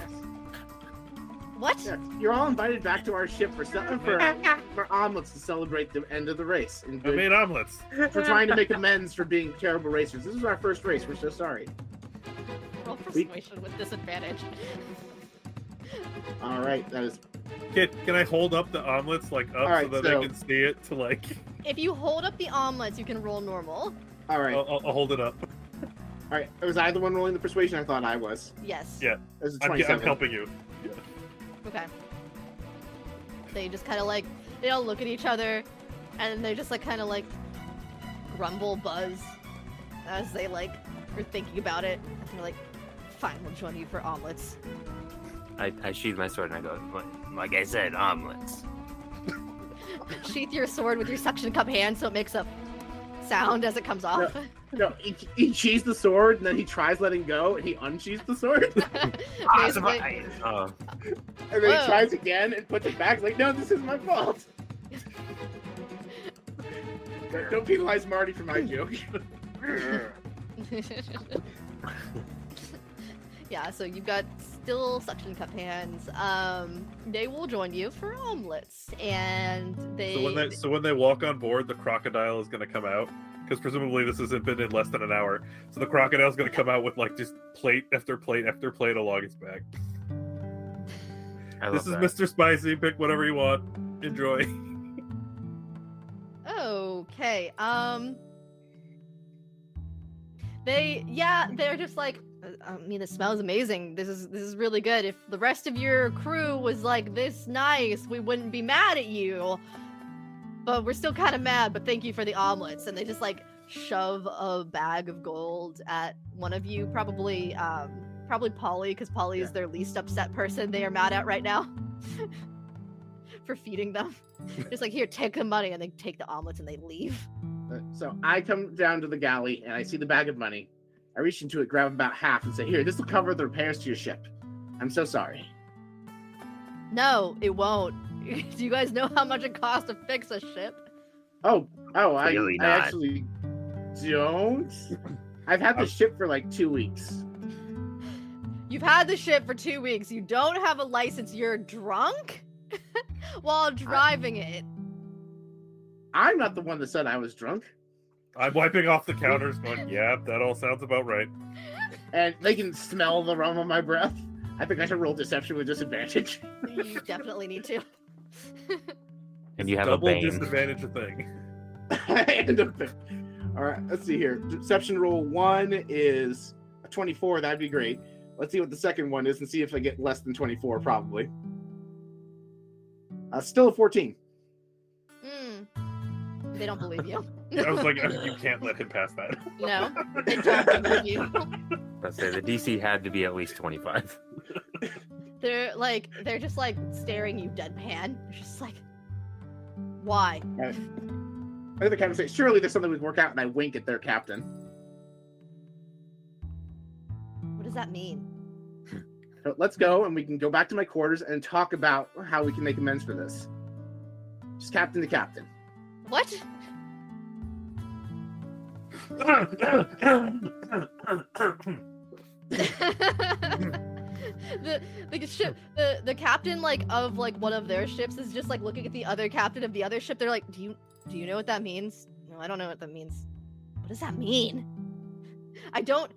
What? Yeah, you're all invited back to our ship for some- for, for omelets to celebrate the end of the race. And I made omelets. for trying to make amends for being terrible racers. This is our first race. We're so sorry. Roll persuasion with disadvantage. All right, that is Can, can I hold up the omelets like up All right, so that so- I can see it? To like, If you hold up the omelets, you can roll normal. all right. I'll, I'll, I'll hold it up. All right. Was I the one rolling the persuasion? I thought I was. Yes. Yeah. It was a I'm, I'm helping you. Okay. They just kind of like they all look at each other, and they just like kind of like grumble, buzz as they like are thinking about it. And they're like, "Fine, we'll join you for omelets." I, I sheathe my sword and I go, like, like I said, omelets. Sheath your sword with your suction cup hand so it makes a sound as it comes off. No, he, he sheathes the sword and then he tries letting go and he unsheathes the sword Ah, Basically, surprise! Oh, and then Whoa. he tries again and puts it back. He's like, no, this is my fault. Don't- Don't penalize Marty for my joke. yeah, so you've got still suction cup hands. Um, they will join you for omelets, and they. So when they so when they walk on board, the crocodile is going to come out because presumably this hasn't been in less than an hour. So the crocodile is going to come out with like just plate after plate after plate along its back. I This is that. Mr. Spicy. Pick whatever you want. Enjoy. Okay. Um. They yeah they're just like I mean it smells amazing. This is this is really good. If the rest of your crew was like this nice, we wouldn't be mad at you. But we're still kind of mad. But thank you for the omelets. And they just like shove a bag of gold at one of you, probably um probably Polly because Polly is their least upset person they are mad at right now for feeding them. Just like here, take the money, and they take the omelets and they leave. Uh, So I come down to the galley and I see the bag of money. I reach into it, grab about half, and say, "Here, this will cover the repairs to your ship." I'm so sorry. No, it won't. Do you guys know how much it costs to fix a ship? Oh, oh, I, Clearly I actually don't. I've had the ship for like two weeks. You've had the ship for two weeks. You don't have a license. You're drunk while driving it. I'm not the one that said I was drunk, I'm wiping off the counters, going, "Yeah, that all sounds about right." and they can smell the rum of my breath. I think I should roll deception with disadvantage. You definitely need to. And you have Double a bane. disadvantage a thing. End of it. All right, let's see here. Deception roll one is a 24. That'd be great. Let's see what the second one is and see if I get less than 24, probably. Uh, still a 14. They don't believe you. I was like, oh, "You can't let him pass that." No, they don't believe you. Let's say the DC had to be at least 25. They're like, they're just like staring you deadpan. They're just like, why? I think the captain say, surely there's something we can work out, and I wink at their captain. What does that mean? So let's go, and we can go back to my quarters and talk about how we can make amends for this. Just captain to captain. What? the the ship the the captain like of like one of their ships is just like looking at the other captain of the other ship. They're like, "Do you do you know what that means?" No, I don't know what that means. What does that mean? I don't.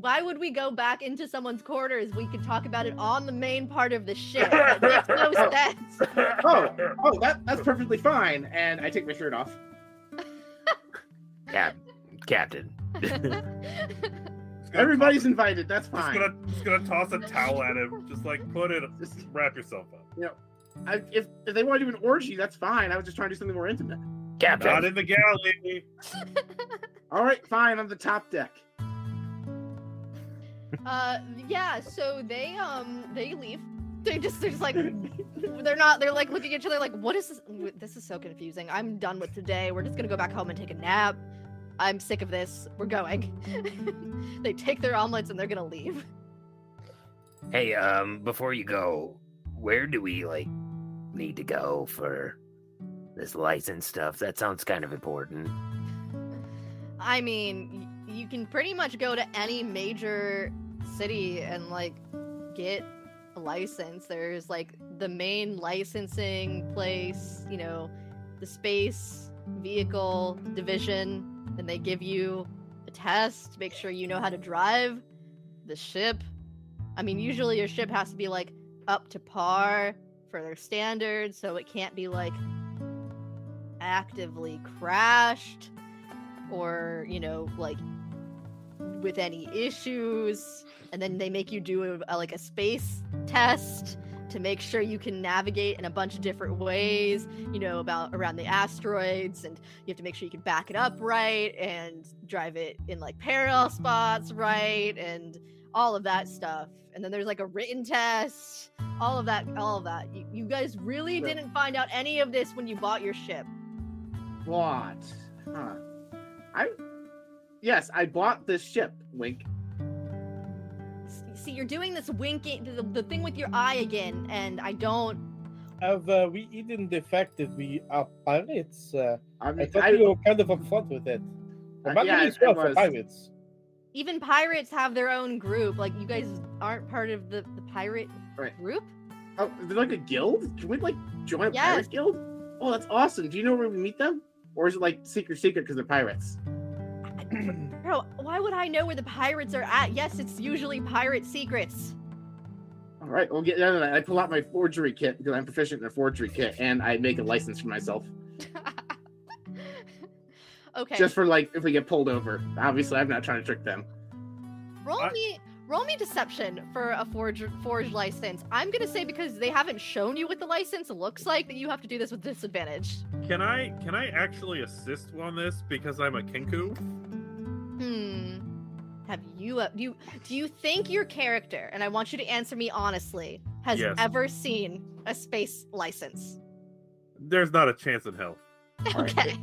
Why would we go back into someone's quarters? We could talk about it on the main part of the ship. That makes no sense. Oh, oh, that that's perfectly fine. And I take my shirt off. Cap- Captain. Everybody's invited. That's Just fine. gonna just gonna toss a towel at him. Just like put it, Just- wrap yourself up. I, if if they want to do an orgy, that's fine. I was just trying to do something more intimate. Captain. Not in the galley. All right, fine. On the top deck. Uh, yeah. So they um they leave. They just they're just like they're not. They're like looking at each other like, what is this? This is so confusing. I'm done with today. We're just gonna go back home and take a nap. I'm sick of this. We're going. they take their omelets and they're gonna leave. Hey, um, before you go, where do we like need to go for this license stuff? That sounds kind of important. I mean, you can pretty much go to any major city and like get a license. There's like the main licensing place, you know, the space vehicle division, and they give you a test to make sure you know how to drive the ship. I mean, usually your ship has to be like up to par for their standards, so it can't be like actively crashed or you know like with any issues and then they make you do a, like a space test to make sure you can navigate in a bunch of different ways you know about around the asteroids and you have to make sure you can back it up right and drive it in like parallel spots right and all of that stuff and then there's like a written test all of that all of that you, you guys really Right. didn't find out any of this when you bought your ship What? Huh. I. Yes, I bought this ship. Wink. See, you're doing this winking, the, the thing with your eye again, and I don't. Have uh, we even defected? We are pirates. Uh, I I thought I, you were kind of upfront with it. Uh, yeah, yeah, it- well it was. pirates. Even pirates have their own group. Like, you guys aren't part of the, the pirate Right. group? oh, is there like a guild? Can we like join a Yes. pirate guild? Oh, that's awesome. Do you know where we meet them? Or is it like secret secret because they're pirates? Bro, why would I know where the pirates are at? Yes, it's usually pirate secrets. All right, we'll get down to that. I pull out my forgery kit because I'm proficient in a forgery kit, and I make a license for myself okay, just for like if we get pulled over. Obviously, I'm not trying to trick them. roll I- me. Roll me deception for a forge forge license. I'm gonna say because they haven't shown you what the license looks like that you have to do this with disadvantage. Can I can I actually assist on this because I'm a kenku? Hmm. Have you uh, do you do you think your character, and I want you to answer me honestly, has Yes. ever seen a space license? There's not a chance in hell. All right. Okay.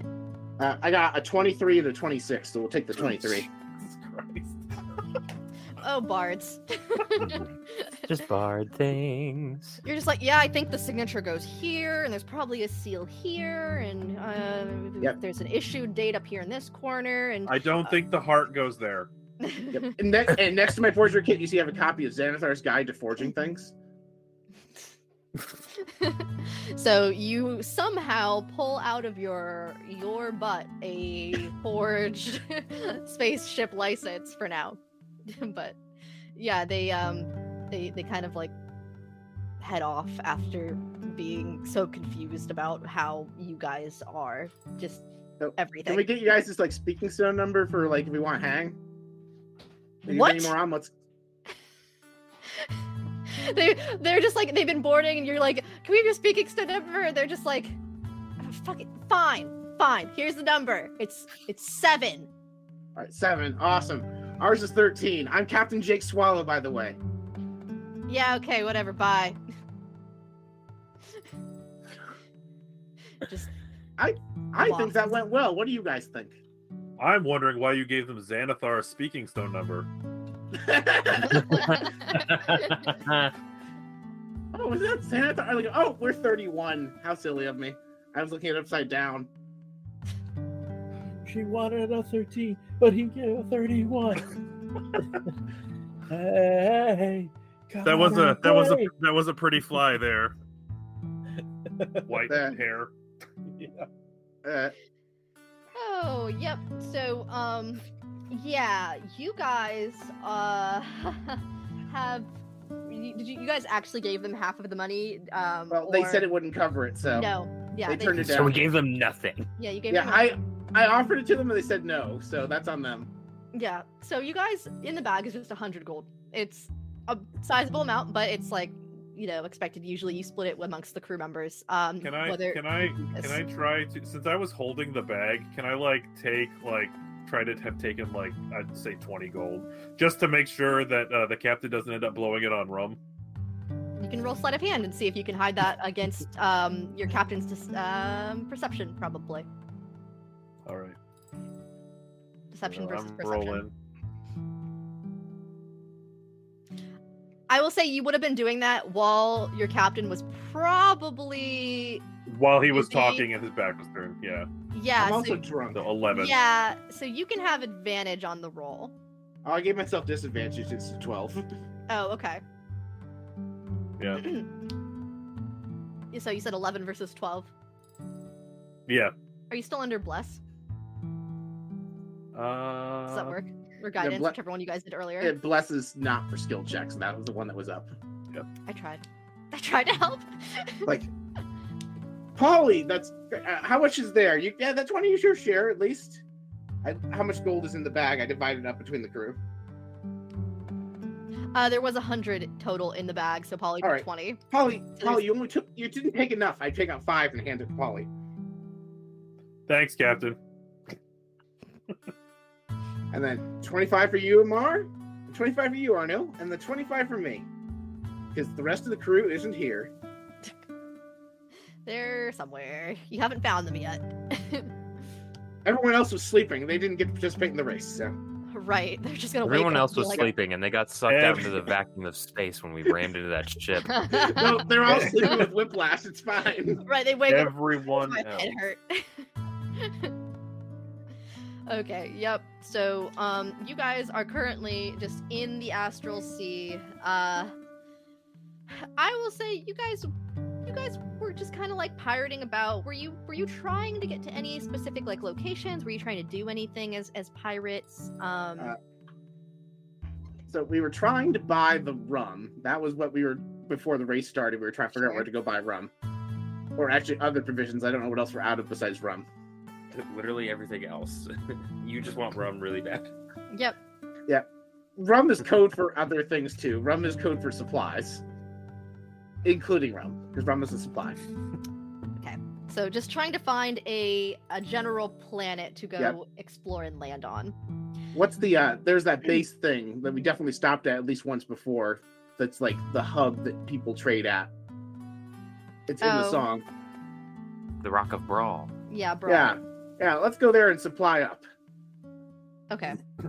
Uh, I got a 23 and a 26, so we'll take the 23. Jesus Christ. Oh, bards. Just bard things. You're just like, yeah, I think the signature goes here, and there's probably a seal here, and uh, Yep. there's an issued date up here in this corner, and I don't think the heart goes there. Yep. And, ne- and next to my forgery kit, you see I have a copy of Xanathar's Guide to Forging Things. so you somehow pull out of your your butt a forged spaceship license for now but yeah they um they they kind of like head off after being so confused about how you guys are just So, everything Can we get you guys this like speaking stone number for like if we want to hang? If What? Any more omelets? they they're just like they've been boarding and you're like can we have your speaking stone number they're just like "Oh, fuck it fine fine here's the number it's it's seven All right, seven. Awesome. Ours is 13. I'm Captain Jake Swallow, by the way. yeah okay whatever bye just I Lost. think that went well. What do you guys think? I'm wondering why you gave them Xanathar's speaking stone number. oh, was that Xanathar? Like, oh, we're 31. How silly of me. I was looking at it upside down. She wanted a 13, but he gave a 31. hey, That was a that was a that was a pretty fly there. White There. hair. Uh, oh yep so um yeah you guys uh have you, did you, you guys actually gave them half of the money um well, they or- said it wouldn't cover it, so no yeah they turned it down. so we gave them nothing. yeah you gave yeah, them I I offered it to them and they said no, so that's on them. Yeah. So you guys in the bag is just a hundred gold. It's a sizable amount, but it's like you know expected. Usually you split it amongst the crew members. Um, Can I whether can I can I try to since I was holding the bag, can I like take like try to have taken like I'd say twenty gold, just to make sure that uh, the captain doesn't end up blowing it on rum. You can roll sleight of hand and see if you can hide that against um, your captain's dis- um, perception, probably. All right, Deception so versus I'm perception. rolling. I will say you would have been doing that while your captain was probably While he was Maybe- talking and his back was turned, yeah. yeah. I'm so- also drunk. So eleven. yeah, so you can have advantage on the roll. I gave myself disadvantage. It's 12. Oh, okay. Yeah. so you said 11 versus 12. Yeah. Are you still under bless? Uh, Does that work? Or guidance, ble- whichever one you guys did earlier. It blesses not for skill checks. That was the one that was up. Yep. I tried. I tried to help. Like, Polly, that's uh, how much is there? You yeah, that's one of your share at least. I, how much gold is in the bag? I divided up between the crew. Uh, there was a hundred total in the bag, so Polly All took right. 20. Polly, So Polly, you only took you didn't take enough. I take out five and hand it to Polly. Thanks, Captain. And then 25 for you, Amar, 25 for you, Arno, and the 25 for me. Because the rest of the crew isn't here. They're somewhere. You haven't found them yet. Everyone else was sleeping. They didn't get to participate in the race. So right. They're just gonna Everyone up else and was like, sleeping, and they got sucked out into the vacuum of space when we rammed into that ship. no, they're all sleeping with whiplash. It's fine. right, they wake up Everyone my head hurt. Okay, yep. So, um, you guys are currently just in the astral sea. Uh, I will say, you guys, you guys were just kind of like pirating about. Were you, were you trying to get to any specific like locations? Were you trying to do anything as as pirates? Um, Uh, So we were trying to buy the rum. That was what we were before the race started. We were trying to figure out where to go buy rum, or actually other provisions. I don't know what else we're out of besides rum. Literally everything else. you just want rum really bad. yep. Yeah. Rum is code for other things too. Rum is code for supplies, including rum, because rum is a supply. Okay. So, just trying to find a a general planet to go Yep. explore and land on. What's the uh there's that base thing that we definitely stopped at at least once before that's like the hub that people trade at. It's in the Oh. song. The Rock of Bral. Yeah, bro. Yeah. Yeah, let's go there and supply up. Okay.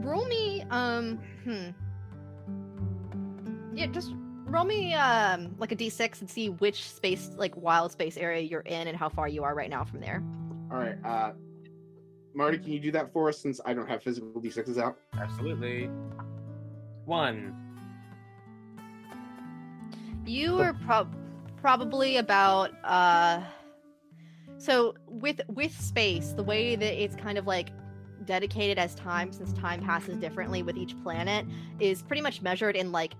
roll me um hmm. Yeah, just roll me um like a d6 and see which space like wild space area you're in and how far you are right now from there. All right. Uh Marty, can you do that for us since I don't have physical D6s out? Absolutely. One. You are prob probably about uh so with with space, the way that it's kind of like dedicated as time since time passes differently with each planet is pretty much measured in like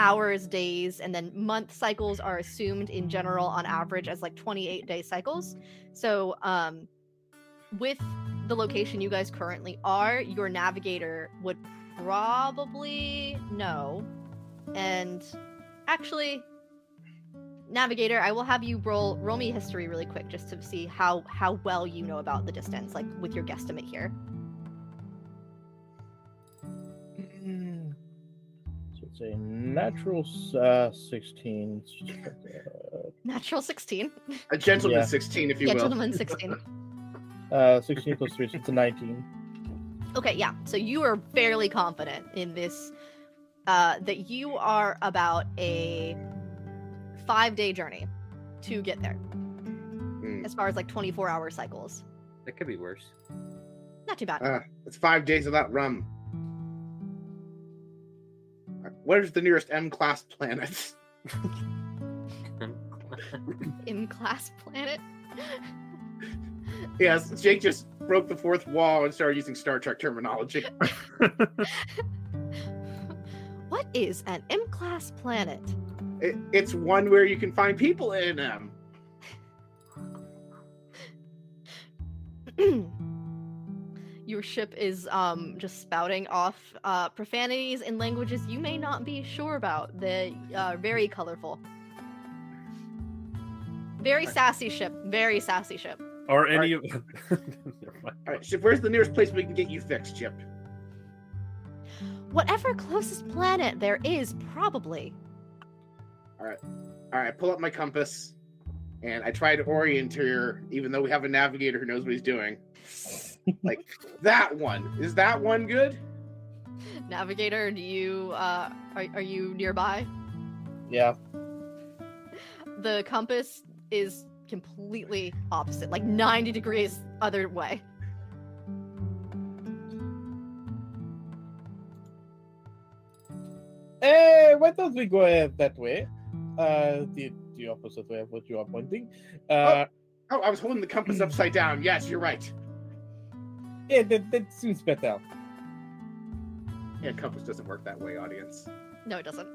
hours, days, and then month cycles are assumed in general on average as like 28 day cycles. So um with the location you guys currently are, your navigator would probably know. And actually, navigator, I will have you roll roll me history really quick just to see how how well you know about the distance, like with your guesstimate here. So it's a natural uh, 16. Uh, Natural 16. A gentleman Yeah. 16, if you Yeah, will. gentleman 16. uh, 16 plus 3, so it's a 19. Okay, yeah. So you are fairly confident in this uh that you are about a 5-day journey to get there. Hmm. As far as like 24 hour cycles. That could be worse. Not too bad. Uh, it's five days without rum. Where's the nearest M class planet? In class planet. yes, Jake just broke the fourth wall and started using Star Trek terminology. what is an M class planet? It, it's one where you can find people in them. Your ship is um just spouting off uh profanities in languages you may not be sure about. They are very colorful. Very sassy ship. Very sassy ship. Are any of Never. All right, Chip, where's the nearest place we can get you fixed, Chip? Whatever closest planet there is, probably. All right, I pull up my compass, and I try to orient her, even though we have a navigator who knows what he's doing. like that one. Is that one good? Navigator, do you uh are, are you nearby? Yeah. The compass is completely opposite, like 90 degrees other way. Hey, why don't we go ahead that way? Uh, the the opposite way of what you are pointing. Uh, Oh, I was holding the compass upside down. Yes, you're right. yeah, that, that seems better. Yeah, compass doesn't work that way, audience. No, it doesn't.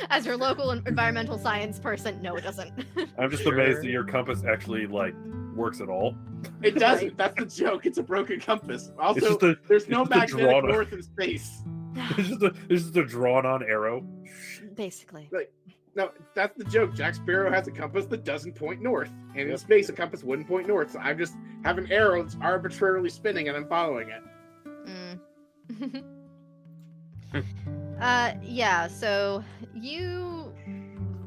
As your local environmental science person, no, it doesn't. I'm just amazed that your compass actually like works at all. It doesn't. That's the joke. It's a broken compass. Also, a there's no it's just a magnetic drawn- north in space. it's is the it's just a drawn on arrow. Basically. No, that's the joke. Jack Sparrow has a compass that doesn't point north, and in space, a compass wouldn't point north. So I'm just have an arrow that's arbitrarily spinning, and I'm following it. Mm. uh, yeah. So you,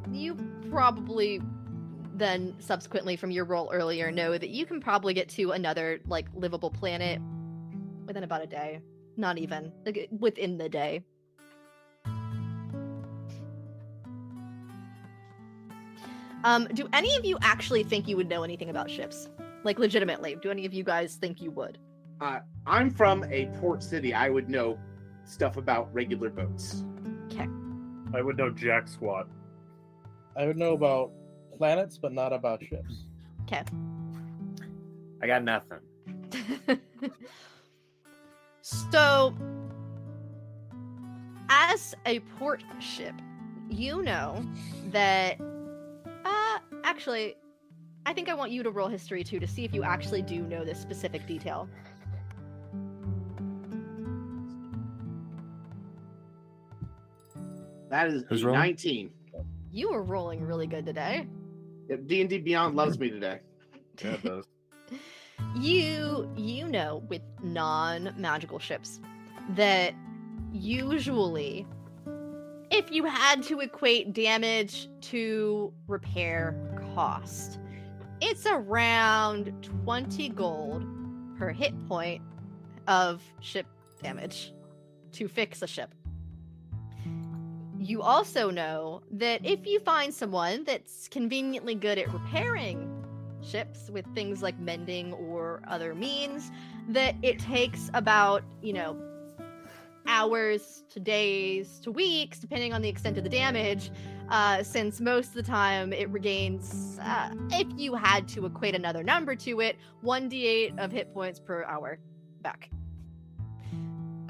you probably then subsequently from your role earlier know that you can probably get to another like livable planet within about a day. Not even like within the day. Um, do any of you actually think you would know anything about ships? Like legitimately, do any of you guys think you would? I'm from a port city. I would know stuff about regular boats. Okay. I would know jack squat. I would know about planets, but not about ships. Okay. I got nothing. so, as a port ship, you know that. Uh, actually, I think I want you to roll history too to see if you actually do know this specific detail. That is Who's a rolling? 19. You were rolling really good today. D and D Beyond loves me today. Yeah, it does. you you know with non-magical ships that usually if you had to equate damage to repair cost it's around 20 gold per hit point of ship damage to fix a ship. You also know that if you find someone that's conveniently good at repairing ships with things like mending or other means that it takes about you know hours to days to weeks depending on the extent of the damage uh, since most of the time it regains uh, if you had to equate another number to it 1d8 of hit points per hour back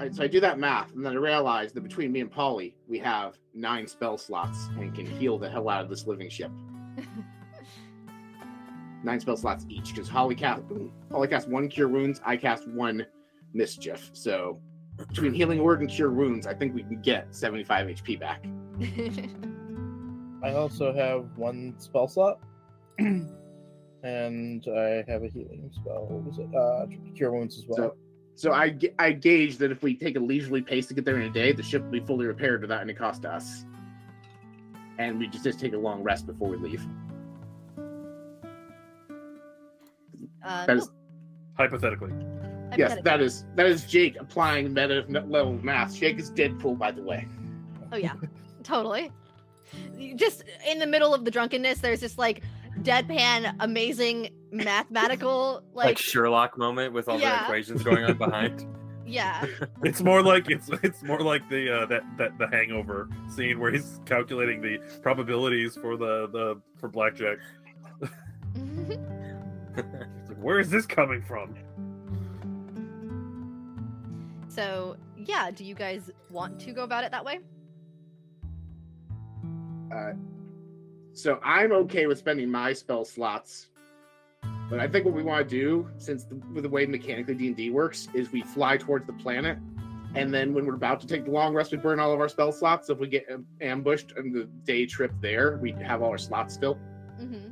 right, so I do that math, and then I realize that between me and Polly, we have nine spell slots and can heal the hell out of this living ship. nine spell slots each, because Holly cast Holly cast one cure wounds, I cast one mischief. So between healing word and cure wounds, I think we can get 75 HP back. I also have one spell slot, and I have a healing spell. What was it? Uh, cure wounds as well. So so I I gauge that if we take a leisurely pace to get there in a day, the ship will be fully repaired without any cost to us. And we just, just take a long rest before we leave. Uh, That is Hypothetically. no, yes, hypothetically. that is that is Jake applying meta level math. Jake is Deadpool, by the way. Oh yeah, totally. Just in the middle of the drunkenness, there's this like deadpan, amazing mathematical Like, like, Sherlock moment with all Yeah. the equations going on behind. yeah, It's more like it's it's more like the uh, that that the Hangover scene where he's calculating the probabilities for the the for blackjack. It's like, Where is this coming from? so yeah. Do you guys want to go about it that way? Uh, So I'm okay with spending my spell slots. But I think what we want to do, since the, with the way mechanically D and D works, is we fly towards the planet, and then when we're about to take the long rest, we burn all of our spell slots. So if we get um, ambushed on the day trip there, we have all our slots still. Mm-hmm.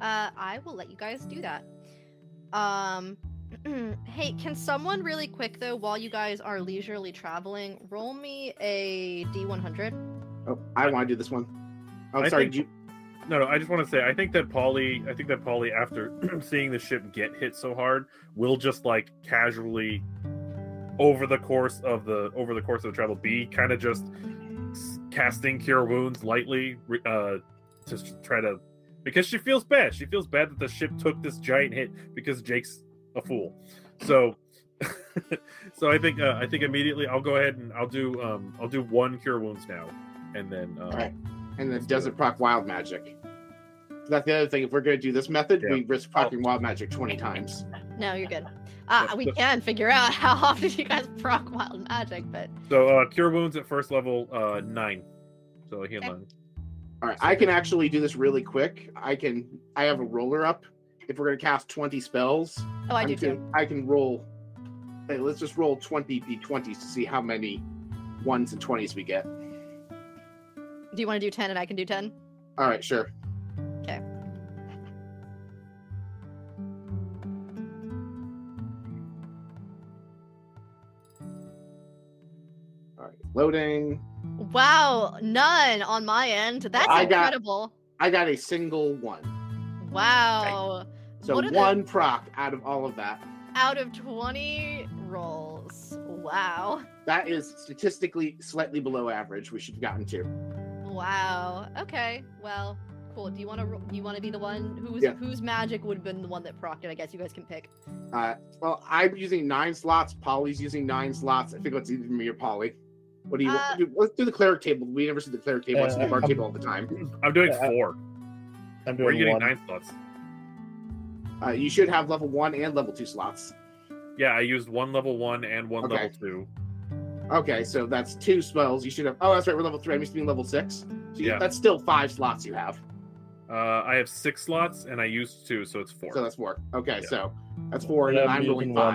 Uh, I will let you guys do that. Um, hey, can someone really quick though, while you guys are leisurely traveling, roll me a D100? Oh, I want to do this one. Oh, I sorry. think- do you, No, no. I just want to say, I think that Polly, I think that Polly, after seeing the ship get hit so hard, will just like casually, over the course of the over the course of the travel, be kind of just casting cure wounds lightly, uh, to try to, because she feels bad. She feels bad that the ship took this giant hit because Jake's a fool. So, so I think uh, I think immediately I'll go ahead and I'll do um I'll do one cure wounds now, and then um, Alright. and then does it proc wild magic? That's the other thing. If we're going to do this method, Yeah. we risk procking wild magic 20 times. No, you're good. Uh, we can figure out how often you guys proc wild magic, but So uh cure wounds at first level uh nine. So I heal Okay. nine. All right, I can actually do this really quick. I can. I have a roller up. If we're going to cast 20 spells, oh, I do I'm too. can- I can roll. Hey, let's just roll 20 d20s to see how many ones and 20s we get. Do you want to do 10 and I can do 10? All right, sure. Okay. All right, loading. Wow, none on my end. That's I got- incredible. I got a single one. Wow. So What are the- one proc out of all of that. Out of 20 rolls. Wow. That is statistically slightly below average. We should have gotten to. Wow. Okay. Well, cool. Do you want to do you want to be the one whose Yeah. whose magic would have been the one that procced it? I guess you guys can pick. Uh, well, I'm using nine slots. Polly's using nine slots. I think it's either me or Polly. What do you Uh, do? Let's do the cleric table. We never see the cleric table. I see the Uh, bar I'm- table all the time. I'm doing Yeah, four. I'm We're doing getting one. nine slots. Uh, you should have level one and level two slots. Yeah, I used one level one and one Okay. level two. Okay, so that's two spells. You should have. Oh, that's right. We're level three. I'm used to being level six. So you, Yeah. that's still five slots you have. Uh, I have six slots and I used two, so it's four. So that's four. Okay, Yeah. so that's four, and Yeah, I'm I'm rolling using one.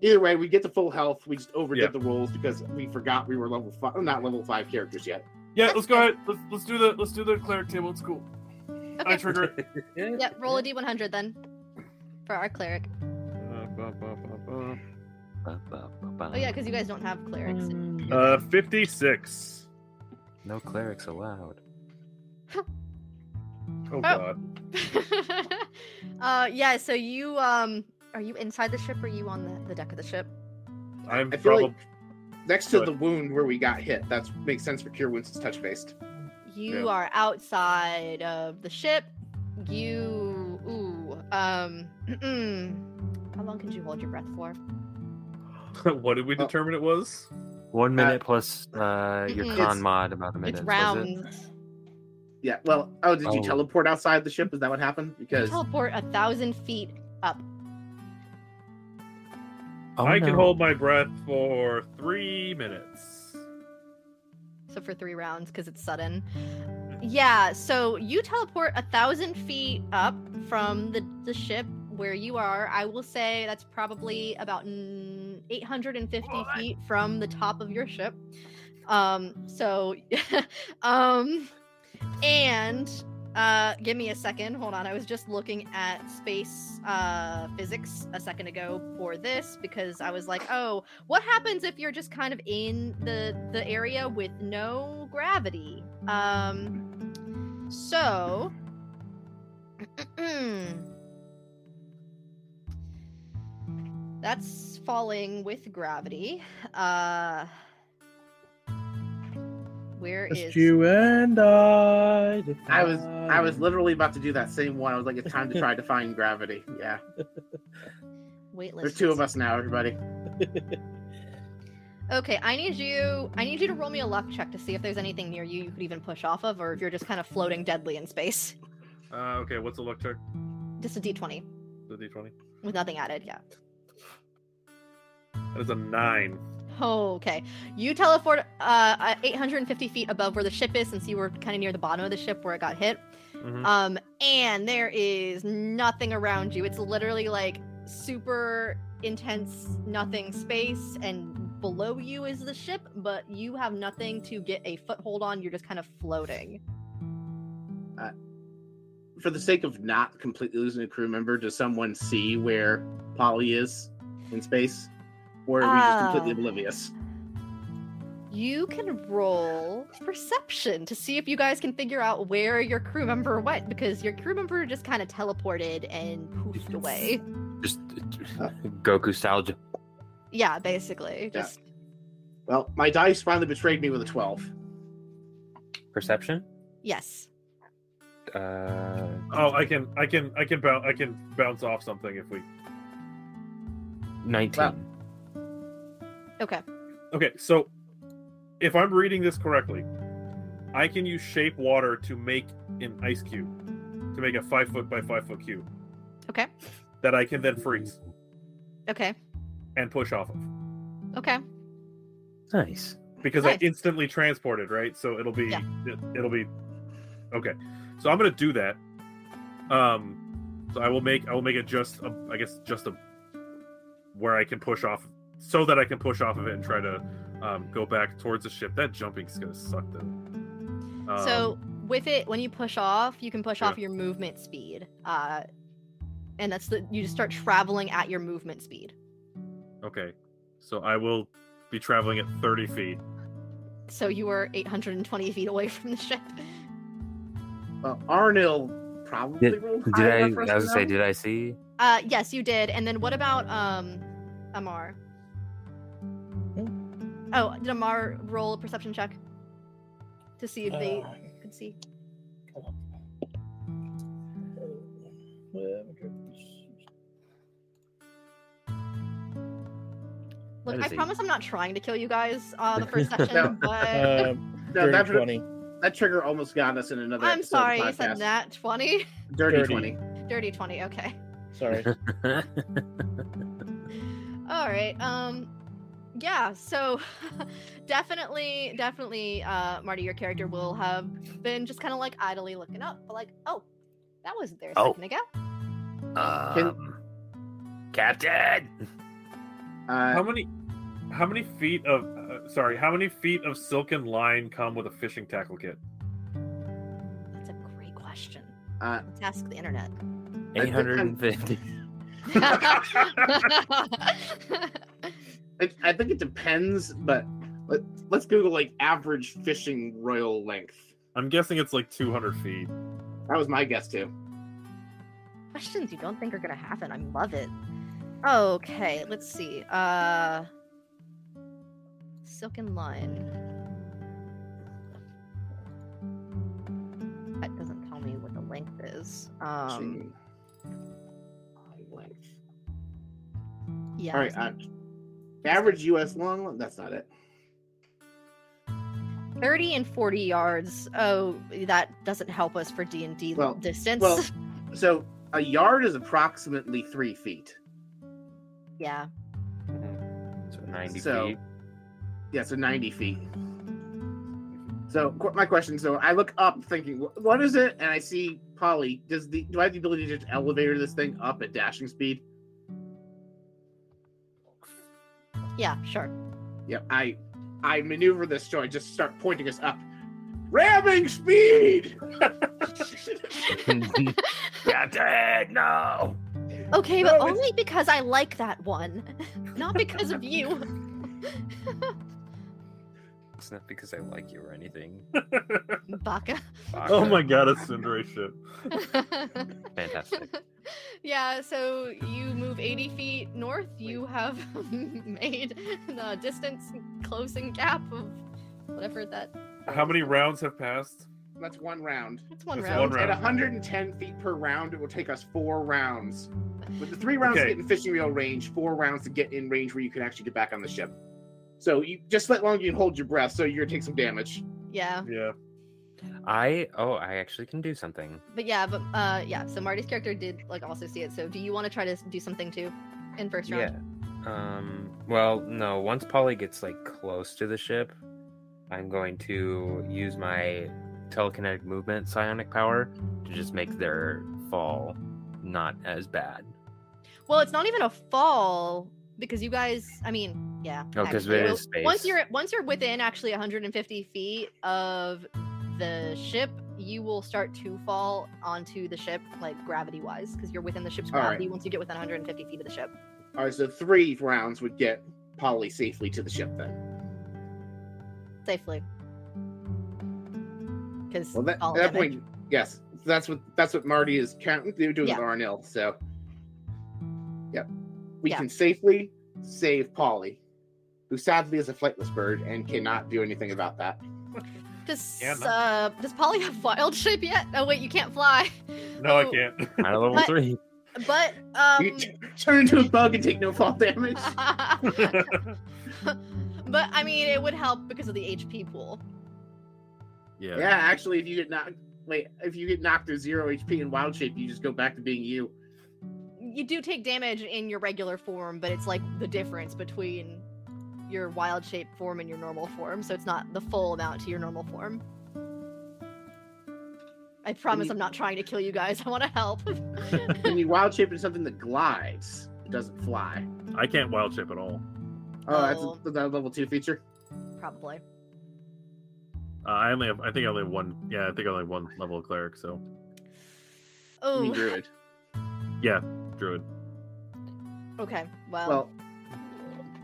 Five. Either way, we get to full health. We just overdid Yeah. the rolls because we forgot we were level five, not level five characters yet. yeah, let's go ahead. Let's, let's do the let's do the cleric table. It's cool. Okay. I trigger it. Yep. Roll a d100 then for our cleric. Uh. Oh yeah, because you guys don't have clerics. Uh, fifty-six. No clerics allowed. Oh god. uh yeah. So you um are you inside the ship or are you on the, the deck of the ship? I'm I feel probably like next to Good. the wound where we got hit, that makes sense for cure wounds. It's touch based. You Yeah. are outside of the ship. You ooh um. how long can you hold your breath for? what did we Oh. determine it was? One minute plus uh, your Mm-mm. con mod about a minute. it's was it? rounds. Yeah. Well, oh, did you Oh. teleport outside the ship? Is that what happened? You Because teleport a thousand feet up. Oh, I can hold my breath for three minutes. So for three rounds because it's sudden. Yeah, so you teleport a thousand feet up from the, the ship where you are. I will say that's probably about mm, 850 feet from the top of your ship. Um, so, um, and uh, give me a second. Hold on. I was just looking at space uh, physics a second ago for this because I was like, oh, what happens if you're just kind of in the the area with no gravity um so that's falling with gravity uh where is Just you and I. I was I was literally about to do that same one. I was like, it's time to try defying gravity. Yeah. weightless There's two of us now, everybody. okay i need you i need you to roll me a luck check to see if there's anything near you you could even push off of or if you're just kind of floating deadly in space Uh, okay, what's the luck check? just a d20 The d20. with nothing added yeah That is a nine. Oh, okay. You teleport uh, uh, 850 feet above where the ship is, since you were kind of near the bottom of the ship where it got hit. Mhm. Um, and there is nothing around you. It's literally like super intense nothing space, and below you is the ship, but you have nothing to get a foothold on. You're just kind of floating. for the sake of not completely losing a crew member, does someone see where Polly is in space, or are we just completely Ah. oblivious? You can roll perception to see if you guys can figure out where your crew member went because your crew member just kind of teleported and poofed away. Just Goku style. Yeah, basically. Yeah. Just Well, my dice finally betrayed me with a twelve. Perception. yes. Uh, Oh, I can, I can, I can bounce, I can bounce off something if we. nineteen. Okay. Okay, so if I'm reading this correctly, I can use shape water to make an ice cube, to make a five foot by five foot cube Okay. that I can then freeze Okay. and push off of Okay. Nice. because Nice. I instantly transported, right? So it'll be, Yeah. it, it'll be, okay. So I'm gonna do that. Um, so I will make, I will make it just, a, I guess, just a where I can push off, so that I can push off of it and try to um, go back towards the ship. That jumping's gonna suck though. Um, so with it, when you push off, you can push Yeah. off your movement speed. Uh, and that's the you just start traveling at your movement speed. Okay. So I will be traveling at 30 feet. So you are 820 feet away from the ship. Well, Arnil probably Did, rolled did I? I was gonna say, did I see? Uh, yes, you did. And then what about um, Amar? Oh, did Amar roll a perception check to see if they Uh, could see? hold on. Look, I is a- promise I'm not trying to kill you guys uh, the first section, No. but Uh, No, dirty that, 20. that trigger almost got us in another. I'm episode of sorry, the you said that 20, Dirty, Dirty. twenty. dirty 20. Okay. Sorry. All right. Um yeah so definitely definitely uh marty your character will have been just kind of like idly looking up but like oh that wasn't there a oh. second ago. Um, Can... captain! Uh, how many how many feet of uh, sorry how many feet of silken line come with a fishing tackle kit? That's a great question. Uh, let's ask the internet. 850 I, I think it depends, but let, us Google like average fishing royal length. I'm guessing it's like 200 feet. That was my guess too. Questions you don't think are gonna happen. I love it. Okay, let's see. Uh, silken line. That doesn't tell me what the length is. Um, length. Yeah. All right. Uh, average U.S. long. That's not it. 30 and 40 yards. Oh, that doesn't help us for D&D Well- distance. well- So a yard is approximately three feet. yeah. So ninety So- feet. Yeah, so 90 feet. So my question: So I look up, thinking, "What is it?" And I see Polly. Does the do I have the ability to just elevator this thing up at dashing speed? Yeah, sure. Yep. I I maneuver this so I just start pointing us up. Ramming speed. Captain, no. Okay, No, but it's- only because I like that one, not because of you. It's not because I like you or anything. Baka. oh my god, it's tsundere shit. Fantastic. yeah, so you move 80 feet north. You have made the distance closing gap of whatever that. How many rounds have passed? That's one round. That's one It's round. one At 110 feet per round, it will take us four rounds. With the three rounds Okay. to get in fishing reel range, four rounds to get in range where you can actually get back on the ship. So you just let long you hold your breath, so you're gonna take some damage. Yeah, Yeah. I oh I actually can do something. but yeah, but uh, yeah. So Marty's character did like also see it. So do you want to try to do something too, in first round? Yeah. Um. Well, no. Once Polly gets like close to the ship, I'm going to use my telekinetic movement psionic power to just make their fall not as bad. Well, it's not even a fall because you guys. I mean, yeah. Oh, 'cause actually, it it'll- space. Once you're once you're within actually 150 feet of the ship, you will start to fall onto the ship, like gravity wise, because you're within the ship's All right. gravity once you get within 150 feet of the ship. All right, so three rounds would get Polly safely to the ship then. Safely. Because Well, that, at that point, yes, that's what that's what Marty is counting. They're doing Yeah. with Arnil. So, we Yeah. can safely save Polly, who sadly is a flightless bird and cannot do anything about that. Does Yeah, no. uh does Polly have wild shape yet? Oh wait, you can't fly. No, I Oh. can't. Out of level But- three. But um you t- turn into a bug and take no fall damage. but I mean it would help because of the HP pool. yeah. yeah, actually, if you get knocked, wait, if you get knocked to zero HP in wild shape, you just go back to being you. You do take damage in your regular form, but it's like the difference between your wild shape form and your normal form, so it's not the full amount to your normal form. I promise you- I'm not trying to kill you guys. I want to help. I mean, wild shape is something that glides, it doesn't fly. I can't wild shape at all. Oh, that's Oh. a, the level two feature. Probably. Uh, I only have. I think I only have one. Yeah, I think I only have one level of cleric. So I mean, Oh, druid. Druid. okay. Well, Well,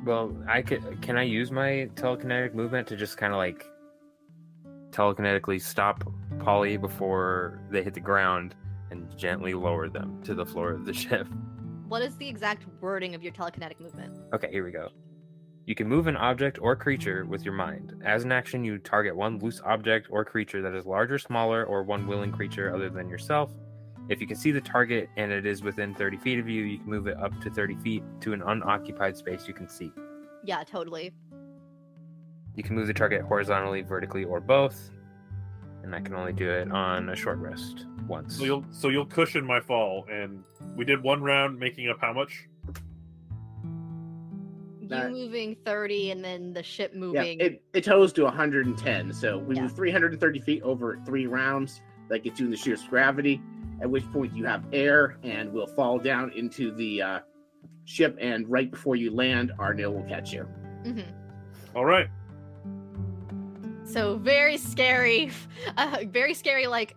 Well, I could. Can I use my telekinetic movement to just kind of like telekinetically stop Polly before they hit the ground and gently lower them to the floor of the ship? what is the exact wording of your telekinetic movement? Okay, here we go. You can move an object or creature with your mind. As an action, you target one loose object or creature that is larger, smaller, or one willing creature other than yourself. If you can see the target and it is within 30 feet of you, you can move it up to 30 feet to an unoccupied space you can see. Yeah, totally. You can move the target horizontally, vertically, or both. And I can only do it on a short rest once. So you'll so you'll cushion my fall, and we did one round, making up how much? You That- moving 30 and then the ship yeah, moving. it, it toes to 110. So we Yeah. move 330 feet over three rounds. That gets you in the sheerest gravity. At which point you have air and will fall down into the uh, ship. And right before you land, Arnil will catch you. Mhm. All right. So very scary. Uh, very scary, like,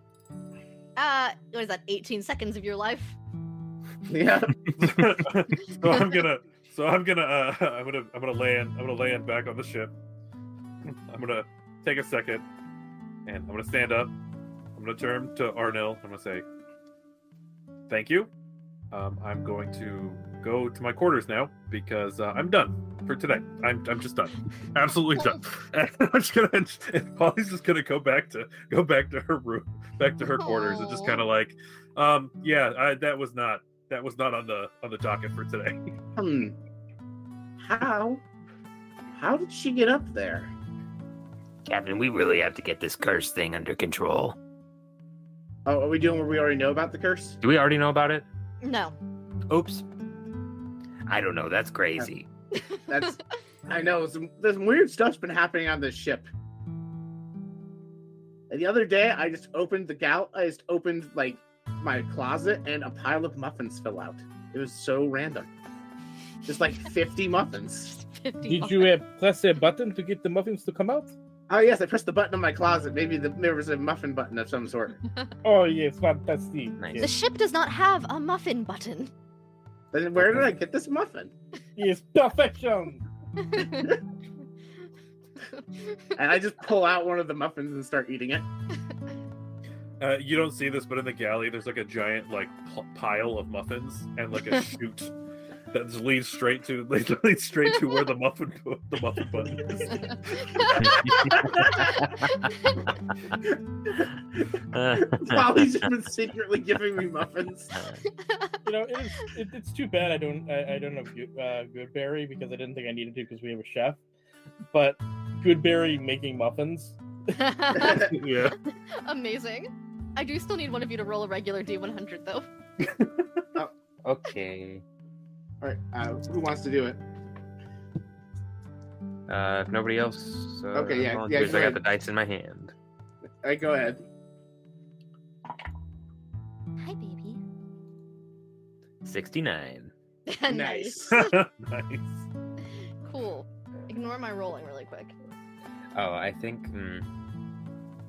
uh, what is that, 18 seconds of your life? Yeah. so I'm gonna. So I'm gonna. Uh, I'm gonna. I'm gonna land. I'm gonna land back on the ship. I'm gonna take a second, and I'm gonna stand up. I'm gonna turn to Arnil. I'm gonna say, "Thank you." Um, I'm going to go to my quarters now because uh, I'm done for today. I'm. I'm just done. Absolutely done. And I'm just gonna. And Polly's just gonna go back to go back to her room, back to her quarters, and just kind of like, um, yeah, I, that was not that was not on the on the docket for today. Hmm. How? How did she get up there? Captain, we really have to get this curse thing under control. Oh, are we doing what we already know about the curse? Do we already know about it? No. Oops. I don't know. That's crazy. That's. I know some there's some weird stuff's been happening on this ship. And the other day, I just opened the gal. I just opened like my closet, and a pile of muffins fell out. It was so random. Just like 50 muffins. 50 Did you uh, press a button to get the muffins to come out? Oh yes, I pressed the button on my closet. Maybe the, there was a muffin button of some sort. Oh yes, fantastic. Nice. The ship does not have a muffin button. Then where did I get this muffin? yes perfection. And I just pull out one of the muffins and start eating it. Uh, you don't see this, but in the galley, there's like a giant like p- pile of muffins and like a chute that leads straight to leads straight to where the muffin the muffin button is. Polly's just been secretly giving me muffins. You know, it is, it, it's too bad I don't I, I don't have good, uh, Goodberry because I didn't think I needed to because we have a chef. But Goodberry making muffins. yeah. Amazing. I do still need one of you to roll a regular D100 though. okay. All right, uh, who wants to do it? Uh, if nobody else uh, Okay, yeah, yeah, go I got the dice in my hand. All right, go ahead. Hi, baby. 69. nice. nice. cool. Ignore my rolling really quick. Oh, I think. Hmm,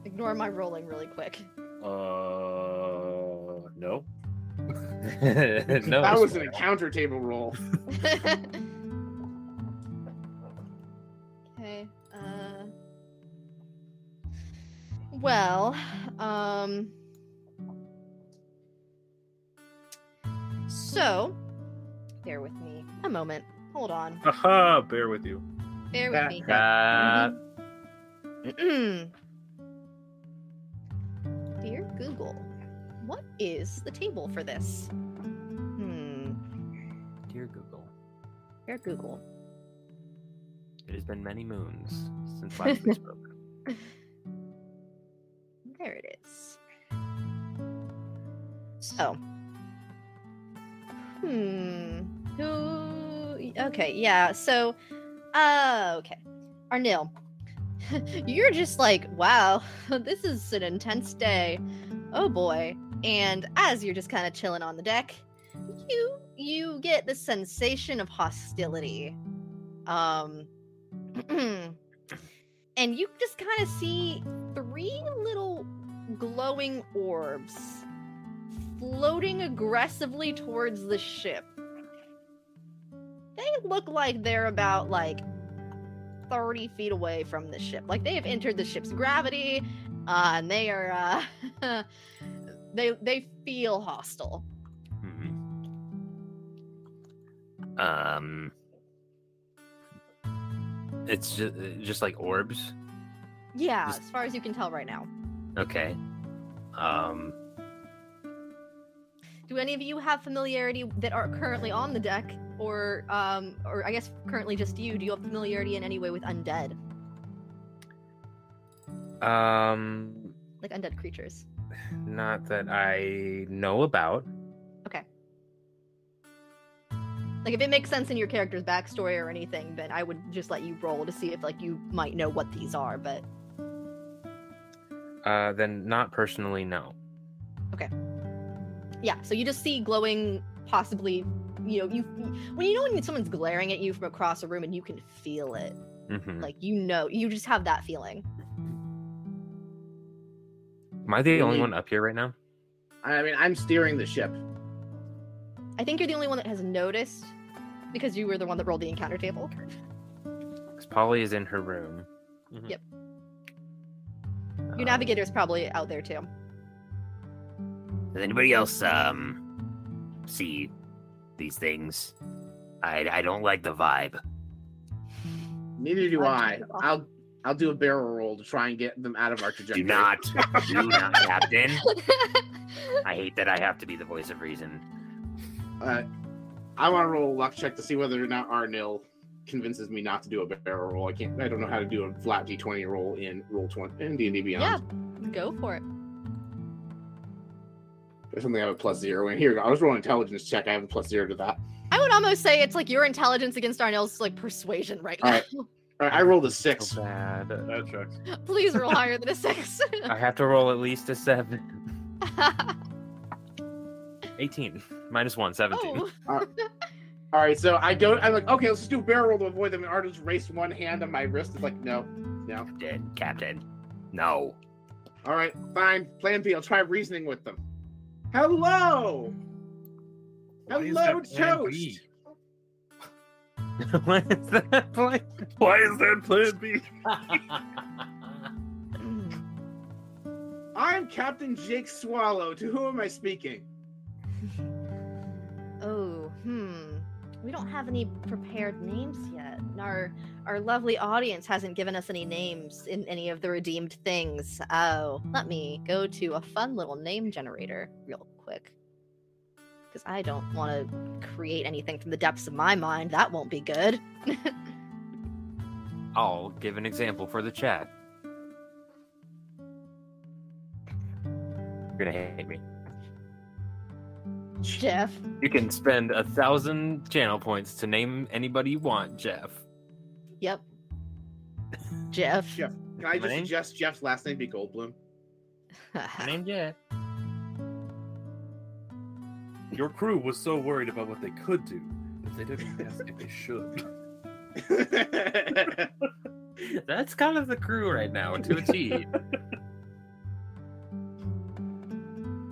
Ignore my rolling really quick. Uh, no. no. that was an encounter table roll. okay. Uh. Well, um. So, bear with me a moment. Hold on. Aha, bear with you. Bear with me. Uh, Dear Google, what is the table for this? Hmm. dear Google, Dear Google. it has been many moons since last we spoke. There it is. So. Hmm. Who? Okay. Yeah. So. Uh. Okay. Arnil. You're just like, wow, this is an intense day. Oh boy. And as you're just kind of chilling on the deck, you you get the sensation of hostility. Um and you just kind of see three little glowing orbs floating aggressively towards the ship. They look like they're about like 30 feet away from the ship. Like they have entered the ship's gravity, uh, and they are uh, they they feel hostile. Mhm. Um, It's just just like orbs. Yeah, Just- as far as you can tell right now. okay. Um, Do any of you have familiarity that are currently on the deck, or um, or I guess currently just you? Do you have familiarity in any way with undead, Um, like undead creatures? Not that I know about. Okay. Like if it makes sense in your character's backstory or anything, then I would just let you roll to see if like you might know what these are. But Uh, then not personally, no. Okay. Yeah, so you just see glowing, possibly, you know, you when you know when someone's glaring at you from across a room and you can feel it, hmm like you know, you just have that feeling. Am I the only Really? one up here right now? I mean, I'm steering the ship. I think you're the only one that has noticed because you were the one that rolled the encounter table. Because Polly is in her room. Yep. Your Um, navigator is probably out there too. does anybody else um see these things? I I don't like the vibe. Neither do I. I'll I'll do a barrel roll to try and get them out of our trajectory. Do not, do not, Captain. I hate that I have to be the voice of reason. Uh, I want to roll a luck check to see whether or not Arnil convinces me not to do a barrel roll. I can't. I don't know how to do a flat d20 roll in roll 20 in D and D Beyond. yeah, go for it. There's something I have a plus zero in. Here, I was rolling intelligence check. I have a plus zero to that. I would almost say it's like your intelligence against Arnil's like persuasion right now. All right. All right, I oh, rolled a six. So bad. That sucks. Please roll higher than a six. I have to roll at least a seven. 18 minus one, 17. oh, All right, so I go. I'm like, okay, let's just do a barrel roll to avoid them. And just raised one hand on my wrist. It's like, no, no. Captain, Captain. No. All right, fine. Plan B. I'll try reasoning with them. Hello. Why Hello, that plan toast. B? is that like? Why is that plan B? I'm Captain Jake Swallow. To whom am I speaking? oh, hmm. We don't have any prepared names yet. Our our lovely audience hasn't given us any names in any of the redeemed things. Oh, let me go to a fun little name generator real quick. Because I don't want to create anything from the depths of my mind. That won't be good. I'll give an example for the chat. You're gonna hate me. Jeff. You can spend a thousand channel points to name anybody you want, Jeff. Yep. Jeff. Jeff. Can I My just name? suggest Jeff's last name be Goldblum? My name's Jeff your crew was so worried about what they could do that they didn't ask if they should. That's kind of the crew right now to a T.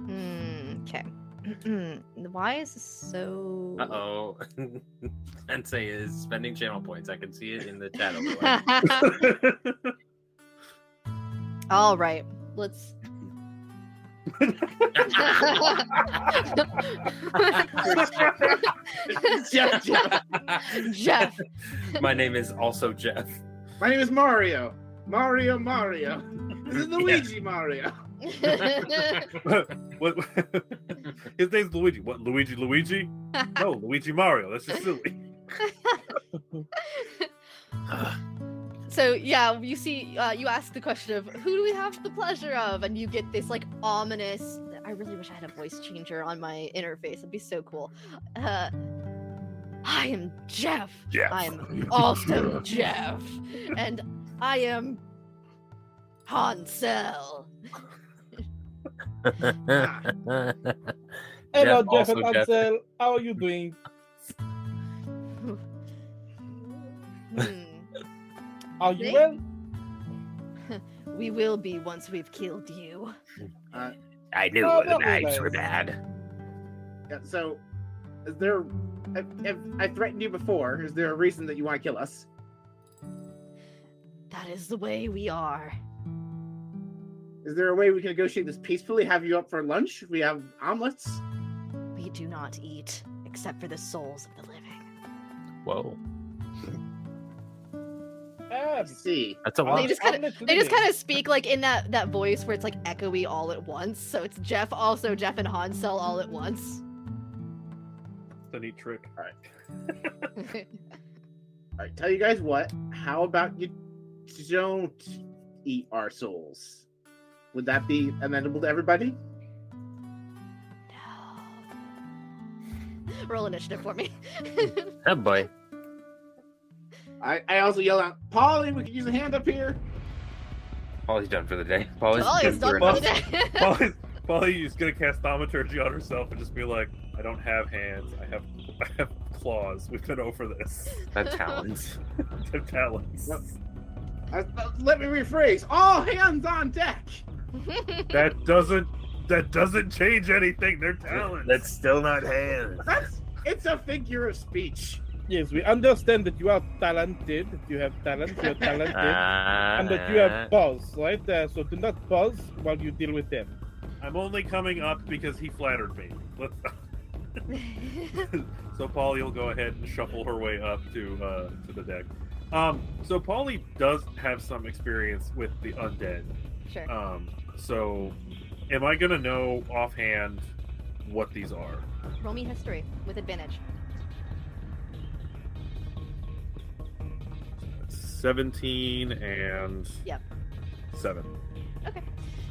Hmm, okay. Hmm, why is this so? Uh oh. Sensei is spending channel points. I can see it in the chat. All right, let's Jeff, Jeff. Jeff. My name is also Jeff. My name is Mario. Mario Mario. This is Luigi Mario. what? His name's Luigi. What? Luigi? Luigi? No, Luigi Mario. That's just silly. Uh, so yeah, you see, uh, you ask the question of who do we have the pleasure of, and you get this like ominous. I really wish I had a voice changer on my interface. It'd be so cool. Uh, I am Jeff. Jeff. I'm also Jeff, and I am Hansel. Hello, Jeff, Jeff also and Jeff. How are you doing? Hmm. Are you They- well? We will be once we've killed you. Uh, I knew Oh, the that knives nice. were bad. Yeah, so, is there? If, if I threatened you before, is there a reason that you want to kill us? That is the way we are. Is there a way we can negotiate this peacefully? Have you up for lunch? We have omelets. We do not eat except for the souls of the living. Whoa. I see. That's a They just kind of they just kind of speak like in that that voice where it's like echoey all at once. So it's Jeff, also Jeff and Hansel all at once. It's a neat trick. All right, Alright, tell you guys what. How about you don't eat our souls? Would that be amenable to everybody? no. Roll initiative for me. Oh boy. I, I also yell out, Polly, we could use a hand up here. Polly's done for the day. Polly's, it's done done for the day. Polly, Polly's gonna cast thaumaturgy on herself and just be like, "I don't have hands. I have, I have claws. We've been over this. That talents. I have talents." Yep. Uh, uh, let me rephrase. All hands on deck. That doesn't, that doesn't change anything. They're talents. That's still not hands. That's it's a figure of speech. Yes, we understand that you are talented. that You have talent. You are talented. and that you have pause, right? Uh, so do not pause while you deal with them. I'm only coming up because he flattered me. So Polly will go ahead and shuffle her way up to uh, to the deck. Um, so Polly does have some experience with the undead. sure. Um, so am I gonna know offhand what these are? Roll me history with advantage. Seventeen and Yep. seven. Okay.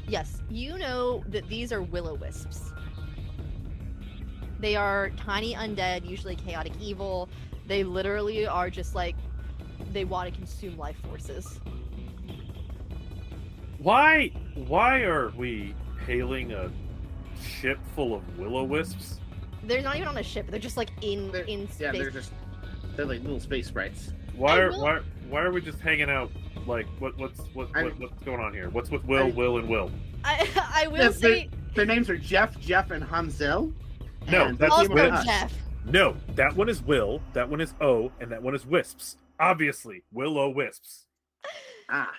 Yes, you know that these are will o wisps. They are tiny undead, usually chaotic evil. They literally are just like they want to consume life forces. Why? Why are we hailing a ship full of will o wisps? They're not even on a ship. They're just like in They're- in space. Yeah, they're just they're like little space sprites. Why are will- why why are we just hanging out? Like what what's what, I- what what's going on here? What's with Will, I- Will, and Will? I I will Yeah, say Their names are Jeff, Jeff, and Hansel. No, and that's also came from. Jeff. No, that one is Will, that one is O, and that one is Wisps. Obviously, Will O Wisps. Ah,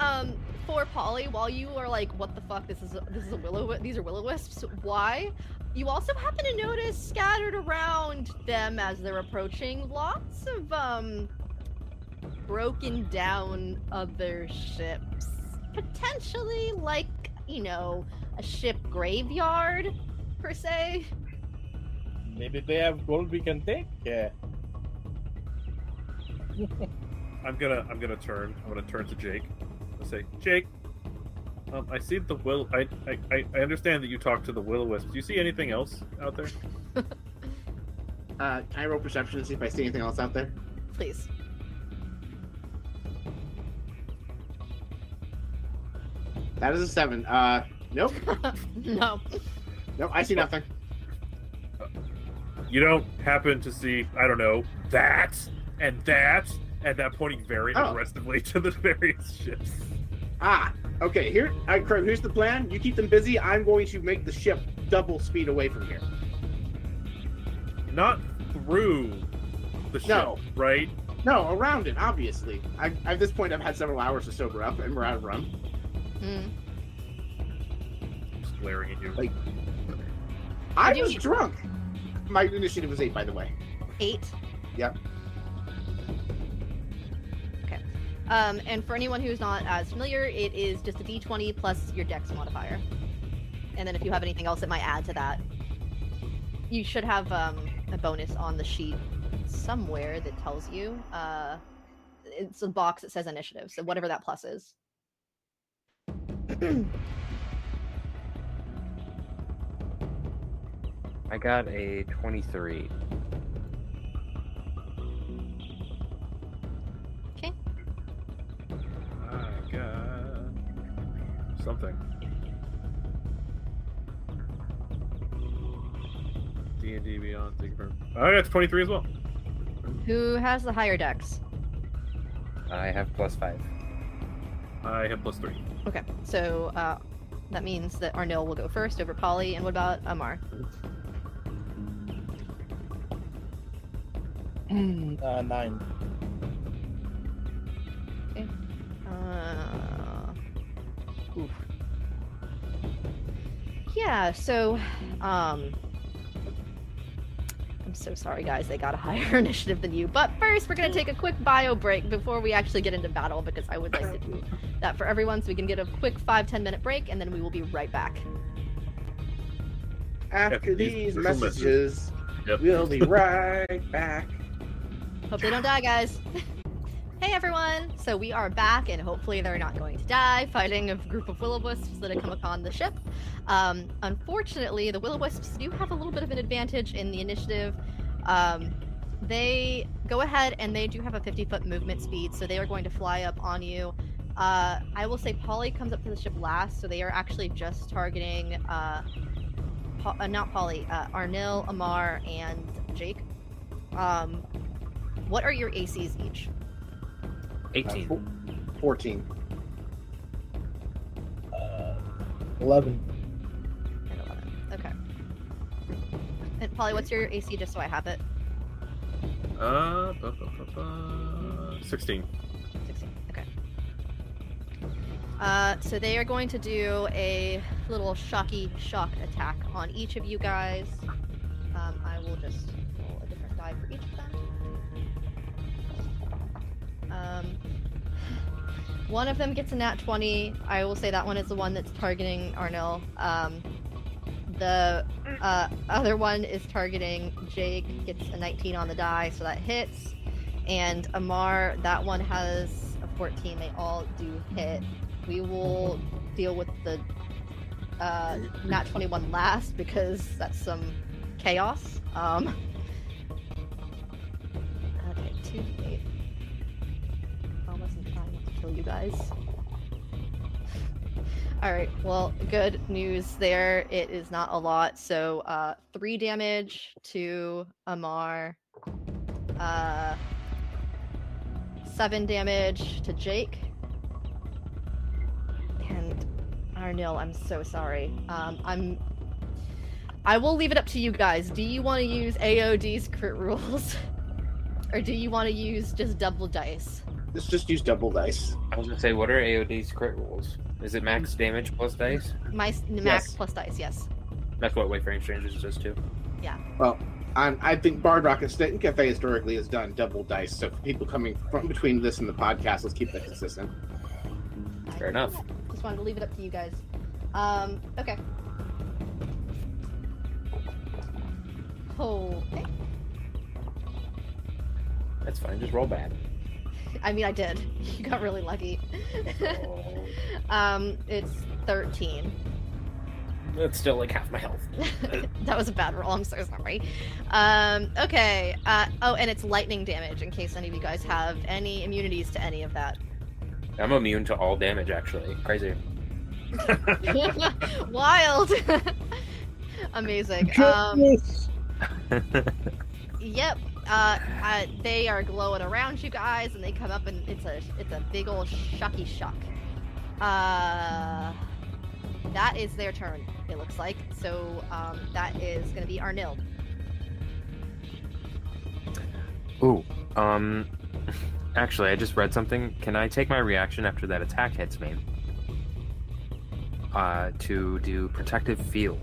Um, for Polly, while you are like, "What the fuck? This is a, this is a willow. These are willow wisps." Why? You also happen to notice scattered around them as they're approaching lots of um broken down other ships, potentially like you know a ship graveyard per se. Maybe they have gold we can take. Yeah. I'm gonna I'm gonna turn. I'm gonna turn to Jake. I'll say, Jake. Um, I see the will. I, I I- I understand that you talked to the will o wisps. Do you see anything else out there? uh, can I roll perception to see if I see anything else out there? Please. That is a seven. Uh, nope, no. nope. I see nothing. You don't happen to see I don't know that and that and that pointing very Oh. aggressively to the various ships. Ah, okay. Here, I Crow. Here's the plan. You keep them busy. I'm going to make the ship double speed away from here. Not through the ship, No. right? No, around it, obviously. I, at this point, I've had several hours to sober up, and we're out of rum. Hmm. Just glaring at you. Like- I do you was drunk. My initiative was eight, by the way. Eight. Yep. Okay. Um, and for anyone who's not as familiar, it is just a d20 plus your dex modifier. And then if you have anything else that might add to that, you should have um, a bonus on the sheet somewhere that tells you. Uh, it's a box that says initiative, so whatever that plus is. I got a 23. I got something. D and D Beyond. Thank you very much. I got 23 as well. Who has the higher dex? I have plus five. I have plus three. Okay, so uh, that means that Arnil will go first over Polly, and what about Amar? uh, nine. Uh, oof. Yeah, so um I'm so sorry guys, they got a higher initiative than you. But first we're gonna take a quick bio break before we actually get into battle because I would like to do that for everyone so we can get a quick five, ten minute break and then we will be right back. After After these these crucial messages, Yep. we'll be right back. Hope they don't die, guys. hey everyone! So we are back, and hopefully they're not going to die fighting a group of will-o-wisps that have come upon the ship. Um, unfortunately, the will-o-wisps do have a little bit of an advantage in the initiative. Um, they go ahead and they do have a 50-foot movement speed, so they are going to fly up on you. Uh, I will say Polly comes up to the ship last, so they are actually just targeting uh, Pa- uh, not Polly, uh, Arnil, Amar, and Jake. Um, what are your ACs each? Uh, 18. four- 14. Uh, Eleven. And 11. Okay. And Polly, what's your AC just so I have it? Uh, bu- bu- bu- bu- 16. 16. Okay. Uh, so they are going to do a little shocky shock attack on each of you guys. Um, I will just Um, one of them gets a nat 20. I will say that one is the one that's targeting Arnil. Um, the uh, other one is targeting Jake, gets a 19 on the die, so that hits. And Amar, that one has a 14. They all do hit. We will deal with the uh, nat 21 last because that's some chaos. Um, kill you guys. Alright, well, good news there. It is not a lot. So, uh, three damage to Amar. Uh, seven damage to Jake. And Arnil, I'm so sorry. Um, I'm. I will leave it up to you guys. Do you want to use AOD's crit rules? or do you want to use just double dice? Let's just use double dice. I was gonna say, what are AOD's crit rules? Is it max damage plus dice? My max Yes. plus dice, yes. That's what Wayfaring Strangers does too. Yeah. Well, I'm, I think Bard Rock and State Cafe historically has done double dice. So for people coming from between this and the podcast, let's keep that consistent. Fair enough. Just wanted to leave it up to you guys. Um, okay. Okay. That's fine. Just roll bad. I mean, I did. You got really lucky. Oh, um, it's 13. that's still like half my health. that was a bad roll. I'm so sorry. Um, okay. Uh, oh, and it's lightning damage in case any of you guys have any immunities to any of that. I'm immune to all damage, actually. Crazy. Wild. Amazing. Um, Yep. Uh, uh, they are glowing around you guys, and they come up, and it's a it's a big old shucky shock. Uh, that is their turn. It looks like. So um, that is going to be Arnil. Ooh, um, actually, I just read something. Can I take my reaction after that attack hits me? Uh, to do protective field.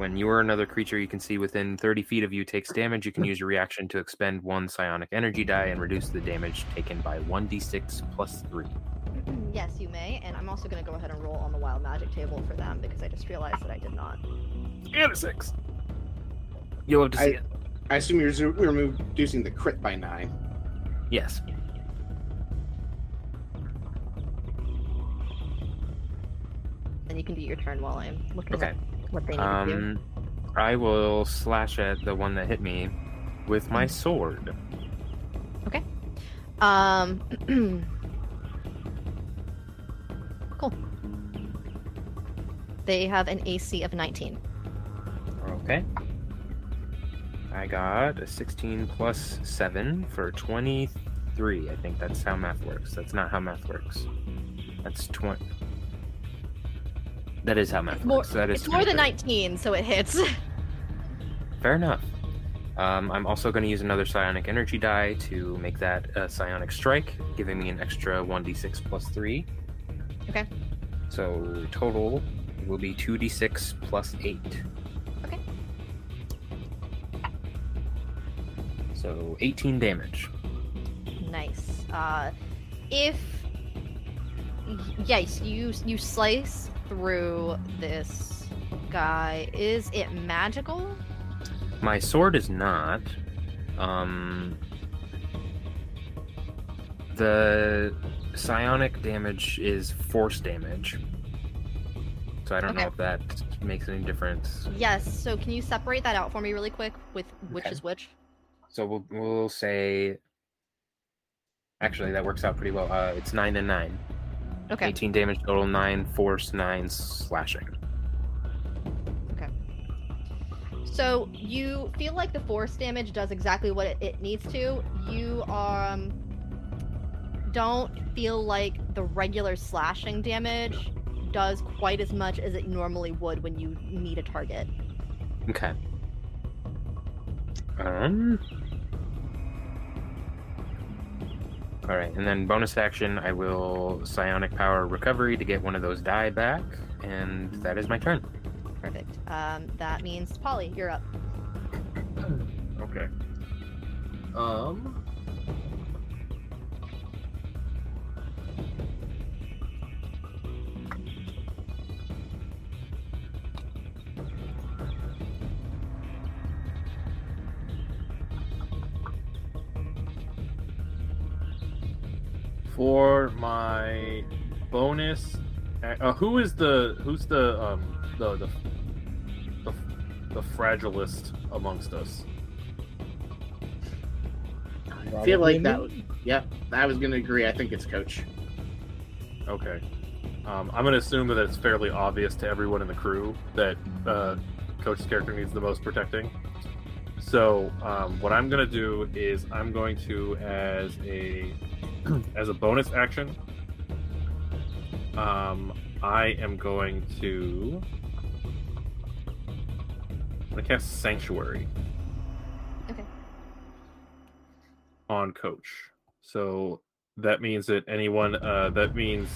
When you or another creature you can see within 30 feet of you takes damage, you can use your reaction to expend one psionic energy die and reduce the damage taken by 1d6 plus 3. yes, you may. And I'm also going to go ahead and roll on the wild magic table for them because I just realized that I did not. And a six. You'll have to see I- it. I assume you're zo- we're reducing the crit by nine. Yes. Then you can do your turn while I'm looking Okay. at what they need to do. Um, I will slash at the one that hit me with my sword. Okay. Um. cool. They have an AC of 19. Okay. I got a 16 plus 7 for 23. I think that's how math works. That's not how math works. That's 20. That is how math It's more, works. That is it's more than 19, so it hits. Fair enough. Um, I'm also going to use another psionic energy die to make that a psionic strike, giving me an extra 1d6 plus 3. Okay. So total will be 2d6 plus 8. Okay. So 18 damage. nice. Uh, if yes, you you slice through this guy. Is it magical? My sword is not. Um, the psionic damage is force damage. So I don't know if that makes any difference. Yes. So can you separate that out for me really quick with which Okay. is which? So we'll, we'll say. Actually, that works out pretty well. Uh, it's 9 and 9. Okay. 18 damage total, 9 force, 9 slashing. Okay. So you feel like the force damage does exactly what it, it needs to. You um don't feel like the regular slashing damage does quite as much as it normally would when you meet a target. Okay. Um. All right, and then bonus action, I will psionic power recovery to get one of those die back, and that is my turn. Perfect. Um, that means Polly, you're up. Okay. Um. For my bonus, uh, who is the who's the um the the the, the fragilest amongst us? I feel like that. Probably Was, yep, I was gonna agree. I think it's Coach. Okay. Um, I'm going to assume that it's fairly obvious to everyone in the crew that uh, Coach's character needs the most protecting. So um, what I'm going to do is I'm going to, as a as a bonus action, um, I am going to I'm to cast Sanctuary. Okay. On Coach. So that means that anyone uh, that means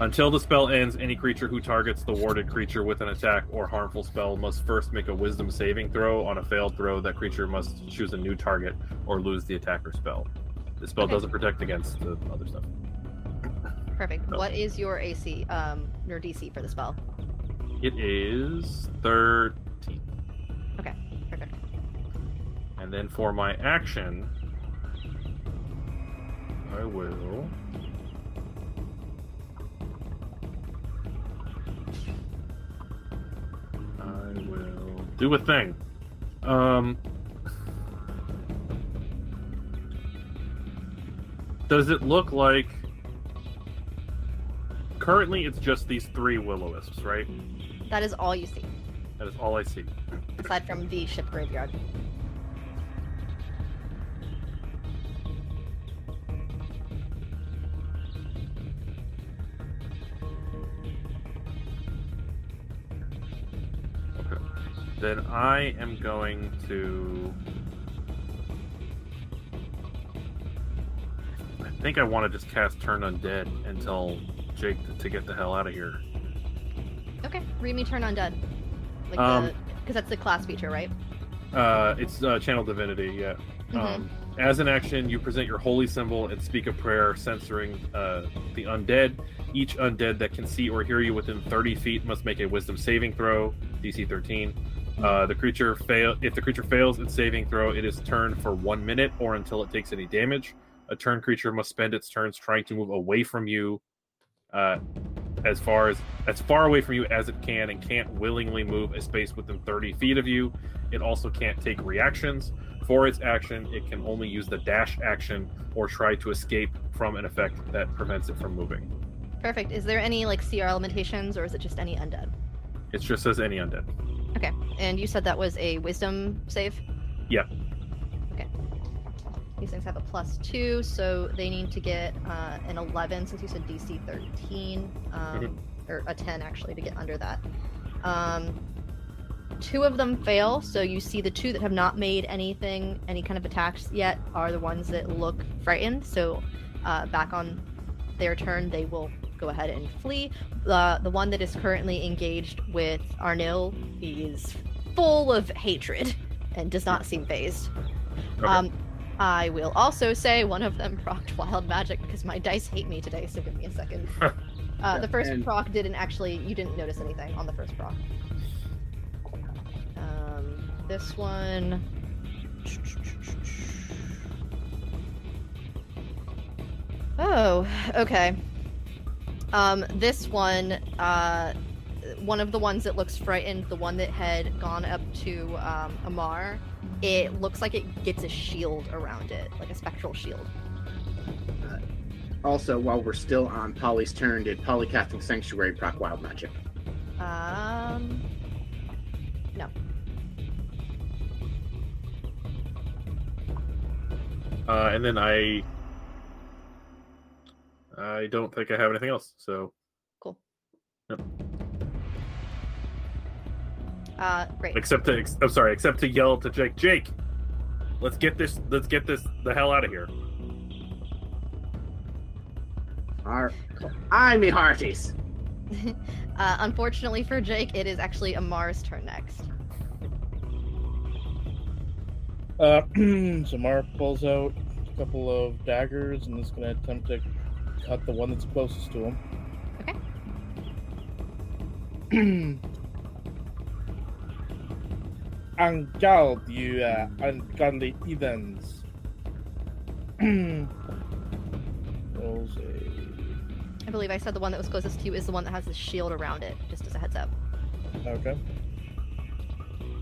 until the spell ends, any creature who targets the warded creature with an attack or harmful spell must first make a wisdom saving throw. On a failed throw, that creature must choose a new target or lose the attack or spell. The spell Okay. doesn't protect against the other stuff. Perfect. What is your AC, um, your DC for the spell? It is 13. Okay, Perfect. And then for my action, I will. I will do a thing. Um. Does it look like currently it's just these three will o wisps, right? That is all you see. That is all I see. Aside from the ship graveyard. Okay. Then I am going to think I want to just cast Turn Undead and tell Jake to, to get the hell out of here. Okay, read me turn undead. Like Um, because that's the class feature, right? Uh, it's uh, Channel Divinity, yeah. Mhm. Um, as an action, you present your holy symbol and speak a prayer censoring uh, the undead. Each undead that can see or hear you within 30 feet must make a Wisdom saving throw, DC 13. Uh, the creature fail. If the creature fails its saving throw, it is turned for one minute or until it takes any damage. A turn creature must spend its turns trying to move away from you, uh, as far as as far away from you as it can, and can't willingly move a space within 30 feet of you. It also can't take reactions. For its action, it can only use the dash action or try to escape from an effect that prevents it from moving. Perfect. Is there any like CR limitations, or is it just any undead? It just says any undead. Okay. And you said that was a wisdom save. Yeah. These things have a plus two, so they need to get uh, an 11 since you said DC 13, um, Mhm. or a 10 actually to get under that. Um, two of them fail, so you see the two that have not made anything, any kind of attacks yet, are the ones that look frightened. So uh, back on their turn, they will go ahead and flee. Uh, the one that is currently engaged with Arnil is full of hatred and does not seem fazed. Okay. Um, I will also say one of them procced wild magic because my dice hate me today. So give me a second. Uh, the first And- proc didn't actually. You didn't notice anything on the first proc. Um, this one. Oh, okay. Um, this one, uh, one of the ones that looks frightened, the one that had gone up to um, Amar, it looks like it gets a shield around it, like a spectral shield. Also, while we're still on Polly's turn, did Polly casting Sanctuary proc Wild Magic? Um, no. Uh, and then I, I don't think I have anything else. So cool. Yep. Uh, great. except to, ex- I'm sorry, except to yell to Jake, Jake, let's get this, let's get this the hell out of here. All right. Aye me hearties. uh, unfortunately for Jake, it is actually Amar's turn next. Uh, so Mara pulls out a couple of daggers and is going to attempt to cut the one that's closest to him. Okay. Angald, you uh, ungodly heathens. I believe I said the one that was closest to you is the one that has the shield around it, just as a heads up. Okay.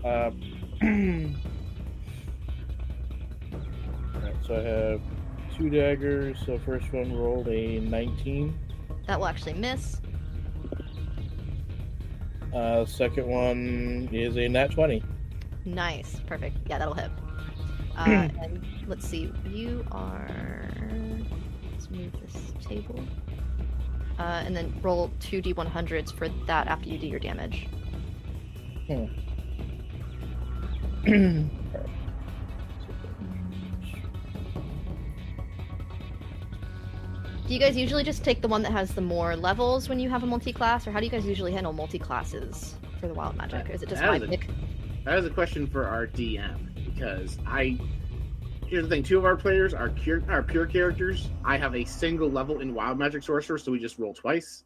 Uh, Alright, so I have two daggers. So first one rolled a 19. That will actually miss. Uh, second one is a nat 20. Nice. Perfect. Yeah, that'll hit. Uh, and let's see. You are. Let's move this table. Uh, and then roll two d100s for that after you do your damage. Alright. Do you guys usually just take the one that has the more levels when you have a multi-class, or how do you guys usually handle multi-classes for the wild magic? Or is it just That my is pick? That is a question for our DM because I. Here's the thing: two of our players are pure, are pure characters. I have a single level in Wild Magic Sorcerer, so we just roll twice.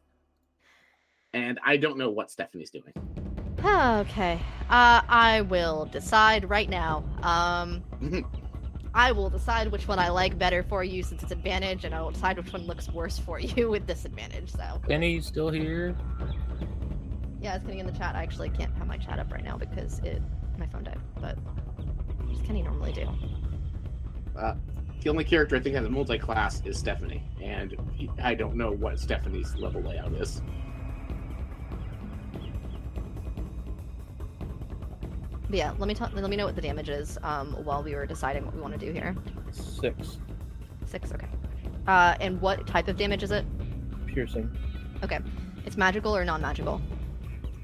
And I don't know what Stephanie's doing. Okay. Uh, I will decide right now. Um, Mhm. I will decide which one I like better for you since it's advantage, and I will decide which one looks worse for you with disadvantage. So, Penny still here? Yeah, it's getting in the chat. I actually can't have my chat up right now because it my phone died. But what does Kenny normally do? The only character I think has a multi-class is Stephanie, and I don't know what Stephanie's level layout is. But yeah, let me tell. Let me know what the damage is. Um, while we were deciding what we want to do here. Six. Six. Okay. Uh, and what type of damage is it? Piercing. Okay. It's magical or non-magical?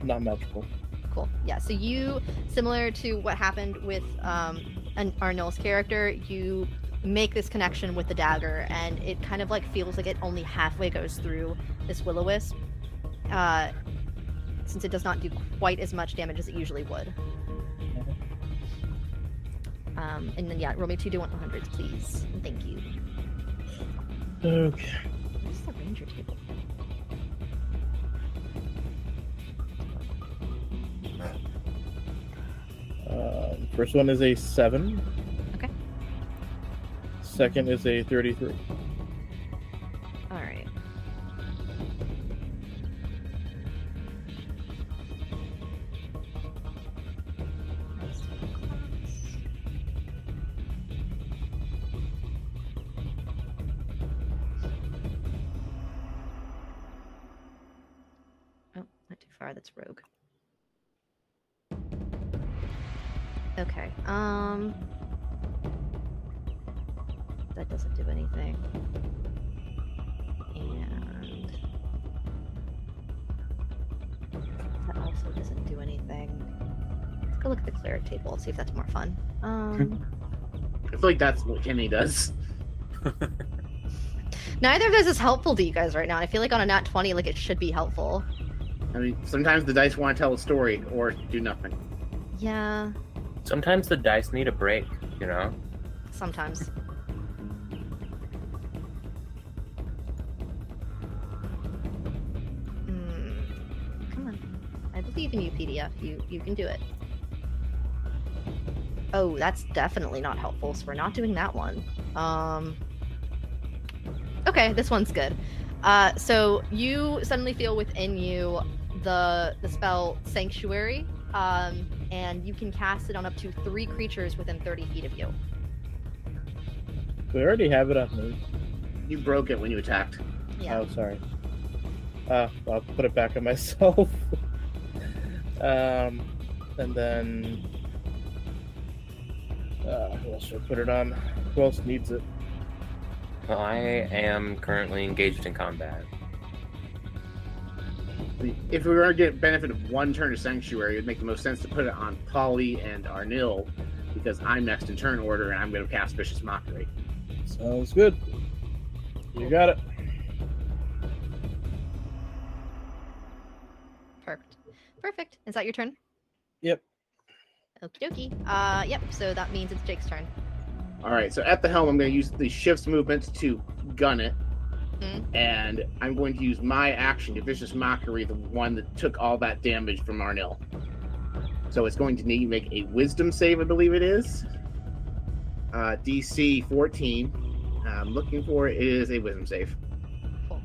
Not magical. cool. Yeah, so you, similar to what happened with um, an Arnil's character, you make this connection with the dagger, and it kind of like feels like it only halfway goes through this will wisp, uh, since it does not do quite as much damage as it usually would. Um, and then yeah, roll me two d100s, please. Thank you. Okay. Um, first one is a seven. Okay. Second is a thirty-three. All right. Oh, not too far. That's rogue. Okay. Um. That doesn't do anything. And that also doesn't do anything. Let's go look at the cleric table. and See if that's more fun. Um, I feel like that's what Kenny does. neither of those is helpful to you guys right now. I feel like on a nat twenty, like it should be helpful. I mean, sometimes the dice want to tell a story or do nothing. Yeah, Sometimes the dice need a break, you know? sometimes. Hmm. Come on. I believe in you, PDF. You you can do it. Oh, that's definitely not helpful, so we're not doing that one. Um Okay, this one's good. Uh so you suddenly feel within you the the spell Sanctuary, um, and you can cast it on up to three creatures within 30 feet of you. We already have it on me. You broke it when you attacked. Yeah. Oh, sorry. Uh, I'll put it back on myself. um, and then uh, who else should I put it on? Who else needs it? I am currently engaged in combat. I mean, If we were to get benefit of one turn of Sanctuary, it would make the most sense to put it on Polly and Arnil because I'm next in turn order and I'm going to cast Vicious Mockery. Sounds good. You got it. Perfect. Perfect. Is that your turn? Yep. Okie dokie. Uh, yep. So that means it's Jake's turn. All right, so at the helm, I'm going to use the shifts movement to gun it. Mhm. And I'm going to use my action to Vicious Mockery, the one that took all that damage from Arnil. So it's going to need to make a Wisdom save, I believe it is. Uh, DC 14. I'm looking for it is a Wisdom save. Cool.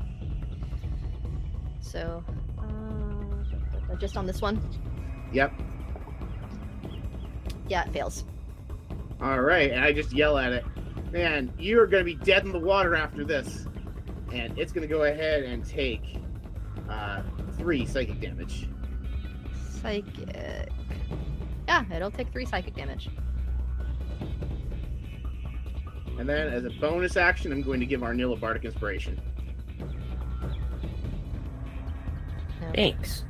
So, uh, just on this one. Yep. Yeah, it fails. All right, and I just yell at it, man, you're going to be dead in the water after this. And it's going to go ahead and take uh, three psychic damage. Psychic. Yeah, it'll take three psychic damage. And then, as a bonus action, I'm going to give Arnil a Bardic Inspiration. No. Thanks.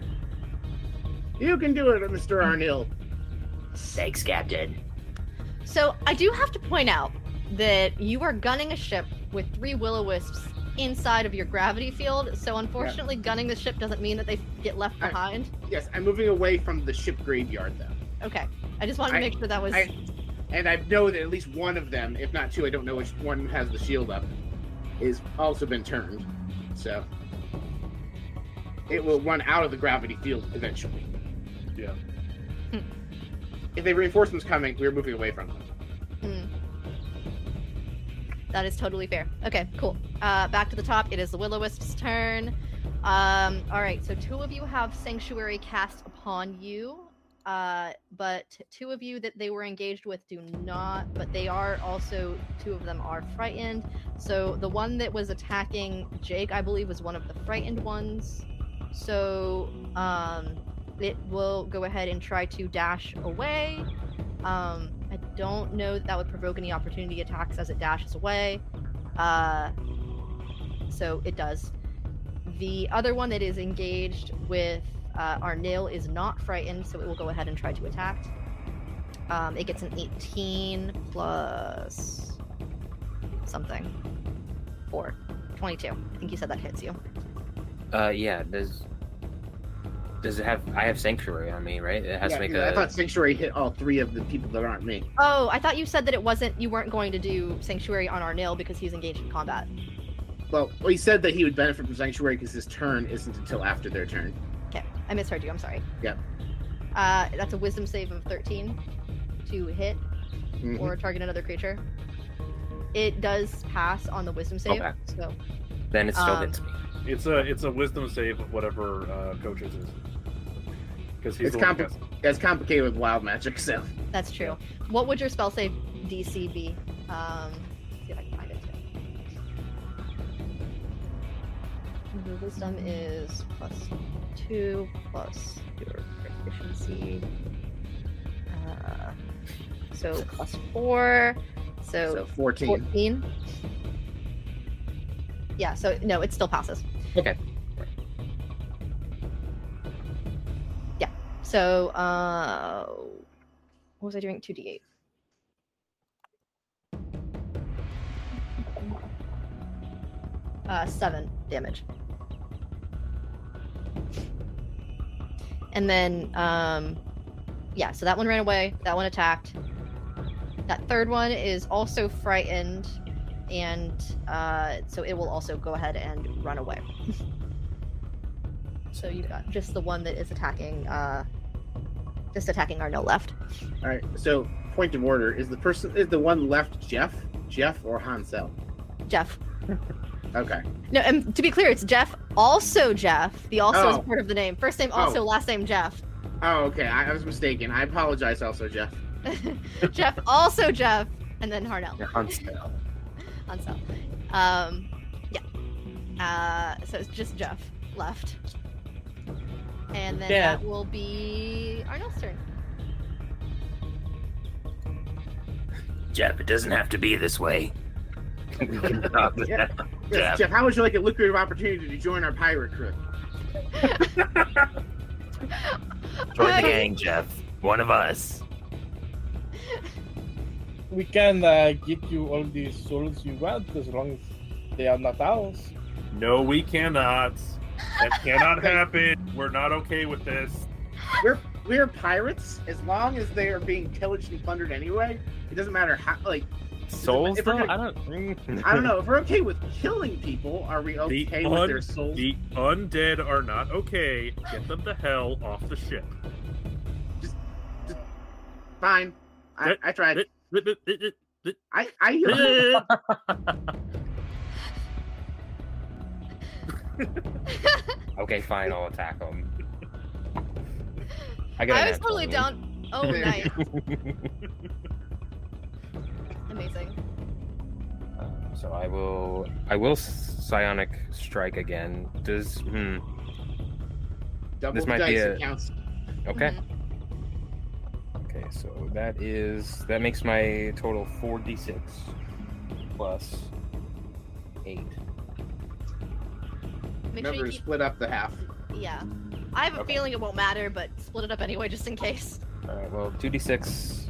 You can do it, Mr. Arnil. Thanks, Captain. So I do have to point out that you are gunning a ship with three will-o-wisps inside of your gravity field. So unfortunately, gunning the ship doesn't mean that they get left I- behind. Yes, I'm moving away from the ship graveyard, though. Okay, I just wanted to I- make sure that was. I- And I know that at least one of them, if not two, I don't know which one has the shield up, is also been turned. So it will run out of the gravity field eventually. Yeah. If they reinforcements coming, we're moving away from them. Hmm. That is totally fair. Okay, cool. Uh, back to the top. It is the Will-O-Wisp's turn. Um, all right, so two of you have Sanctuary cast upon you, uh, but two of you that they were engaged with do not. But they are also two of them are frightened. So the one that was attacking Jake, I believe, was one of the frightened ones. So um, it will go ahead and try to dash away. Um, don't know that, that would provoke any opportunity attacks as it dashes away. Uh, so it does. The other one that is engaged with Uh, Arnil is not frightened, so it will go ahead and try to attack. Um, it gets an 18 plus something. Four. 22. I think you said that hits you. Uh, yeah. Does does it have? I have sanctuary on me, right? It has Yeah, to make a. I thought Sanctuary hit all three of the people that aren't me. Oh, I thought you said that it wasn't. You weren't going to do sanctuary on Arnil because he's engaged in combat. Well, well, he said that he would benefit from Sanctuary because his turn isn't until after their turn. Okay, I misheard you. I'm sorry. Yep. Uh, that's a Wisdom save of 13 to hit Mhm. or target another creature. It does pass on the Wisdom save, Okay. so then it still um, hits me. It's a it's a wisdom save of whatever uh, coaches is. Because he's It's the one who compli- casts- It's complicated with wild magic, so that's true. What would your spell save DC be? Um, let's see if I can find it too. Your Wisdom is plus two plus your proficiency. Uh, so plus four. so So fourteen. 14. Yeah, so no, it still passes. Okay. Yeah. So uh what was I doing? 2d8. Uh seven damage. And then um yeah, so that one ran away, that one attacked. That third one is also frightened and uh, so it will also go ahead and run away. so you've got just the one that is attacking, uh, just attacking Arnil left. All right. So point of order is the person is the one left Jeff, Jeff or Hansel. Jeff. Okay. No, and to be clear, it's Jeff, also Jeff. The also Oh. is part of the name. First name also, Oh. last name Jeff. Oh, okay. I, I was mistaken. I apologize, also Jeff. Jeff, also Jeff, and then Harnell. Yeah, Huntsville. Hansel. Um, yeah. Uh, so it's just Jeff left. And then Yeah. that will be Arnil's turn. Jeff, it doesn't have to be this way. We can stop this. Yeah. Jeff. Jeff, how would you like a lucrative opportunity to join our pirate crew? Join the gang, Jeff. One of us. We can uh, get you all the souls you want as long as they are not ours. No, we cannot. That cannot happen. We're not okay with this. We're we're pirates as long as they are being pillaged and plundered anyway. It doesn't matter how like Souls if though? gonna- I don't. I don't know if we're okay with killing people. Are we The, okay with un- their souls? the undead are not okay. Get them the hell off the ship. Just Fine. I, I tried. I I okay, fine. I'll attack him. I got. a I was totally 20. down. Oh, nice. Amazing. Um, so I will. I will psionic strike again. Does hmm. double This the might dice be it a- counts. Okay. Mhm. Okay, so that is that makes my total four d six plus eight. Make sure Remember you to keep. split up the half. Yeah. I have a Okay. feeling it won't matter, but split it up anyway, just in case. All right. Well, two d six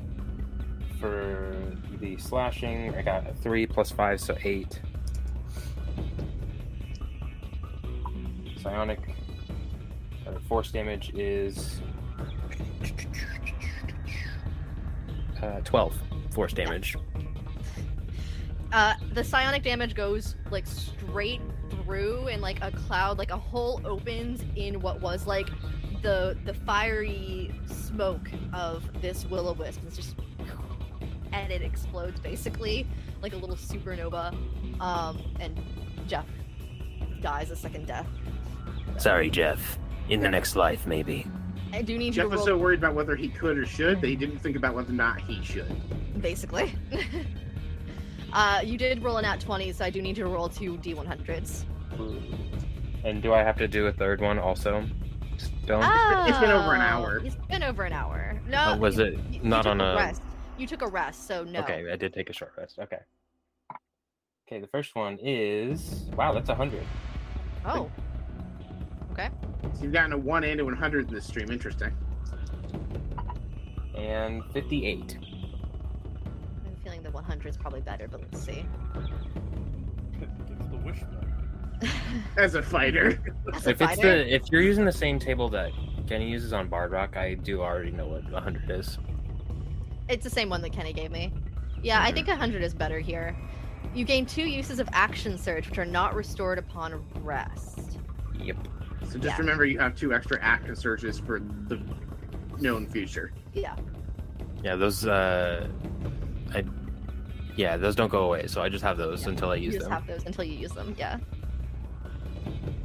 for the slashing. I got a three plus five, so eight. Psionic uh, force damage is uh, twelve force damage. Uh, the psionic damage goes like straight through, and like a cloud, like a hole opens in what was like the the fiery smoke of this will o wisp. It's just and it explodes basically like a little supernova. Um, and Jeff dies a second death. Sorry, Jeff. In the next life, maybe. I do need Jeff you to was roll so worried about whether he could or should that he didn't think about whether or not he should. basically. uh, you did roll an at 20, so I do need you to roll two d100s. And do I have to do a third one also? Still? it's been over an hour. It's been over an hour. No, Oh, was it you- you not took on a- rest. You took a rest, so no. Okay, I did take a short rest. Okay. Okay, the first one is wow, that's a hundred. Oh. Okay. So you've gotten a one and a 100 in this stream. Interesting. And 58. I'm feeling the 100 is probably better, but let's see. It's the wishbone. As a fighter. As a If it's the if you're using the same table that Kenny uses on Bard Rock, I do already know what 100 is. it's the same one that Kenny gave me. Yeah, I think 100 is better here. You gain two uses of action surge, which are not restored upon rest. Yep. So just Yeah. remember you have two extra action surges for the known future. Yeah. Yeah, those uh I yeah, those don't go away, so I just have those Yeah, until I use You use just them. have those until you use them. Yeah.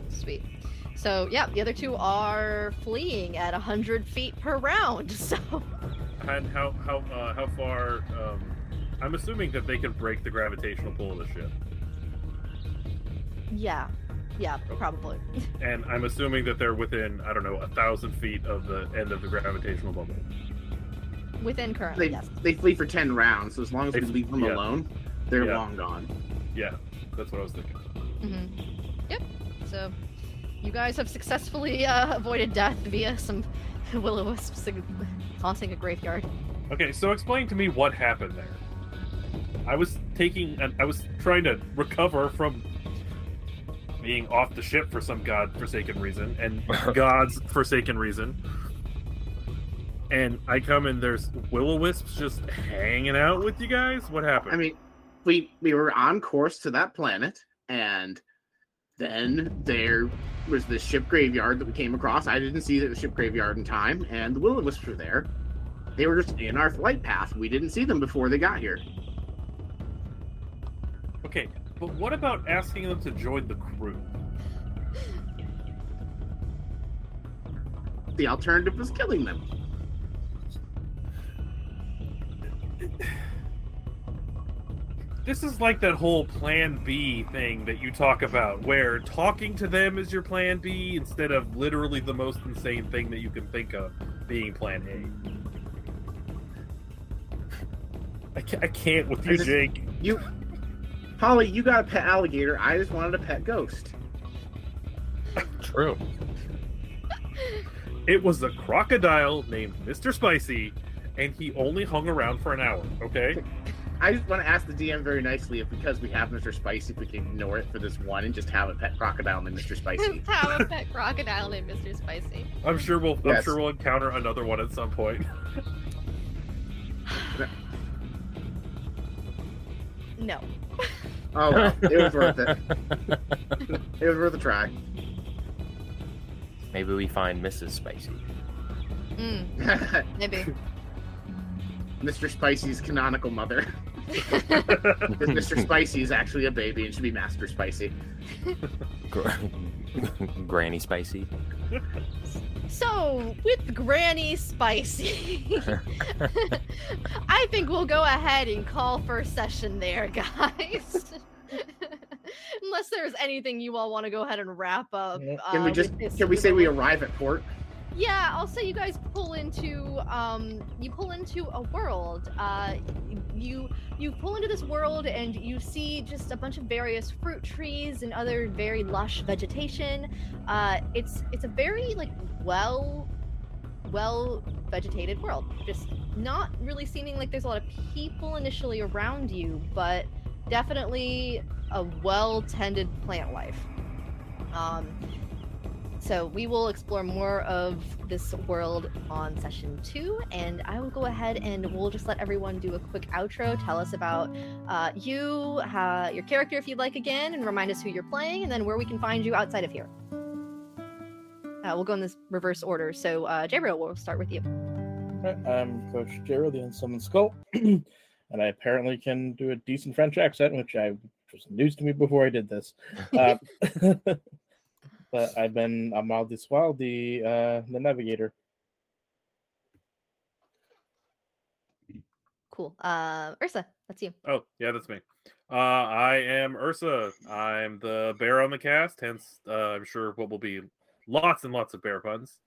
Sweet. So yeah, the other two are fleeing at 100 feet per round. So And how how uh, how far? Um, I'm assuming that they can break the gravitational pull of the ship, yeah, yeah, probably. and I'm assuming that they're within I don't know a thousand feet of the end of the gravitational bubble. Within currently, They yes. they flee for 10 rounds, so as long as we leave them yeah. alone, they're Yeah. long gone. Yeah, that's what I was thinking. Mm-hmm. Yep. So you guys have successfully uh, avoided death via some will-o-wisps haunting a graveyard. Okay, so explain to me what happened there. I was taking, an, I was trying to recover from being off the ship for some god-forsaken reason and God's forsaken reason. And I come and there's will-o-wisps just hanging out with you guys. What happened? I mean, we we were on course to that planet, and then there was the ship graveyard that we came across. I didn't see the ship graveyard in time, and the will o wisps were there. They were just in our flight path. We didn't see them before they got here. okay, but what about asking them to join the crew? The alternative is killing them. This is like that whole plan B thing that you talk about, where talking to them is your plan B instead of literally the most insane thing that you can think of being plan A. I can't, I can't with you, just- Jake. You, Polly, you got a pet alligator. I just wanted a pet ghost. True. It was a crocodile named Mr. Spicy, and he only hung around for an hour, okay? I just want to ask the DM very nicely if because we have Mr. Spicy, if we can ignore it for this one and just have a pet crocodile named Mr. Spicy. Have a pet crocodile named Mr. Spicy. I'm sure we'll I'm sure we'll encounter another one at some point. No. Oh, well, it was worth it. It was worth a try. Maybe we find Mrs. Spicy. Mm, maybe. Mr. Spicy's canonical mother. Because Mr. Spicy is actually a baby and should be Master Spicy. Gr- Granny Spicy. So, with Granny Spicy, I think we'll go ahead and call for a session there, guys. Unless there's anything you all want to go ahead and wrap up. Can uh, we just can we say we arrive at port? Yeah, I'll say you guys pull into um you pull into a world. Uh you you pull into this world and you see just a bunch of various fruit trees and other very lush vegetation. Uh it's it's a very like well well vegetated world. Just not really seeming like there's a lot of people initially around you, but definitely a well tended plant life. Um so we will explore more of this world on session two, and I will go ahead and we'll just let everyone do a quick outro. Tell us about uh, you, uh, your character, if you'd like, again, and remind us who you're playing, and then where we can find you outside of here. Uh, we'll go in this reverse order. So, uh, Jabriel, we'll start with you. Alright, I'm Coach J Ro, the Unsummoned Skull, and I apparently can do a decent French accent, which I was news to me before I did this. Uh, but I've been Amar Diswal, the uh, the navigator. Cool. Uh, Ursa, that's you. Oh, yeah, that's me. Uh, I am Ursa. I'm the bear on the cast, hence, uh, I'm sure what will be lots and lots of bear puns.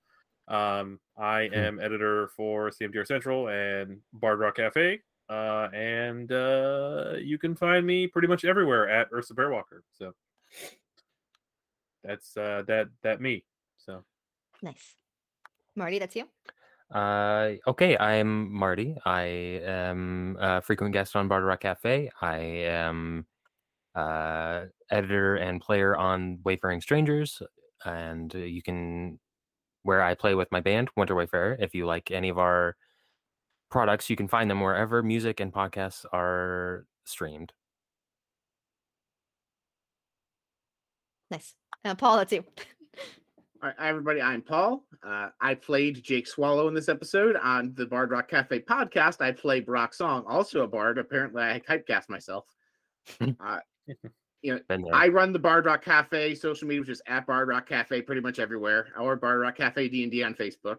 Um, I Hmm. am editor for CMDR Central and Bard Rock Cafe. Uh, and uh, you can find me pretty much everywhere at Ursa Bearwalker. So that's uh, that that me. So Nice. Marty, that's you. Uh, okay, I'm Marty. I am a frequent guest on Bard Rock Cafe. I am uh, editor and player on Wayfaring Strangers, and uh, you can where I play with my band Winter Wayfarer. If you like any of our products, you can find them wherever music and podcasts are streamed. Nice. Uh, Paul, that's you. All right, hi, everybody. I'm Paul. Uh, I played Jake Swallow in this episode on the Bard Rock Cafe podcast. I play Brock Song, also a bard. Apparently, I typecast myself. uh, you know, I run the Bard Rock Cafe social media, which is at Bard Rock Cafe, pretty much everywhere, or Bard Rock Cafe D and D on Facebook.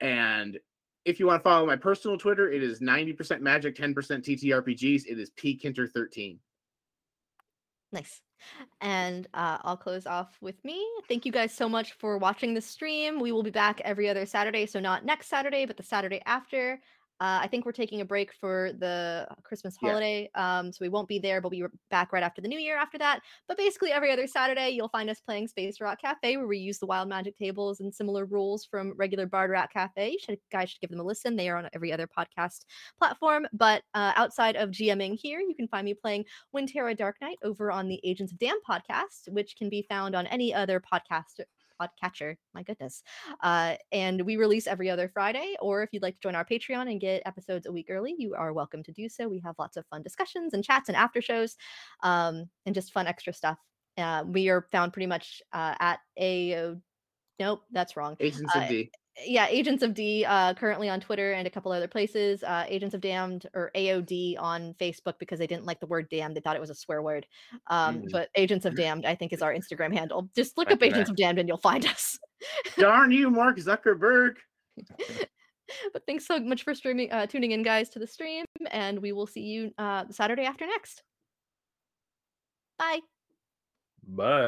And if you want to follow my personal Twitter, it is 90% Magic, 10% TTRPGs. It is P Kinter 13. Nice. And uh, I'll close off with me. Thank you guys so much for watching the stream. We will be back every other Saturday. So, not next Saturday, but the Saturday after. Uh, I think we're taking a break for the Christmas Yeah. holiday. Um, so, we won't be there, but we'll be back right after the new year after that. But basically, every other Saturday, you'll find us playing Space Rock Cafe, where we use the wild magic tables and similar rules from regular Bard Rock Cafe. You should, guys should give them a listen. They are on every other podcast platform. But uh, outside of GMing here, you can find me playing Wintera Dark Knight over on the Agents of Damned podcast, which can be found on any other podcast podcatcher. My goodness. Uh, and we release every other Friday. Or if you'd like to join our Patreon and get episodes a week early, you are welcome to do so. We have lots of fun discussions and chats and after shows um, and just fun extra stuff. Uh, we are found pretty much uh, at a nope, that's wrong Agents Uh, of D. yeah, Agents of D uh, currently on Twitter and a couple other places. Uh, Agents of Damned or AOD on Facebook because they didn't like the word damned. They thought it was a swear word. Um, Mm. But Agents of Damned, I think, is our Instagram handle. Just look up Agents that. of Damned and you'll find us. Darn you, Mark Zuckerberg. but thanks so much for streaming, uh, tuning in, guys, to the stream, and we will see you uh, Saturday after next. Bye. Bye.